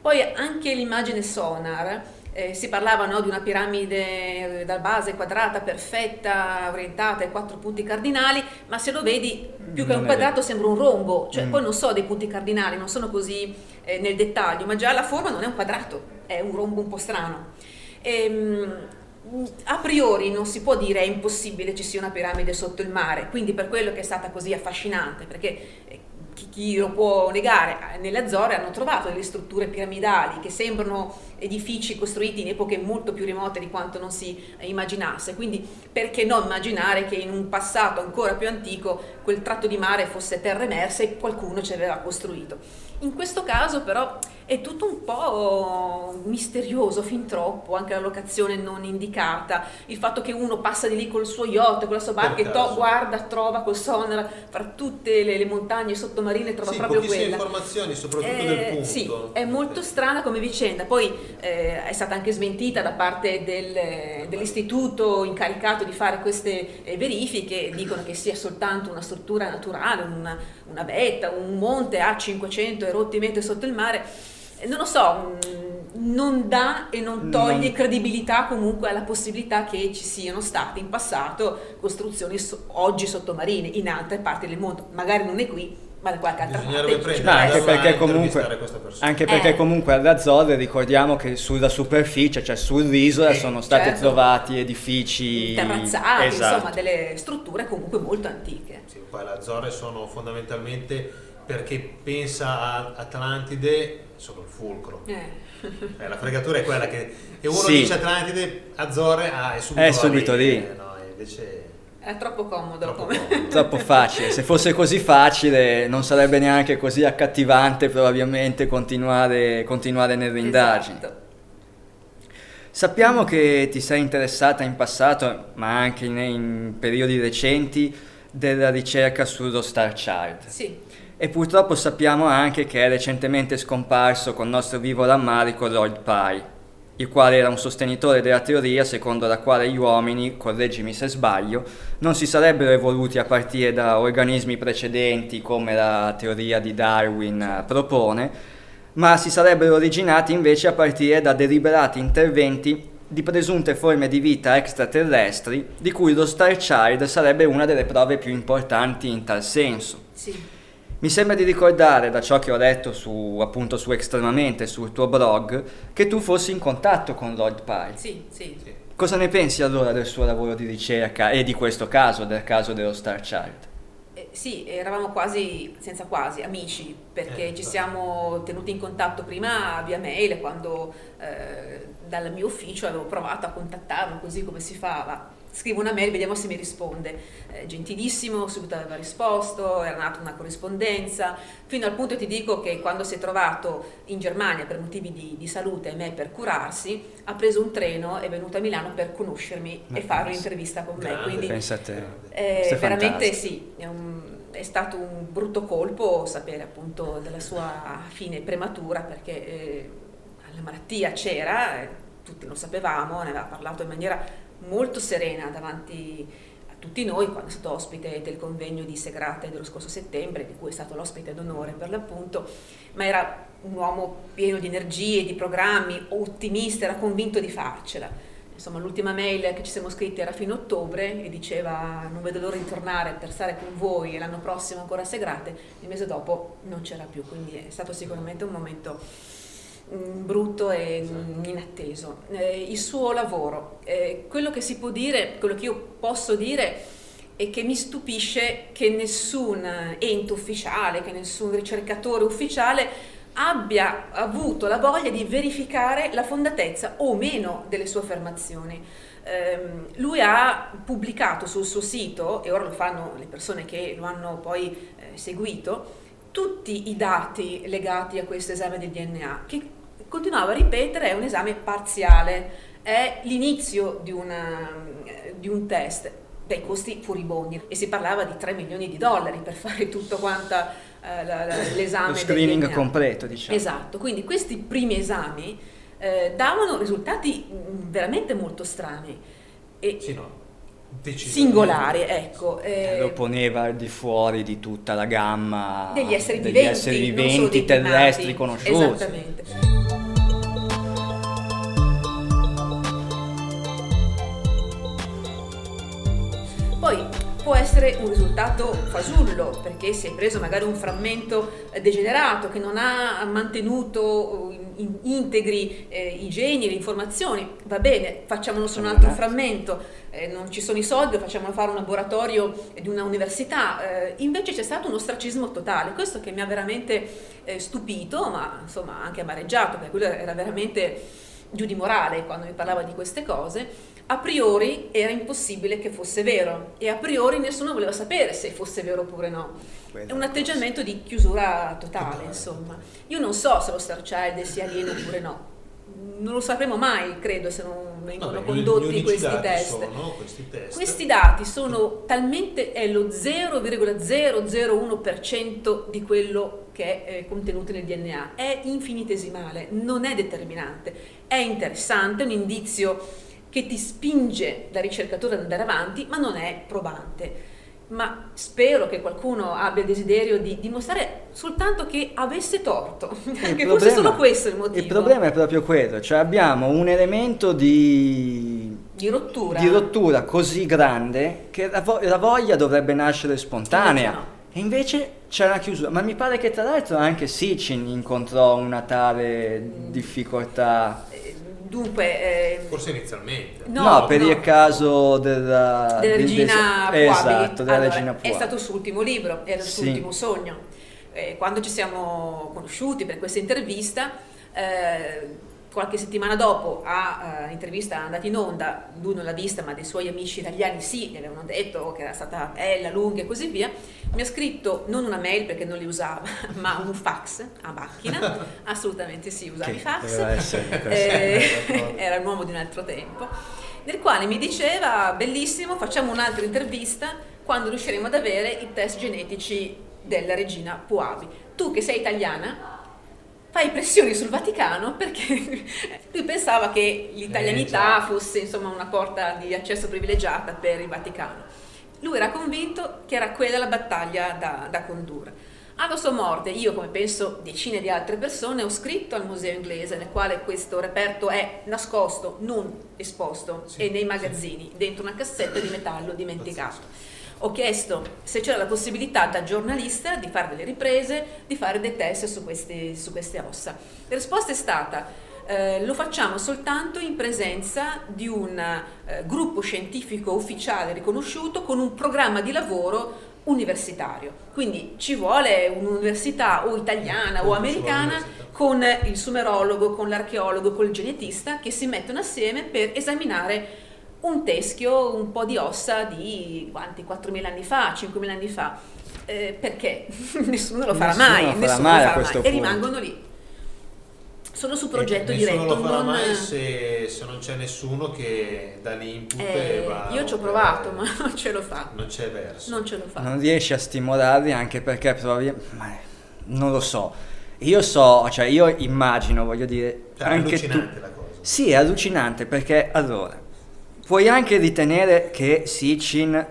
Poi anche l'immagine sonar, eh, si parlava no, di una piramide eh, da base quadrata, perfetta, orientata ai quattro punti cardinali, ma se lo vedi più che un quadrato sembra un rombo, cioè Mm. poi non so dei punti cardinali, non sono così eh, nel dettaglio, ma già la forma non è un quadrato, è un rombo un po' strano. Ehm, a priori non si può dire è impossibile ci sia una piramide sotto il mare, quindi per quello che è stata così affascinante, perché eh, chi, chi lo può negare, eh, nelle Azzorre hanno trovato delle strutture piramidali che sembrano edifici costruiti in epoche molto più remote di quanto non si eh, immaginasse, quindi perché no immaginare che in un passato ancora più antico quel tratto di mare fosse terra emersa e qualcuno ci aveva costruito. In questo caso però è tutto un po' misterioso, fin troppo, anche la locazione non indicata, il fatto che uno passa di lì col suo yacht, con la sua barca e to- guarda, trova col sonar fra tutte le, le montagne sottomarine, trova Sì, proprio quella. informazioni, soprattutto Eh, del punto. Sì, è molto strana come vicenda. Poi eh, è stata anche smentita da parte del- dell'istituto incaricato di fare queste eh, verifiche, dicono che sia soltanto una struttura naturale, una, una vetta, un monte a 500 e rotti metri sotto il mare. Eh, Non lo so, mh, non dà e non toglie Non- credibilità comunque alla possibilità che ci siano state in passato costruzioni so- oggi sottomarine in altre parti del mondo. Magari non è qui, ma da qualche altra Bisognerebbe parte. prendere No, anche perché comunque, anche perché Eh. comunque alle Azzorre ricordiamo che sulla superficie, cioè sull'isola, Sì, sono stati certo. trovati edifici terrazzati, Esatto. insomma, delle strutture comunque molto antiche. Sì, poi le Azzorre sono fondamentalmente perché pensa a Atlantide, sono il fulcro. Eh. Eh, la fregatura è quella che e uno Sì. dice Atlantide, Azzorre, ah, è subito, È subito lì. Eh, no, invece È troppo comodo troppo come... comodo. (laughs) Troppo facile, se fosse così facile non sarebbe neanche così accattivante probabilmente continuare, continuare nelle indagini. Esatto. Sappiamo che ti sei interessata in passato, ma anche in, in periodi recenti, della ricerca sullo Star Child. Sì, E purtroppo sappiamo anche che è recentemente scomparso con nostro vivo rammarico Lloyd Pye, il quale era un sostenitore della teoria secondo la quale gli uomini, correggimi se sbaglio, non si sarebbero evoluti a partire da organismi precedenti come la teoria di Darwin eh, propone, ma si sarebbero originati invece a partire da deliberati interventi di presunte forme di vita extraterrestri, di cui lo Star Child sarebbe una delle prove più importanti in tal senso. sì. Mi sembra di ricordare, da ciò che ho letto su, appunto su Estremamente, sul tuo blog, che tu fossi in contatto con Lloyd Pye. Sì, sì. Cosa ne pensi allora del suo lavoro di ricerca e di questo caso, del caso dello Star Child? Eh, sì, eravamo quasi, senza quasi, amici, perché Eh, ci siamo tenuti in contatto prima via mail, quando eh, dal mio ufficio avevo provato a contattarlo, così come si fa, scrivo una mail, vediamo se mi risponde. Eh, gentilissimo, subito aveva risposto, era nata una corrispondenza, fino al punto ti dico che quando si è trovato in Germania per motivi di, di salute e me per curarsi, ha preso un treno, è venuto a Milano per conoscermi Ma e fare un'intervista con me. Grande. Quindi Pensa a te. eh, veramente sì, è, un- è stato un brutto colpo sapere appunto della sua fine prematura perché eh, la malattia c'era, eh, tutti lo sapevamo, ne aveva parlato in maniera molto serena davanti a tutti noi quando è stato ospite del convegno di Segrate dello scorso settembre, di cui è stato l'ospite d'onore per l'appunto, ma era un uomo pieno di energie, di programmi, ottimista, era convinto di farcela. Insomma, l'ultima mail che ci siamo scritti era fino a ottobre e diceva non vedo l'ora di tornare per stare con voi e l'anno prossimo ancora a Segrate, il mese dopo non c'era più, quindi è stato sicuramente un momento brutto e mm, inatteso. Eh, il suo lavoro, eh, quello che si può dire, quello che io posso dire è che mi stupisce che nessun ente ufficiale, che nessun ricercatore ufficiale abbia avuto la voglia di verificare la fondatezza o meno delle sue affermazioni. ehm, lui ha pubblicato sul suo sito, e ora lo fanno le persone che lo hanno poi eh, seguito, tutti i dati legati a questo esame del DNA, che continuava a ripetere è un esame parziale, è l'inizio di, una, di un test dai costi furibondi e si parlava di 3 milioni di dollari per fare tutto quanto eh, la, la, l'esame. Lo screening completo, diciamo. Esatto, quindi questi primi esami eh, davano risultati mm, veramente molto strani. E Sì, no. singolari, ecco. eh, Lo poneva al di fuori di tutta la gamma degli esseri degli viventi, esseri viventi dei terrestri conosciuti. Esattamente. Può essere un risultato fasullo perché si è preso magari un frammento eh, degenerato che non ha mantenuto in- integri eh, i geni, le informazioni. Va bene, facciamolo su un altro Esatto. frammento, eh, non ci sono i soldi, facciamolo fare un laboratorio di una università. Eh, invece c'è stato un ostracismo totale, questo che mi ha veramente eh, stupito, ma insomma anche amareggiato, perché quello era veramente giù di morale quando mi parlava di queste cose. A priori era impossibile che fosse vero e a priori nessuno voleva sapere se fosse vero oppure no. È un atteggiamento di chiusura totale, insomma. Io non so se lo Star Child sia alieno oppure no. Non lo sapremo mai, credo, se non vengono Vabbè, condotti questi dati test. sono questi test. Questi dati sono talmente, è lo 0,001% di quello che è eh, contenuto nel DNA, è infinitesimale, non è determinante, è interessante, è un indizio che ti spinge da ricercatore ad andare avanti, ma non è probante. Ma spero che qualcuno abbia il desiderio di dimostrare soltanto che avesse torto, (laughs) che fosse solo questo il motivo Il problema è proprio quello, cioè abbiamo un elemento di, di rottura. di rottura così grande che la, vo- la voglia dovrebbe nascere spontanea. No. E invece c'è una chiusura. Ma mi pare che tra l'altro anche Sitchin incontrò una tale difficoltà. Dunque, eh, Forse inizialmente. No, per no. il caso della, della del- regina del- Puabi. Esatto, della Allora, regina È Puabi. stato il suo ultimo libro, era il suo Sì. ultimo sogno. Eh, quando ci siamo conosciuti per questa intervista, eh, qualche settimana dopo, a eh, intervista andata in onda, lui non l'ha vista, ma dei suoi amici italiani sì, gli avevano detto che era stata bella, lunga e così via, mi ha scritto non una mail perché non li usava, (laughs) ma un fax a macchina, (laughs) assolutamente sì, usava i fax. Eh, (laughs) era un uomo di un altro tempo, nel quale mi diceva, bellissimo, facciamo un'altra intervista quando riusciremo ad avere i test genetici della regina Puabi. Tu che sei italiana, fai pressioni sul Vaticano perché (laughs) lui pensava che l'italianità fosse insomma una porta di accesso privilegiata per il Vaticano. Lui era convinto che era quella la battaglia da, da condurre. Alla sua morte, io come penso decine di altre persone, ho scritto al museo inglese nel quale questo reperto è nascosto, non esposto, Sì, e nei sì. magazzini, dentro una cassetta di metallo dimenticato. Ho chiesto se c'era la possibilità da giornalista di fare delle riprese, di fare dei test su queste, su queste ossa. La risposta è stata eh, lo facciamo soltanto in presenza di un eh, gruppo scientifico ufficiale riconosciuto con un programma di lavoro universitario. Quindi ci vuole un'università o italiana o americana con il sumerologo, con l'archeologo, con il genetista che si mettono assieme per esaminare un teschio, un po' di ossa di quanti? 4.000 anni fa, 5.000 anni fa. Eh, perché (laughs) nessuno lo farà Nessuno mai, lo farà nessuno mai lo a farà questo mai. E punto. rimangono lì. Sono su progetto E nessuno diretto. lo farà non- mai se, se non c'è nessuno che dà l'input Eh, e va io ci ho provato, ma (laughs) non ce lo fa. Non c'è verso. Non ce lo fa. non riesci a stimolarli anche perché provi ma non lo so io so cioè io immagino voglio dire Cioè, è anche tu allucinante la cosa. sì è allucinante perché allora puoi anche ritenere che Sitchin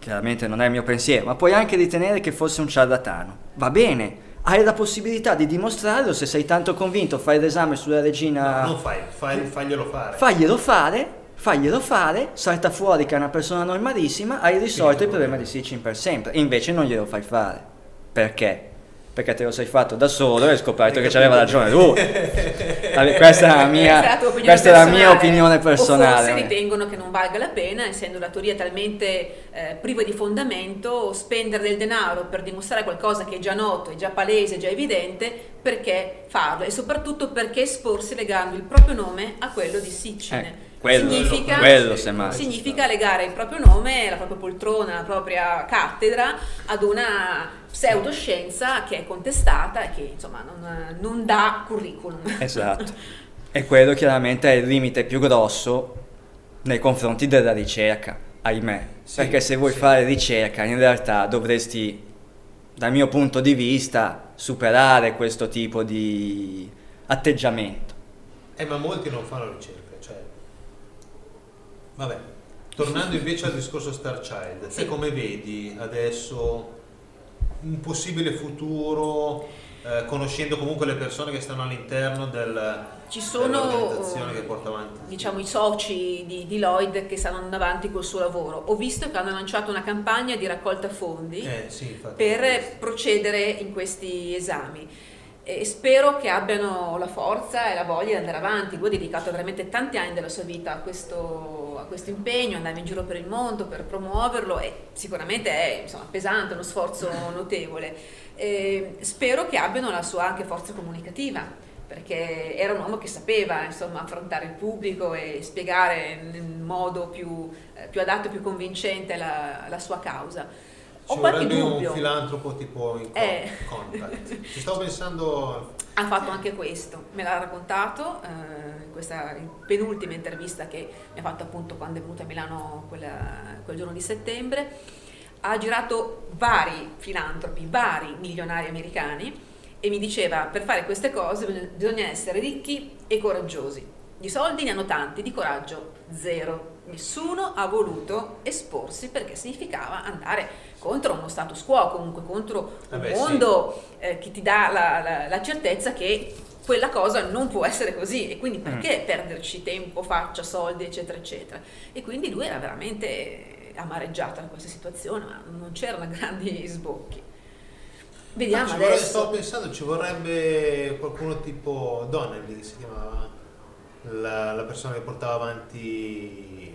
chiaramente non è il mio pensiero ma puoi anche ritenere che fosse un ciarlatano va bene hai la possibilità di dimostrarlo se sei tanto convinto fai l'esame sulla regina No, non fai, fai, faglielo fare. faglielo fare, faglielo fare, salta fuori che è una persona normalissima, hai risolto il problema di Sitchin per sempre. Invece non glielo fai fare. Perché? Perché te lo sei fatto da solo e hai scoperto che c'aveva ragione lui. (laughs) Questa è la mia, Questa è la tua opinione mia personale. O forse ritengono che non valga la pena, essendo la teoria talmente eh, priva di fondamento, spendere del denaro per dimostrare qualcosa che è già noto, è già palese, è già evidente, perché farlo? E soprattutto perché esporsi legando il proprio nome a quello di Sitchin. Eh. Quello, significa, quello semmai. significa legare il proprio nome, la propria poltrona, la propria cattedra ad una pseudoscienza che è contestata e che insomma non, non dà curriculum. Esatto. E quello chiaramente è il limite più grosso nei confronti della ricerca, ahimè. Sì, Perché se vuoi sì. fare ricerca, in realtà dovresti, dal mio punto di vista, superare questo tipo di atteggiamento. Eh, ma molti non fanno ricerca, cioè... Vabbè, tornando invece al discorso Star Child, Sì. te come vedi adesso un possibile futuro, eh, conoscendo comunque le persone che stanno all'interno del, Ci sono che porta avanti? diciamo i soci di, di Lloyd che stanno andando avanti col suo lavoro. Ho visto che hanno lanciato una campagna di raccolta fondi Eh, sì, per procedere in questi esami. E spero che abbiano la forza e la voglia di andare avanti. Lui ha dedicato veramente tanti anni della sua vita a questo, a questo impegno, andava in giro per il mondo per promuoverlo e sicuramente è insomma, pesante, uno sforzo (laughs) notevole. E spero che abbiano la sua anche forza comunicativa perché era un uomo che sapeva insomma, affrontare il pubblico e spiegare nel modo più, eh, più adatto e più convincente la, la sua causa. Ho qualche dubbio. un filantropo tipo in Eh. contact. Ci stavo pensando... Ha fatto anche questo, me l'ha raccontato eh, in questa penultima intervista che mi ha fatto appunto quando è venuto a Milano quella- quel giorno di settembre. Ha girato vari filantropi, vari milionari americani e mi diceva per fare queste cose bisogna essere ricchi e coraggiosi. Di soldi ne hanno tanti, di coraggio zero. Nessuno ha voluto esporsi perché significava andare contro uno status quo, comunque contro Eh un beh, sì. mondo eh, che ti dà la, la- la certezza che quella cosa non può essere così e quindi perché perderci tempo, faccia, soldi, eccetera, eccetera. E quindi lui era veramente amareggiato da questa situazione, ma non c'erano grandi sbocchi. Vediamo vorrebbe- adesso. stavo pensando, ci vorrebbe qualcuno tipo Donnelly, che si chiamava la, la persona che portava avanti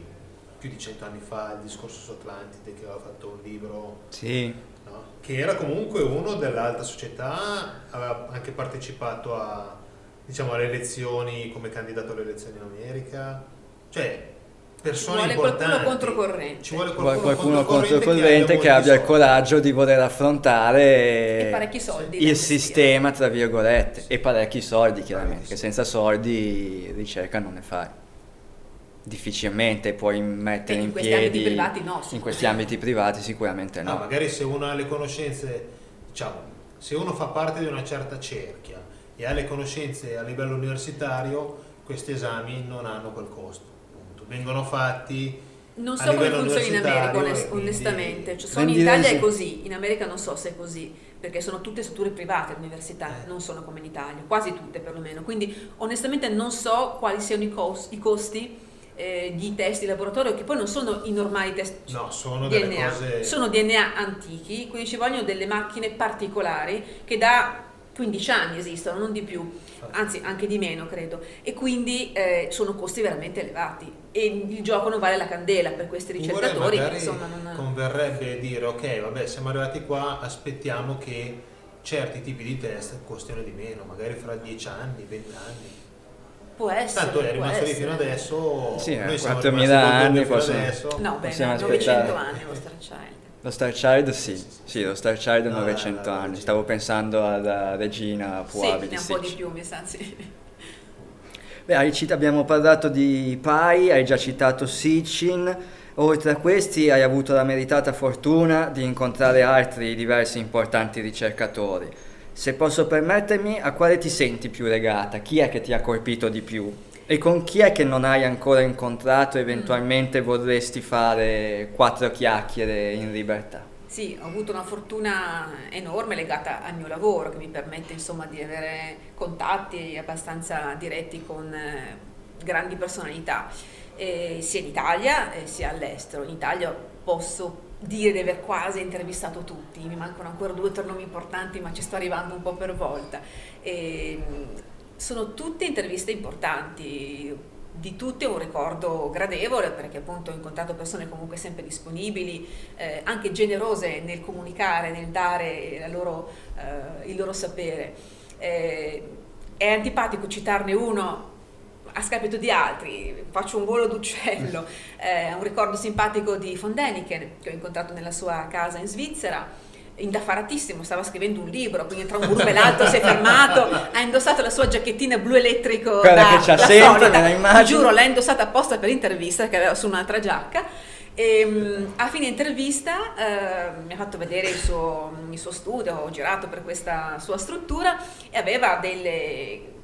più di cento anni fa il discorso su Atlantide, che aveva fatto un libro, Sì. no? che era comunque uno dell'alta società, aveva anche partecipato a, diciamo, alle elezioni come candidato alle elezioni in America, cioè persone Ci vuole qualcuno controcorrente. Ci vuole Qualcuno, qualcuno, controcorrente che, abbia il coraggio di voler affrontare E parecchi il sistema, tra virgolette, e parecchi soldi chiaramente, che senza soldi ricerca non ne fai. Difficilmente puoi mettere E in in questi piedi... ambiti privati no, In questi ambiti privati sicuramente No, no. magari se uno ha le conoscenze, diciamo, se uno fa parte di una certa cerchia e ha le conoscenze a livello universitario, questi esami non hanno quel costo. punto. Vengono fatti Non a so come funziona in America, onest- quindi- onestamente. Cioè, solo in Italia è così, in America non so se è così, perché sono tutte strutture private le università, Eh. non sono come in Italia, quasi tutte perlomeno. Quindi onestamente non so quali siano i costi eh, di test di laboratorio, che poi non sono i normali test No, sono delle DNA, cose... sono DNA antichi, quindi ci vogliono delle macchine particolari che da 15 anni esistono, non di più, anzi anche di meno credo, e quindi eh, sono costi veramente elevati. E il gioco non vale la candela per questi ricercatori che insomma non... converrebbe dire ok, vabbè, siamo arrivati qua, aspettiamo che certi tipi di test costino di meno, magari fra 10 anni, 20 anni. Può essere. Tanto è rimasto lì fino adesso. Sì, eh, noi siamo 4.000 rimasti col anni possono- adesso. No, beh, Possiamo 900 aspettare. anni lo Star Child. Lo Star Child sì, sì, lo Star Child No, 900 la- la anni, regina. stavo pensando alla regina Sì, di ha un po' di più, mi sa, sì. Beh, hai cit- abbiamo parlato di Pai, hai già citato Sitchin, oltre a questi hai avuto la meritata fortuna di incontrare altri diversi importanti ricercatori. Se posso permettermi, a quale ti senti più legata? Chi è che ti ha colpito di più? E con chi è che non hai ancora incontrato e eventualmente vorresti fare quattro chiacchiere in libertà? Sì, ho avuto una fortuna enorme legata al mio lavoro che mi permette insomma di avere contatti abbastanza diretti con eh, grandi personalità, eh, sia in Italia eh, sia all'estero. In Italia posso dire di aver quasi intervistato tutti, mi mancano ancora due o tre nomi importanti ma ci sto arrivando un po' per volta. E, mh, sono tutte interviste importanti, di tutte un ricordo gradevole perché appunto ho incontrato persone comunque sempre disponibili, eh, anche generose nel comunicare, nel dare loro, eh, il loro sapere. Eh, è antipatico citarne uno a scapito di altri, faccio un volo d'uccello, (laughs) eh, un ricordo simpatico di von Däniken che ho incontrato nella sua casa in Svizzera indaffaratissimo, stava scrivendo un libro, quindi tra un burro e l'altro si è fermato, (laughs) ha indossato la sua giacchettina blu elettrico Quella da, che c'ha sempre solita. nella (laughs) giuro, l'ha indossata apposta per l'intervista che aveva su un'altra giacca. E, mh, a fine intervista eh, mi ha fatto vedere il suo, il suo studio, ho girato per questa sua struttura e aveva delle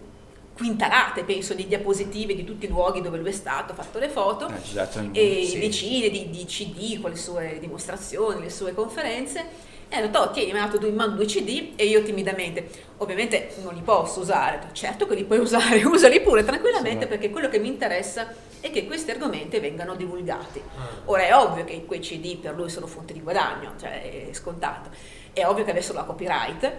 quintalate, penso, di diapositive di tutti i luoghi dove lui è stato, ha fatto le foto Eh, il- e sì. decine di, di CD con le sue dimostrazioni, le sue conferenze. E ha detto, oh, tieni, mi ha dato due, in mano due CD e io timidamente, ovviamente non li posso usare. Certo che li puoi usare, (laughs) usali pure tranquillamente Sì. perché quello che mi interessa è che questi argomenti vengano divulgati. Ah. Ora è ovvio che quei CD per lui sono fonte di guadagno, cioè è scontato. È ovvio che adesso la copyright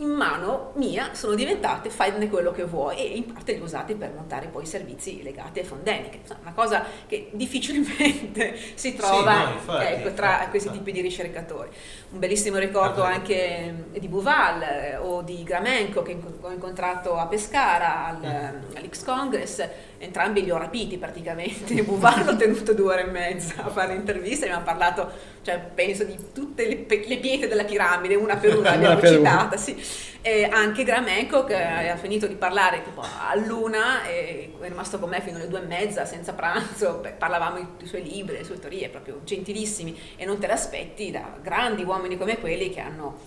in mano mia sono diventate faine quello che vuoi e in parte li ho usati per montare poi servizi legati ai fondeniche. Una cosa che difficilmente (laughs) si trova no, infatti, ecco, tra infatti, questi infatti. tipi di ricercatori. Un bellissimo ricordo Ah, anche di Buval eh, o di Gramenco che ho incontrato a Pescara al, Mm. all'X Congress, entrambi li ho rapiti praticamente. (laughs) Buval l'ho tenuto due ore e mezza a fare l'intervista e mi ha parlato, cioè, penso, di tutte le, le pietre della piramide, una per una, (laughs) l'abbiamo citata, sì. E anche Gramenco che ha finito di parlare tipo all'una e è rimasto con me fino alle due e mezza senza pranzo, Beh, parlavamo di- dei suoi libri, delle sue teorie, proprio gentilissimi e non te l'aspetti da grandi uomini come quelli che hanno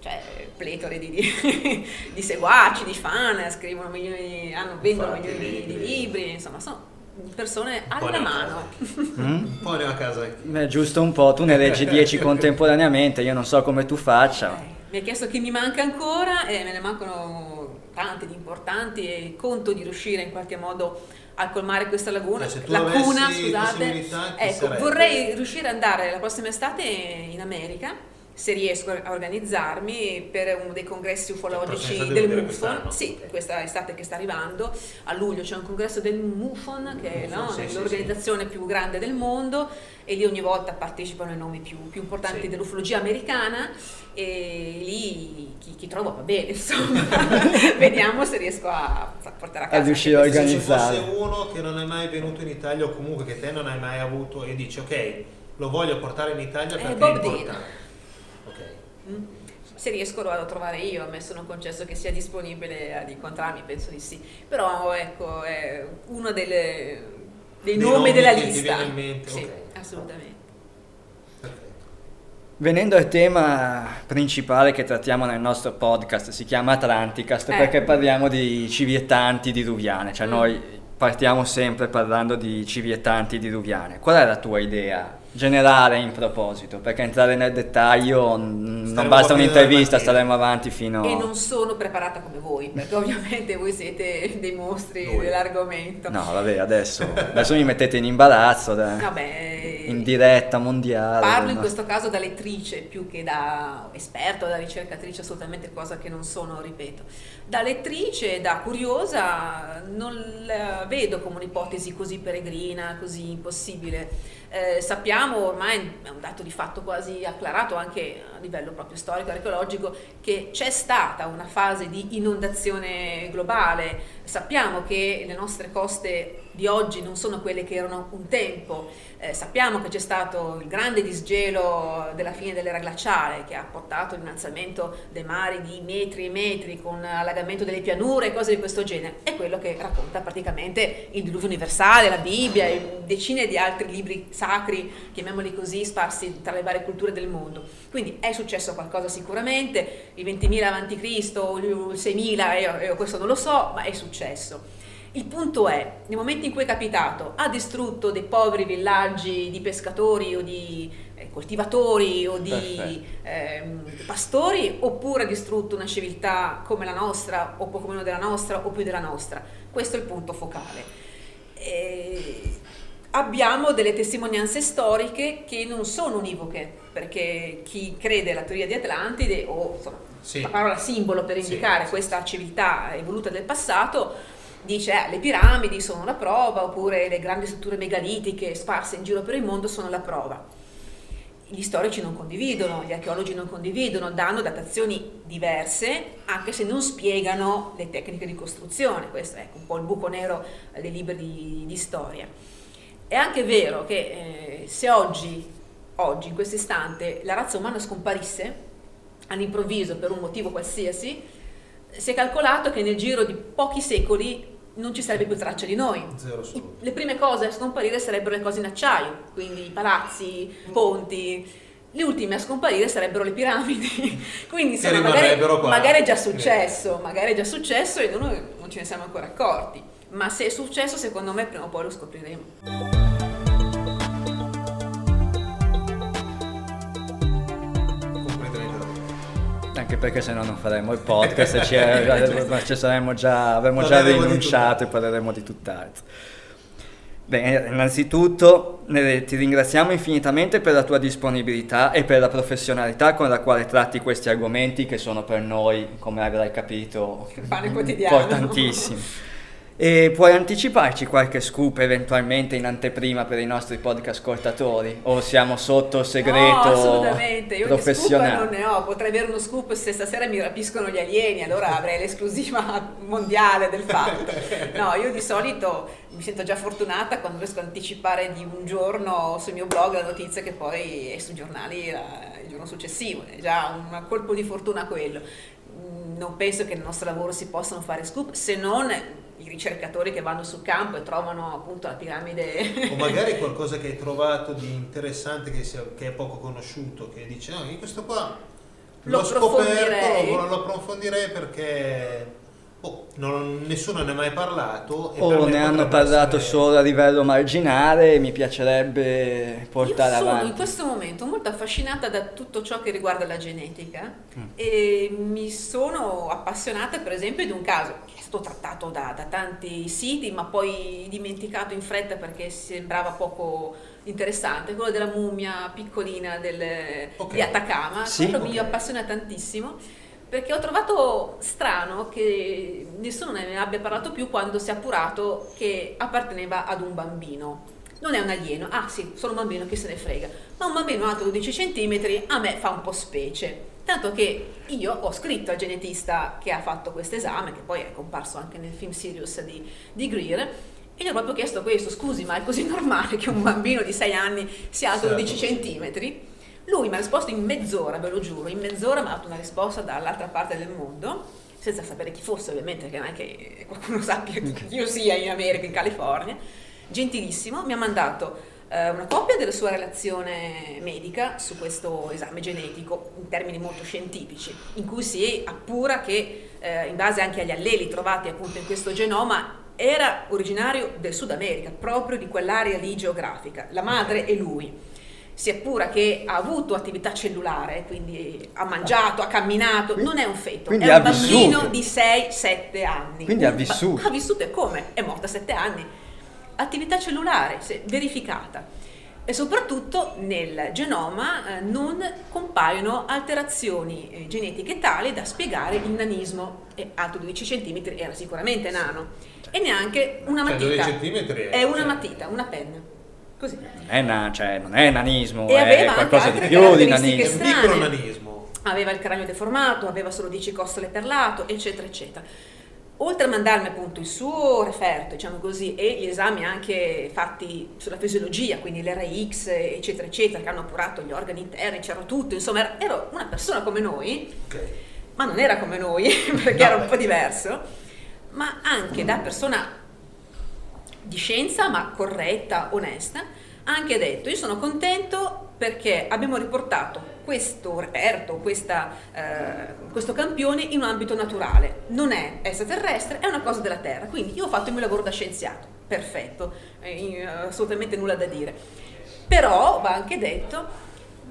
cioè, pletore di, di, (laughs) di seguaci, di fan, scrivono milioni, hanno, vendono Infatti, milioni di, di libri. libri, insomma sono persone alla mano. (laughs) Mm? Un po' ne ho a casa. Beh, giusto un po', tu ne leggi 10 (laughs) contemporaneamente, io non so come tu faccia. Eh, Mi ha chiesto chi mi manca ancora e me ne mancano tanti di importanti e conto di riuscire in qualche modo a colmare questa laguna. Cioè, lacuna, scusate. Ecco, vorrei riuscire ad andare la prossima estate in America. Se riesco a organizzarmi per uno dei congressi ufologici estate del MUFON, sì, questa estate che sta arrivando, a luglio c'è un congresso del MUFON, che è MUFON, no, sì, sì, l'organizzazione più grande del mondo, e lì ogni volta partecipano i nomi più, più importanti Sì. dell'ufologia americana e lì chi, chi trova va bene, (laughs) insomma. (laughs) Vediamo se riesco a a portare a casa. A riuscire a questo. Se ci organizzare. fosse uno che non è mai venuto in Italia o comunque che te non hai mai avuto e dici ok, lo voglio portare in Italia Eh, perché Bob è importante. Ok. Mm. Se riesco lo vado a trovare io, a me sono concesso che sia disponibile ad incontrarmi, penso di sì. Però ecco, è uno delle- dei, Dei nomi nomi della lista. mente, Sì, ok. assolutamente. Venendo al tema principale che trattiamo nel nostro podcast, si chiama Atlanticast Eh. perché parliamo di civietanti diluviane, cioè Mm. noi partiamo sempre parlando di civietanti diluviane. Qual è la tua idea generale in proposito? Perché entrare nel dettaglio mm, non Staremo basta a un'intervista, staremo avanti fino E non sono preparata come voi, perché (laughs) ovviamente voi siete dei mostri Noi. dell'argomento. No, vabbè, adesso, adesso mi mettete in imbarazzo da- Vabbè, in diretta mondiale. Parlo in questo caso da lettrice più che da esperta o da ricercatrice, assolutamente cosa che non sono, ripeto. Da lettrice, da curiosa, non la vedo come un'ipotesi così peregrina, così impossibile. Eh, sappiamo ormai, è un dato di fatto quasi acclarato anche a livello proprio storico, archeologico, che c'è stata una fase di inondazione globale. Sappiamo che le nostre coste di oggi non sono quelle che erano un tempo. Eh, sappiamo che c'è stato il grande disgelo della fine dell'era glaciale che ha portato l'innalzamento dei mari di metri e metri con allagamento delle pianure e cose di questo genere. È quello che racconta praticamente il diluvio universale, la Bibbia e decine di altri libri sacri, chiamiamoli così, sparsi tra le varie culture del mondo. Quindi è successo qualcosa sicuramente, il 20.000 avanti Cristo, il 6.000, io, io questo non lo so, ma è successo. Il punto è, nel momento in cui è capitato, ha distrutto dei poveri villaggi di pescatori o di eh, coltivatori o di ehm, pastori, oppure ha distrutto una civiltà come la nostra, o poco meno della nostra, o più della nostra. Questo è il punto focale. E abbiamo delle testimonianze storiche che non sono univoche, perché chi crede alla teoria di Atlantide, o insomma, Sì. la parola simbolo per indicare sì, questa civiltà evoluta del passato, dice eh, le piramidi sono la prova, oppure le grandi strutture megalitiche sparse in giro per il mondo sono la prova. gli storici non condividono, gli archeologi non condividono, danno datazioni diverse, anche se non spiegano le tecniche di costruzione. Questo è un po' il buco nero dei libri di, di storia. È anche vero che eh, se oggi, oggi, in questo istante, la razza umana scomparisse, all'improvviso per un motivo qualsiasi, si è calcolato che nel giro di pochi secoli non ci sarebbe più traccia di noi. Le prime cose a scomparire sarebbero le cose in acciaio, quindi i palazzi, i ponti. Le ultime a scomparire sarebbero le piramidi. (laughs) quindi insomma, magari, magari, è già successo, magari è già successo e noi non ce ne siamo ancora accorti. Ma se è successo, secondo me prima o poi lo scopriremo. Anche perché se no non faremmo il podcast e ci, (laughs) ci saremmo già, avremmo già rinunciato e parleremo di tutt'altro. Bene, innanzitutto ti ringraziamo infinitamente per la tua disponibilità e per la professionalità con la quale tratti questi argomenti che sono per noi, come avrai capito, importantissimi. E puoi anticiparci qualche scoop eventualmente in anteprima per i nostri podcast ascoltatori? O siamo sotto segreto no, assolutamente. Io professionale? non ne ho, potrei avere uno scoop se stasera mi rapiscono gli alieni, allora avrei l'esclusiva (laughs) mondiale del fatto. No, io di solito mi sento già fortunata quando riesco a anticipare di un giorno sul mio blog la notizia che poi è sui giornali il giorno successivo, è già un colpo di fortuna quello. Non penso che nel nostro lavoro si possano fare scoop se non i ricercatori che vanno sul campo e trovano appunto la piramide. O (laughs) magari qualcosa che hai trovato di interessante che, sia, che è poco conosciuto, che dice no, questo qua l'ho scoperto, lo, lo approfondirei perché Oh, non, nessuno ne ha mai parlato. o oh, ne hanno parlato essere... solo a livello marginale e mi piacerebbe portare Io sono avanti. in questo momento molto affascinata da tutto ciò che riguarda la genetica mm. e mi sono appassionata per esempio di un caso che è stato trattato da, da tanti siti ma poi dimenticato in fretta perché sembrava poco interessante, quello della mummia piccolina del, okay. di Atacama, sì? quello okay. mi appassiona tantissimo perché ho trovato strano che nessuno ne abbia parlato più quando si è appurato che apparteneva ad un bambino. Non è un alieno, ah sì, sono un bambino, che se ne frega, ma un bambino alto 12 cm a me fa un po' specie. Tanto che io ho scritto al genetista che ha fatto questo esame, che poi è comparso anche nel film Sirius di, di Greer, e gli ho proprio chiesto questo, scusi, ma è così normale che un bambino di 6 anni sia alto 12 centimetri? Lui mi ha risposto in mezz'ora, ve lo giuro, in mezz'ora mi ha dato una risposta dall'altra parte del mondo, senza sapere chi fosse ovviamente, che non è che qualcuno (laughs) sappia chi io sia in America, in California. Gentilissimo, mi ha mandato eh, una copia della sua relazione medica su questo esame genetico in termini molto scientifici, in cui si appura che eh, in base anche agli alleli trovati appunto in questo genoma era originario del Sud America, proprio di quell'area lì geografica, la madre e lui si appura che ha avuto attività cellulare, quindi ha mangiato, ha camminato, non è un feto, quindi è un bambino vissuto. di 6-7 anni. Quindi ha vissuto. Ha vissuto e come? È morta a 7 anni. Attività cellulare verificata. E soprattutto nel genoma eh, non compaiono alterazioni eh, genetiche tali da spiegare il nanismo. E alto 12 cm era sicuramente nano. E neanche una cioè, matita. Cioè, è una matita, una penna. Così. È na, cioè, non è nanismo, e è qualcosa di più di nanismo. È un piccolo nanismo. Aveva il cranio deformato, aveva solo 10 costole per lato, eccetera, eccetera. Oltre a mandarmi appunto il suo referto, diciamo così, e gli esami anche fatti sulla fisiologia, quindi l'RX, eccetera, eccetera, che hanno appurato gli organi interni, c'era tutto, insomma, ero una persona come noi, okay. ma non era come noi, (laughs) perché no, era un beh. po' diverso, ma anche da persona di scienza, ma corretta, onesta, ha anche detto io sono contento perché abbiamo riportato questo reperto, questa, eh, questo campione in un ambito naturale, non è extraterrestre, è una cosa della Terra, quindi io ho fatto il mio lavoro da scienziato, perfetto, eh, assolutamente nulla da dire. Però va anche detto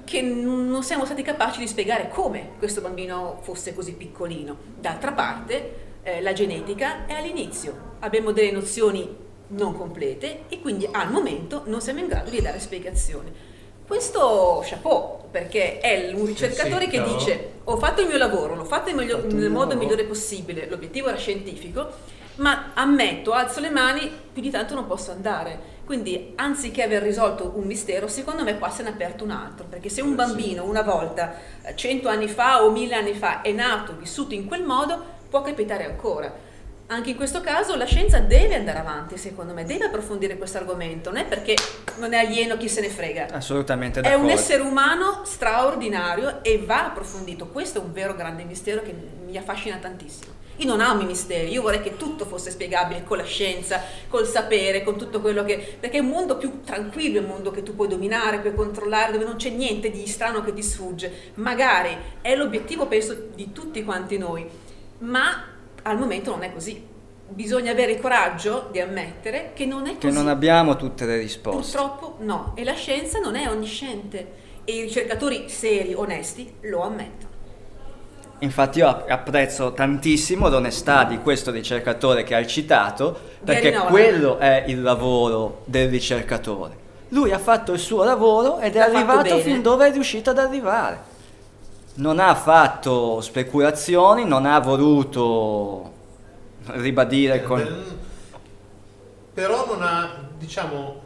che non siamo stati capaci di spiegare come questo bambino fosse così piccolino. D'altra parte, eh, la genetica è all'inizio, abbiamo delle nozioni non complete e quindi al momento non siamo in grado di dare spiegazioni. Questo chapeau, perché è un ricercatore che dice ho fatto il mio lavoro, l'ho fatto nel, il nel modo migliore possibile, l'obiettivo era scientifico, ma ammetto, alzo le mani, più di tanto non posso andare. Quindi anziché aver risolto un mistero, secondo me qua se ne è aperto un altro, perché se un bambino una volta, eh, cento anni fa o mille anni fa, è nato, vissuto in quel modo, può capitare ancora. Anche in questo caso la scienza deve andare avanti, secondo me, deve approfondire questo argomento, non è perché non è alieno chi se ne frega. Assolutamente È d'accordo. un essere umano straordinario e va approfondito. Questo è un vero grande mistero che mi affascina tantissimo. Io non amo i misteri, io vorrei che tutto fosse spiegabile con la scienza, col sapere, con tutto quello che... perché è un mondo più tranquillo, è un mondo che tu puoi dominare, puoi controllare, dove non c'è niente di strano che ti sfugge. Magari è l'obiettivo, penso, di tutti quanti noi, ma al momento non è così. Bisogna avere il coraggio di ammettere che non è Che così. non abbiamo tutte le risposte. Purtroppo no, e la scienza non è onnisciente e i ricercatori seri, onesti, lo ammettono. Infatti io app- apprezzo tantissimo l'onestà di questo ricercatore che hai citato, perché quello è il lavoro del ricercatore. Lui ha fatto il suo lavoro ed è L'ha arrivato fin dove è riuscito ad arrivare. Non ha fatto speculazioni, non ha voluto ribadire con... Eh, Però non ha, diciamo,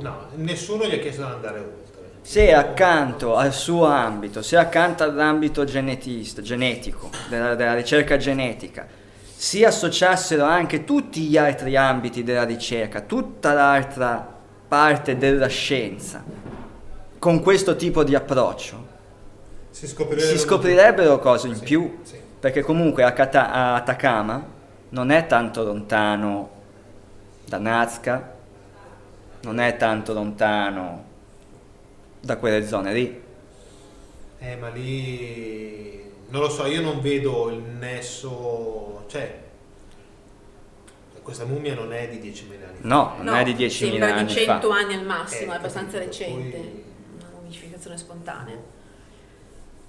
no, nessuno gli ha chiesto di andare oltre. Se accanto al suo ambito, se accanto all'ambito genetista, genetico, della, della ricerca genetica, si associassero anche tutti gli altri ambiti della ricerca, tutta l'altra parte della scienza, con questo tipo di approccio, Si scoprirebbero, si scoprirebbero cose in Sì, più, sì. perché comunque a Kata- a Atacama non è tanto lontano da Nazca, non è tanto lontano da quelle zone lì. Eh, ma lì non lo so, io non vedo il nesso, cioè questa mummia non è di 10.000 anni fa. No, non No, è di 10.000 sembra anni di 100 fa. anni al massimo, Eh, è abbastanza capito, recente, poi- una mummificazione spontanea.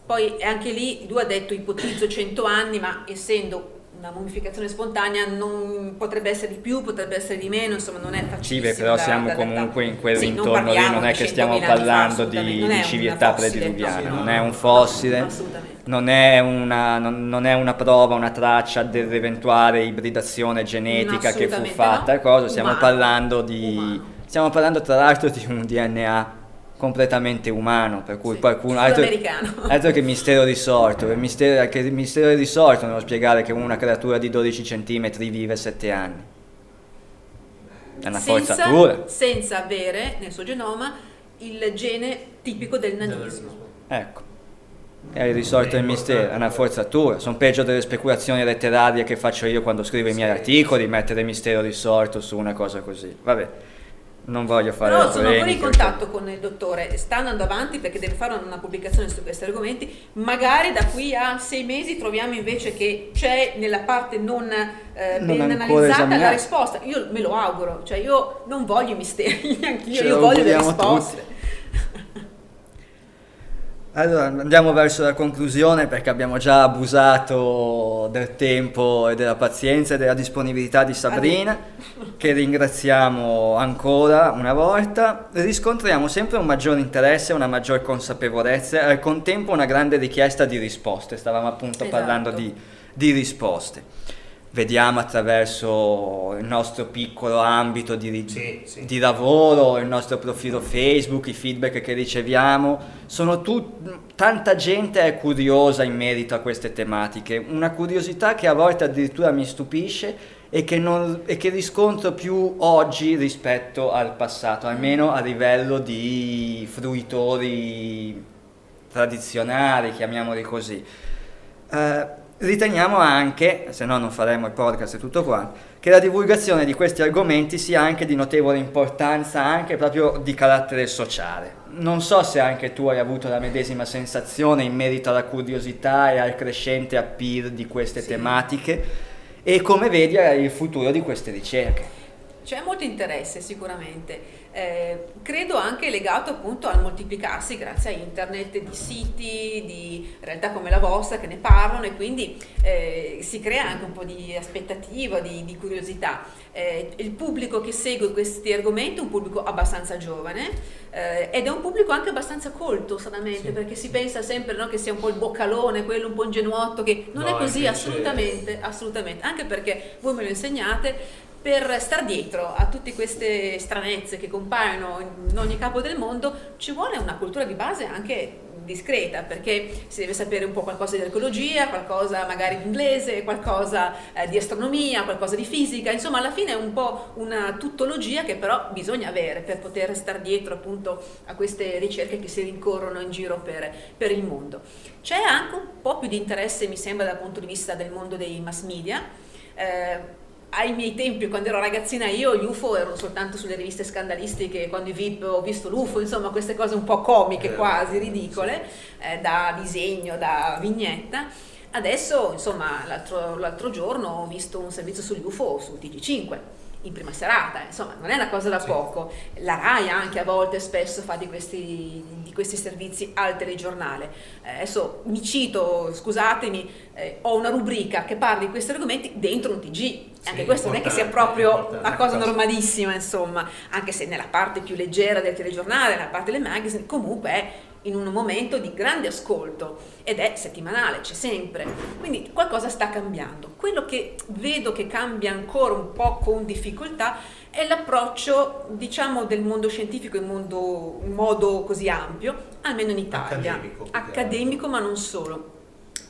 Poi anche lì lui ha detto ipotizzo 100 anni, ma essendo una mummificazione spontanea non potrebbe essere di più, potrebbe essere di meno, insomma non è Sì, facilissimo. beh, però da- siamo da comunque in Sì, quell'intorno lì, parliamo non è di che stiamo 100.000 anni fa, parlando di, non di una civiltà prediluviana, no, non no, è un no, fossile, assolutamente. non è una, non- non è una prova, una traccia dell'eventuale ibridazione genetica che fu fatta, no. cosa, stiamo Umano. parlando di... Umano. Stiamo parlando tra l'altro di un DNA completamente umano, per cui Sì, qualcuno... Altro, (laughs) altro che mistero risorto, il mistero, che il mistero risorto nello spiegare che una creatura di 12 cm vive 7 anni. È una senza, forzatura. senza avere nel suo genoma il gene tipico del nanismo. Ecco. È il risolto È del mistero, è una forzatura. Sono peggio delle speculazioni letterarie che faccio io quando scrivo i miei Sì. articoli, mettere mistero risorto su una cosa così. Vabbè, non voglio fare Però sono ancora in contatto con il dottore, sta andando avanti perché deve fare una pubblicazione su questi argomenti. Magari da qui a sei mesi troviamo invece che c'è nella parte non, eh, Non ben analizzata esaminata. la risposta. Io me lo auguro, cioè io non voglio i misteri, (laughs) anch'io, Ce io voglio le risposte. Allora, andiamo verso la conclusione perché abbiamo già abusato del tempo e della pazienza e della disponibilità di Sabrina, che ringraziamo ancora una volta. Riscontriamo sempre un maggior interesse, una maggior consapevolezza e al contempo una grande richiesta di risposte. Stavamo appunto Esatto. parlando di, di risposte. Vediamo attraverso il nostro piccolo ambito di, Sì, sì. di lavoro, il nostro profilo Facebook, i feedback che riceviamo, sono tut- tanta gente è curiosa in merito a queste tematiche, una curiosità che a volte addirittura mi stupisce e che, non- e che riscontro più oggi rispetto al passato, almeno a livello di fruitori tradizionali, chiamiamoli così. Eh, riteniamo anche, se no non faremo il podcast e tutto qua, che la divulgazione di questi argomenti sia anche di notevole importanza, anche proprio di carattere sociale. Non so se anche tu hai avuto la medesima sensazione in merito alla curiosità e al crescente appeal di queste Sì. tematiche e come vedi il futuro di queste ricerche. C'è molto interesse sicuramente. Eh, credo anche legato appunto al moltiplicarsi grazie a internet di siti, di realtà come la vostra che ne parlano e quindi eh, si crea anche un po' di aspettativa, di, di curiosità. Eh, il pubblico che segue questi argomenti è un pubblico abbastanza giovane eh, ed è un pubblico anche abbastanza colto, sanamente, sì. perché si pensa sempre no, che sia un po' il boccalone, quello un po' ingenuotto, che non no, è così assolutamente, assolutamente, anche perché voi me lo insegnate, per star dietro a tutte queste stranezze che compaiono in ogni capo del mondo ci vuole una cultura di base anche discreta perché si deve sapere un po' qualcosa di ecologia, qualcosa magari di inglese, qualcosa eh, di astronomia, qualcosa di fisica, insomma alla fine è un po' una tuttologia che però bisogna avere per poter star dietro appunto a queste ricerche che si rincorrono in giro per, per il mondo. C'è anche un po' più di interesse mi sembra dal punto di vista del mondo dei mass media. Eh, ai miei tempi, quando ero ragazzina io, gli UFO erano soltanto sulle riviste scandalistiche, quando i VIP ho visto l'UFO, insomma queste cose un po' comiche, eh, quasi ridicole, eh, da disegno, da vignetta. Adesso, insomma, l'altro, l'altro giorno ho visto un servizio sugli UFO su TG5 in prima serata, insomma non è una cosa da sì. poco. La RAI anche a volte spesso fa di questi, di questi servizi al telegiornale. Eh, adesso mi cito, scusatemi, eh, ho una rubrica che parla di questi argomenti dentro un TG. Anche questo non è che sia proprio una cosa normalissima, insomma, anche se nella parte più leggera del telegiornale, nella parte del magazine, comunque è in un momento di grande ascolto ed è settimanale, c'è sempre. Quindi qualcosa sta cambiando. Quello che vedo che cambia ancora un po' con difficoltà è l'approccio, diciamo, del mondo scientifico in, mondo, in modo così ampio, almeno in Italia. Accademico, Accademico ma non solo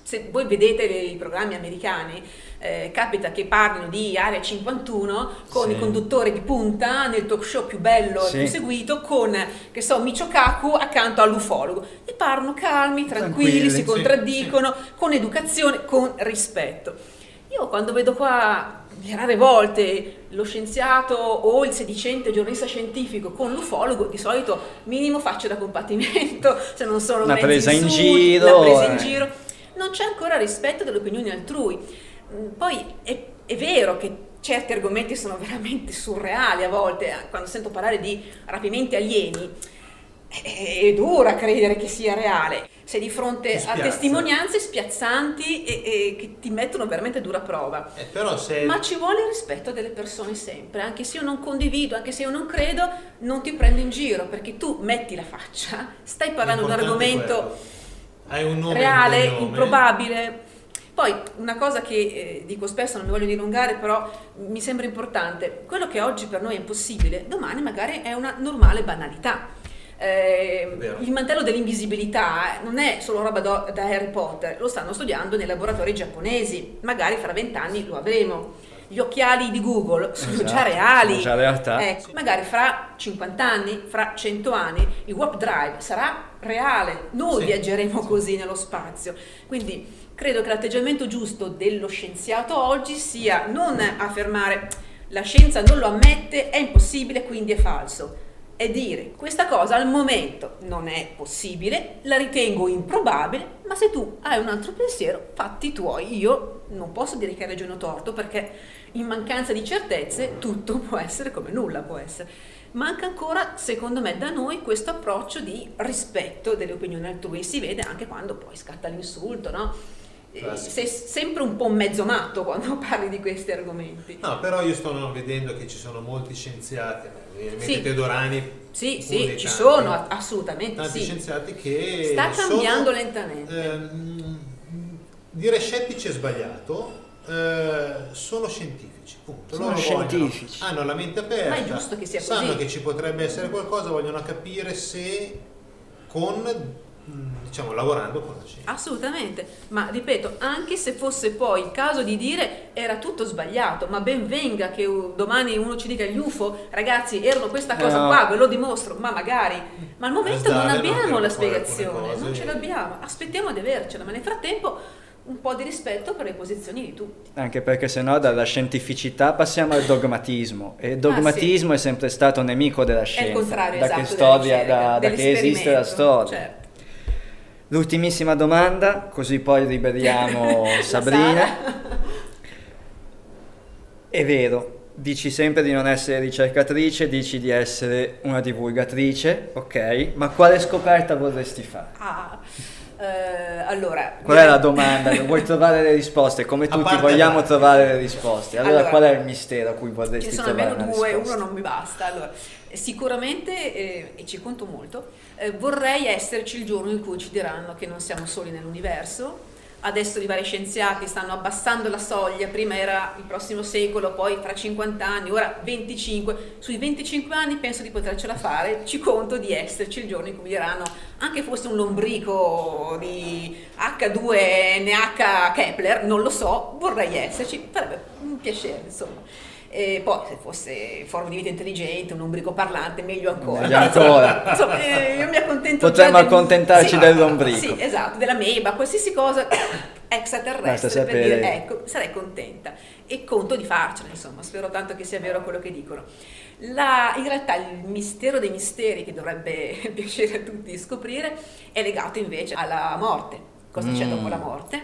se voi vedete i programmi americani, eh, capita che parlino di Area 51 con sì. i conduttori di punta nel talk show più bello e sì. più seguito con, che so, Michio Kaku accanto all'ufologo. E parlano calmi, tranquilli, tranquilli si contraddicono, sì. con educazione, con rispetto. Io quando vedo qua le rare volte lo scienziato o il sedicente giornalista scientifico con l'ufologo, di solito minimo faccio da combattimento, (laughs) se non sono una presa in, in giro. Una presa in giro non c'è ancora rispetto delle opinioni altrui. Mm, poi è, è vero che certi argomenti sono (laughs) veramente surreali a volte, eh, quando sento parlare di rapimenti alieni, è, è dura credere che sia reale. Sei di fronte a testimonianze spiazzanti e, e, che ti mettono veramente dura prova. Eh, se... Ma ci vuole il rispetto delle persone sempre, anche se io non condivido, anche se io non credo, non ti prendo in giro, perché tu metti la faccia, stai parlando di un argomento reale, improbabile. Poi una cosa che eh, dico spesso, non mi voglio dilungare, però mi sembra importante, quello che oggi per noi è impossibile, domani magari è una normale banalità. Eh, il mantello dell'invisibilità non è solo roba do, da Harry Potter, lo stanno studiando nei laboratori giapponesi, magari fra vent'anni lo avremo. Gli occhiali di Google sono esatto, già reali. Sono già realtà. Ecco, magari fra 50 anni, fra 100 anni, il Warp Drive sarà reale, noi sì, viaggeremo sì. così nello spazio. Quindi credo che l'atteggiamento giusto dello scienziato oggi sia non affermare la scienza non lo ammette, è impossibile, quindi è falso. È dire questa cosa al momento non è possibile, la ritengo improbabile, ma se tu hai un altro pensiero, fatti tuoi. Io non posso dire che hai ragione o torto perché in mancanza di certezze tutto (laughs) può essere come nulla può essere manca ancora, secondo me, da noi questo approccio di rispetto delle opinioni altrui. Si vede anche quando poi scatta l'insulto, no? Sei sempre un po' mezzo matto quando (laughs) parli di questi argomenti. No, però io sto vedendo che ci sono molti scienziati, sì. Teodorani. Sì, sì, ci tanti, sono assolutamente. Tanti sì. scienziati che. Sta cambiando sono, lentamente. Ehm, dire scettici è sbagliato, eh, sono scientifici, punto. Sono Loro scientifici. Vogliono, hanno la mente aperta, Ma è giusto che sia sanno così. che ci potrebbe essere qualcosa, vogliono capire se con diciamo lavorando con la scienza. Assolutamente, ma ripeto, anche se fosse poi il caso di dire era tutto sbagliato, ma ben venga che domani uno ci dica gli UFO, ragazzi, erano questa cosa no. qua, ve lo dimostro, ma magari, ma al momento non abbiamo la spiegazione, non ce l'abbiamo, aspettiamo di avercela, ma nel frattempo un po' di rispetto per le posizioni di tutti. Anche perché sennò dalla scientificità passiamo al dogmatismo e il dogmatismo ah, sì. è sempre stato nemico della scienza. È il contrario, da esatto, che, storia, da, da che esiste la storia. Certo. L'ultimissima domanda, così poi liberiamo (laughs) Sabrina. È vero, dici sempre di non essere ricercatrice, dici di essere una divulgatrice, ok? Ma quale scoperta vorresti fare? Ah, eh, allora... Qual è la domanda? Vuoi trovare le risposte? Come tutti parte vogliamo la- trovare le risposte. Allora, Allora, qual è il mistero a cui Ce vorresti ne sono trovare almeno una due, risposta? uno non mi basta. Allora, sicuramente, eh, e ci conto molto, eh, vorrei esserci il giorno in cui ci diranno che non siamo soli nell'universo. Adesso i vari scienziati stanno abbassando la soglia, prima era il prossimo secolo, poi fra 50 anni, ora 25. Sui 25 anni penso di potercela fare, ci conto di esserci il giorno in cui diranno, anche fosse un lombrico di H2NH Kepler, non lo so, vorrei esserci, farebbe un piacere, insomma. E poi se fosse forma di vita intelligente, un ombrico parlante, meglio ancora. Meglio ancora. (laughs) Insomma, eh, io mi accontento Potremmo già del- accontentarci sì, dell'ombrico. Sì, esatto, della meba, qualsiasi cosa (coughs) extraterrestre per dire ecco, sarei contenta e conto di farcela, insomma, spero tanto che sia vero quello che dicono. La- in realtà il mistero dei misteri che dovrebbe (laughs) piacere a tutti scoprire è legato invece alla morte, cosa c'è Mm. dopo la morte,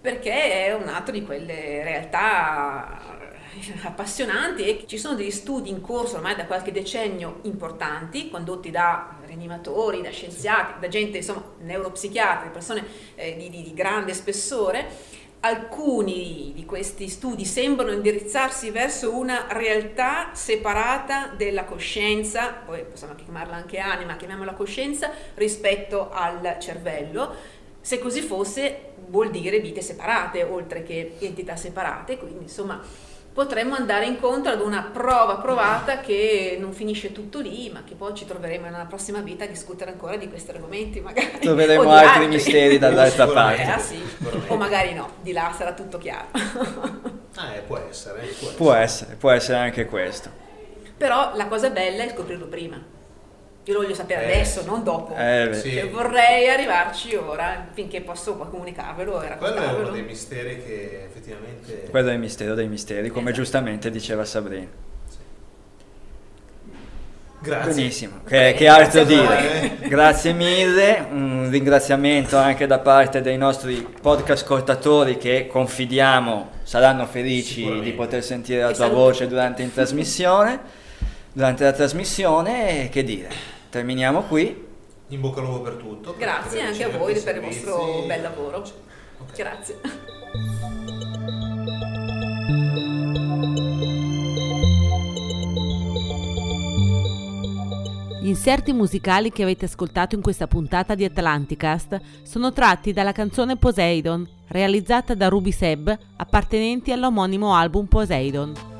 perché è un altro di quelle realtà (laughs) appassionanti e ci sono degli studi in corso ormai da qualche decennio importanti, condotti da rianimatori, da scienziati, da gente, insomma, neuropsichiatri, persone eh, di, di- di grande spessore. Alcuni di questi studi sembrano indirizzarsi verso una realtà separata della coscienza, poi possiamo chiamarla anche anima, chiamiamola coscienza, rispetto al cervello. Se così fosse, vuol dire vite separate, oltre che entità separate, quindi insomma potremmo andare incontro ad una prova provata che non finisce tutto lì, ma che poi ci troveremo una prossima vita a discutere ancora di questi argomenti, magari. Troveremo di altri misteri dall'altra. Eh, parte. ah, sì. O magari no, di là sarà tutto chiaro. Ah, eh, può essere, può essere. Può essere, può essere anche questo. Però la cosa bella è scoprirlo prima. Io lo voglio sapere Eh, adesso, sì. non dopo. Eh, beh. Sì. Cioè, vorrei arrivarci ora, finché posso comunicarvelo e Quello è uno dei misteri che effettivamente... Quello è il mistero dei misteri, come Esatto. giustamente diceva Sabrina. Grazie. Benissimo, che, Prego, che altro dire? voi. Grazie mille, un ringraziamento anche da parte dei nostri podcast ascoltatori che confidiamo saranno felici di poter sentire la E tua saluto. voce durante, in trasmissione, durante la trasmissione. E che dire, terminiamo qui. In bocca al lupo per tutto. per Grazie poter anche a voi per il vostro bel lavoro. Ok. Grazie. Gli inserti musicali che avete ascoltato in questa puntata di Atlanticast sono tratti dalla canzone Poseidon, realizzata da Ruby Seb, appartenenti all'omonimo album Poseidon.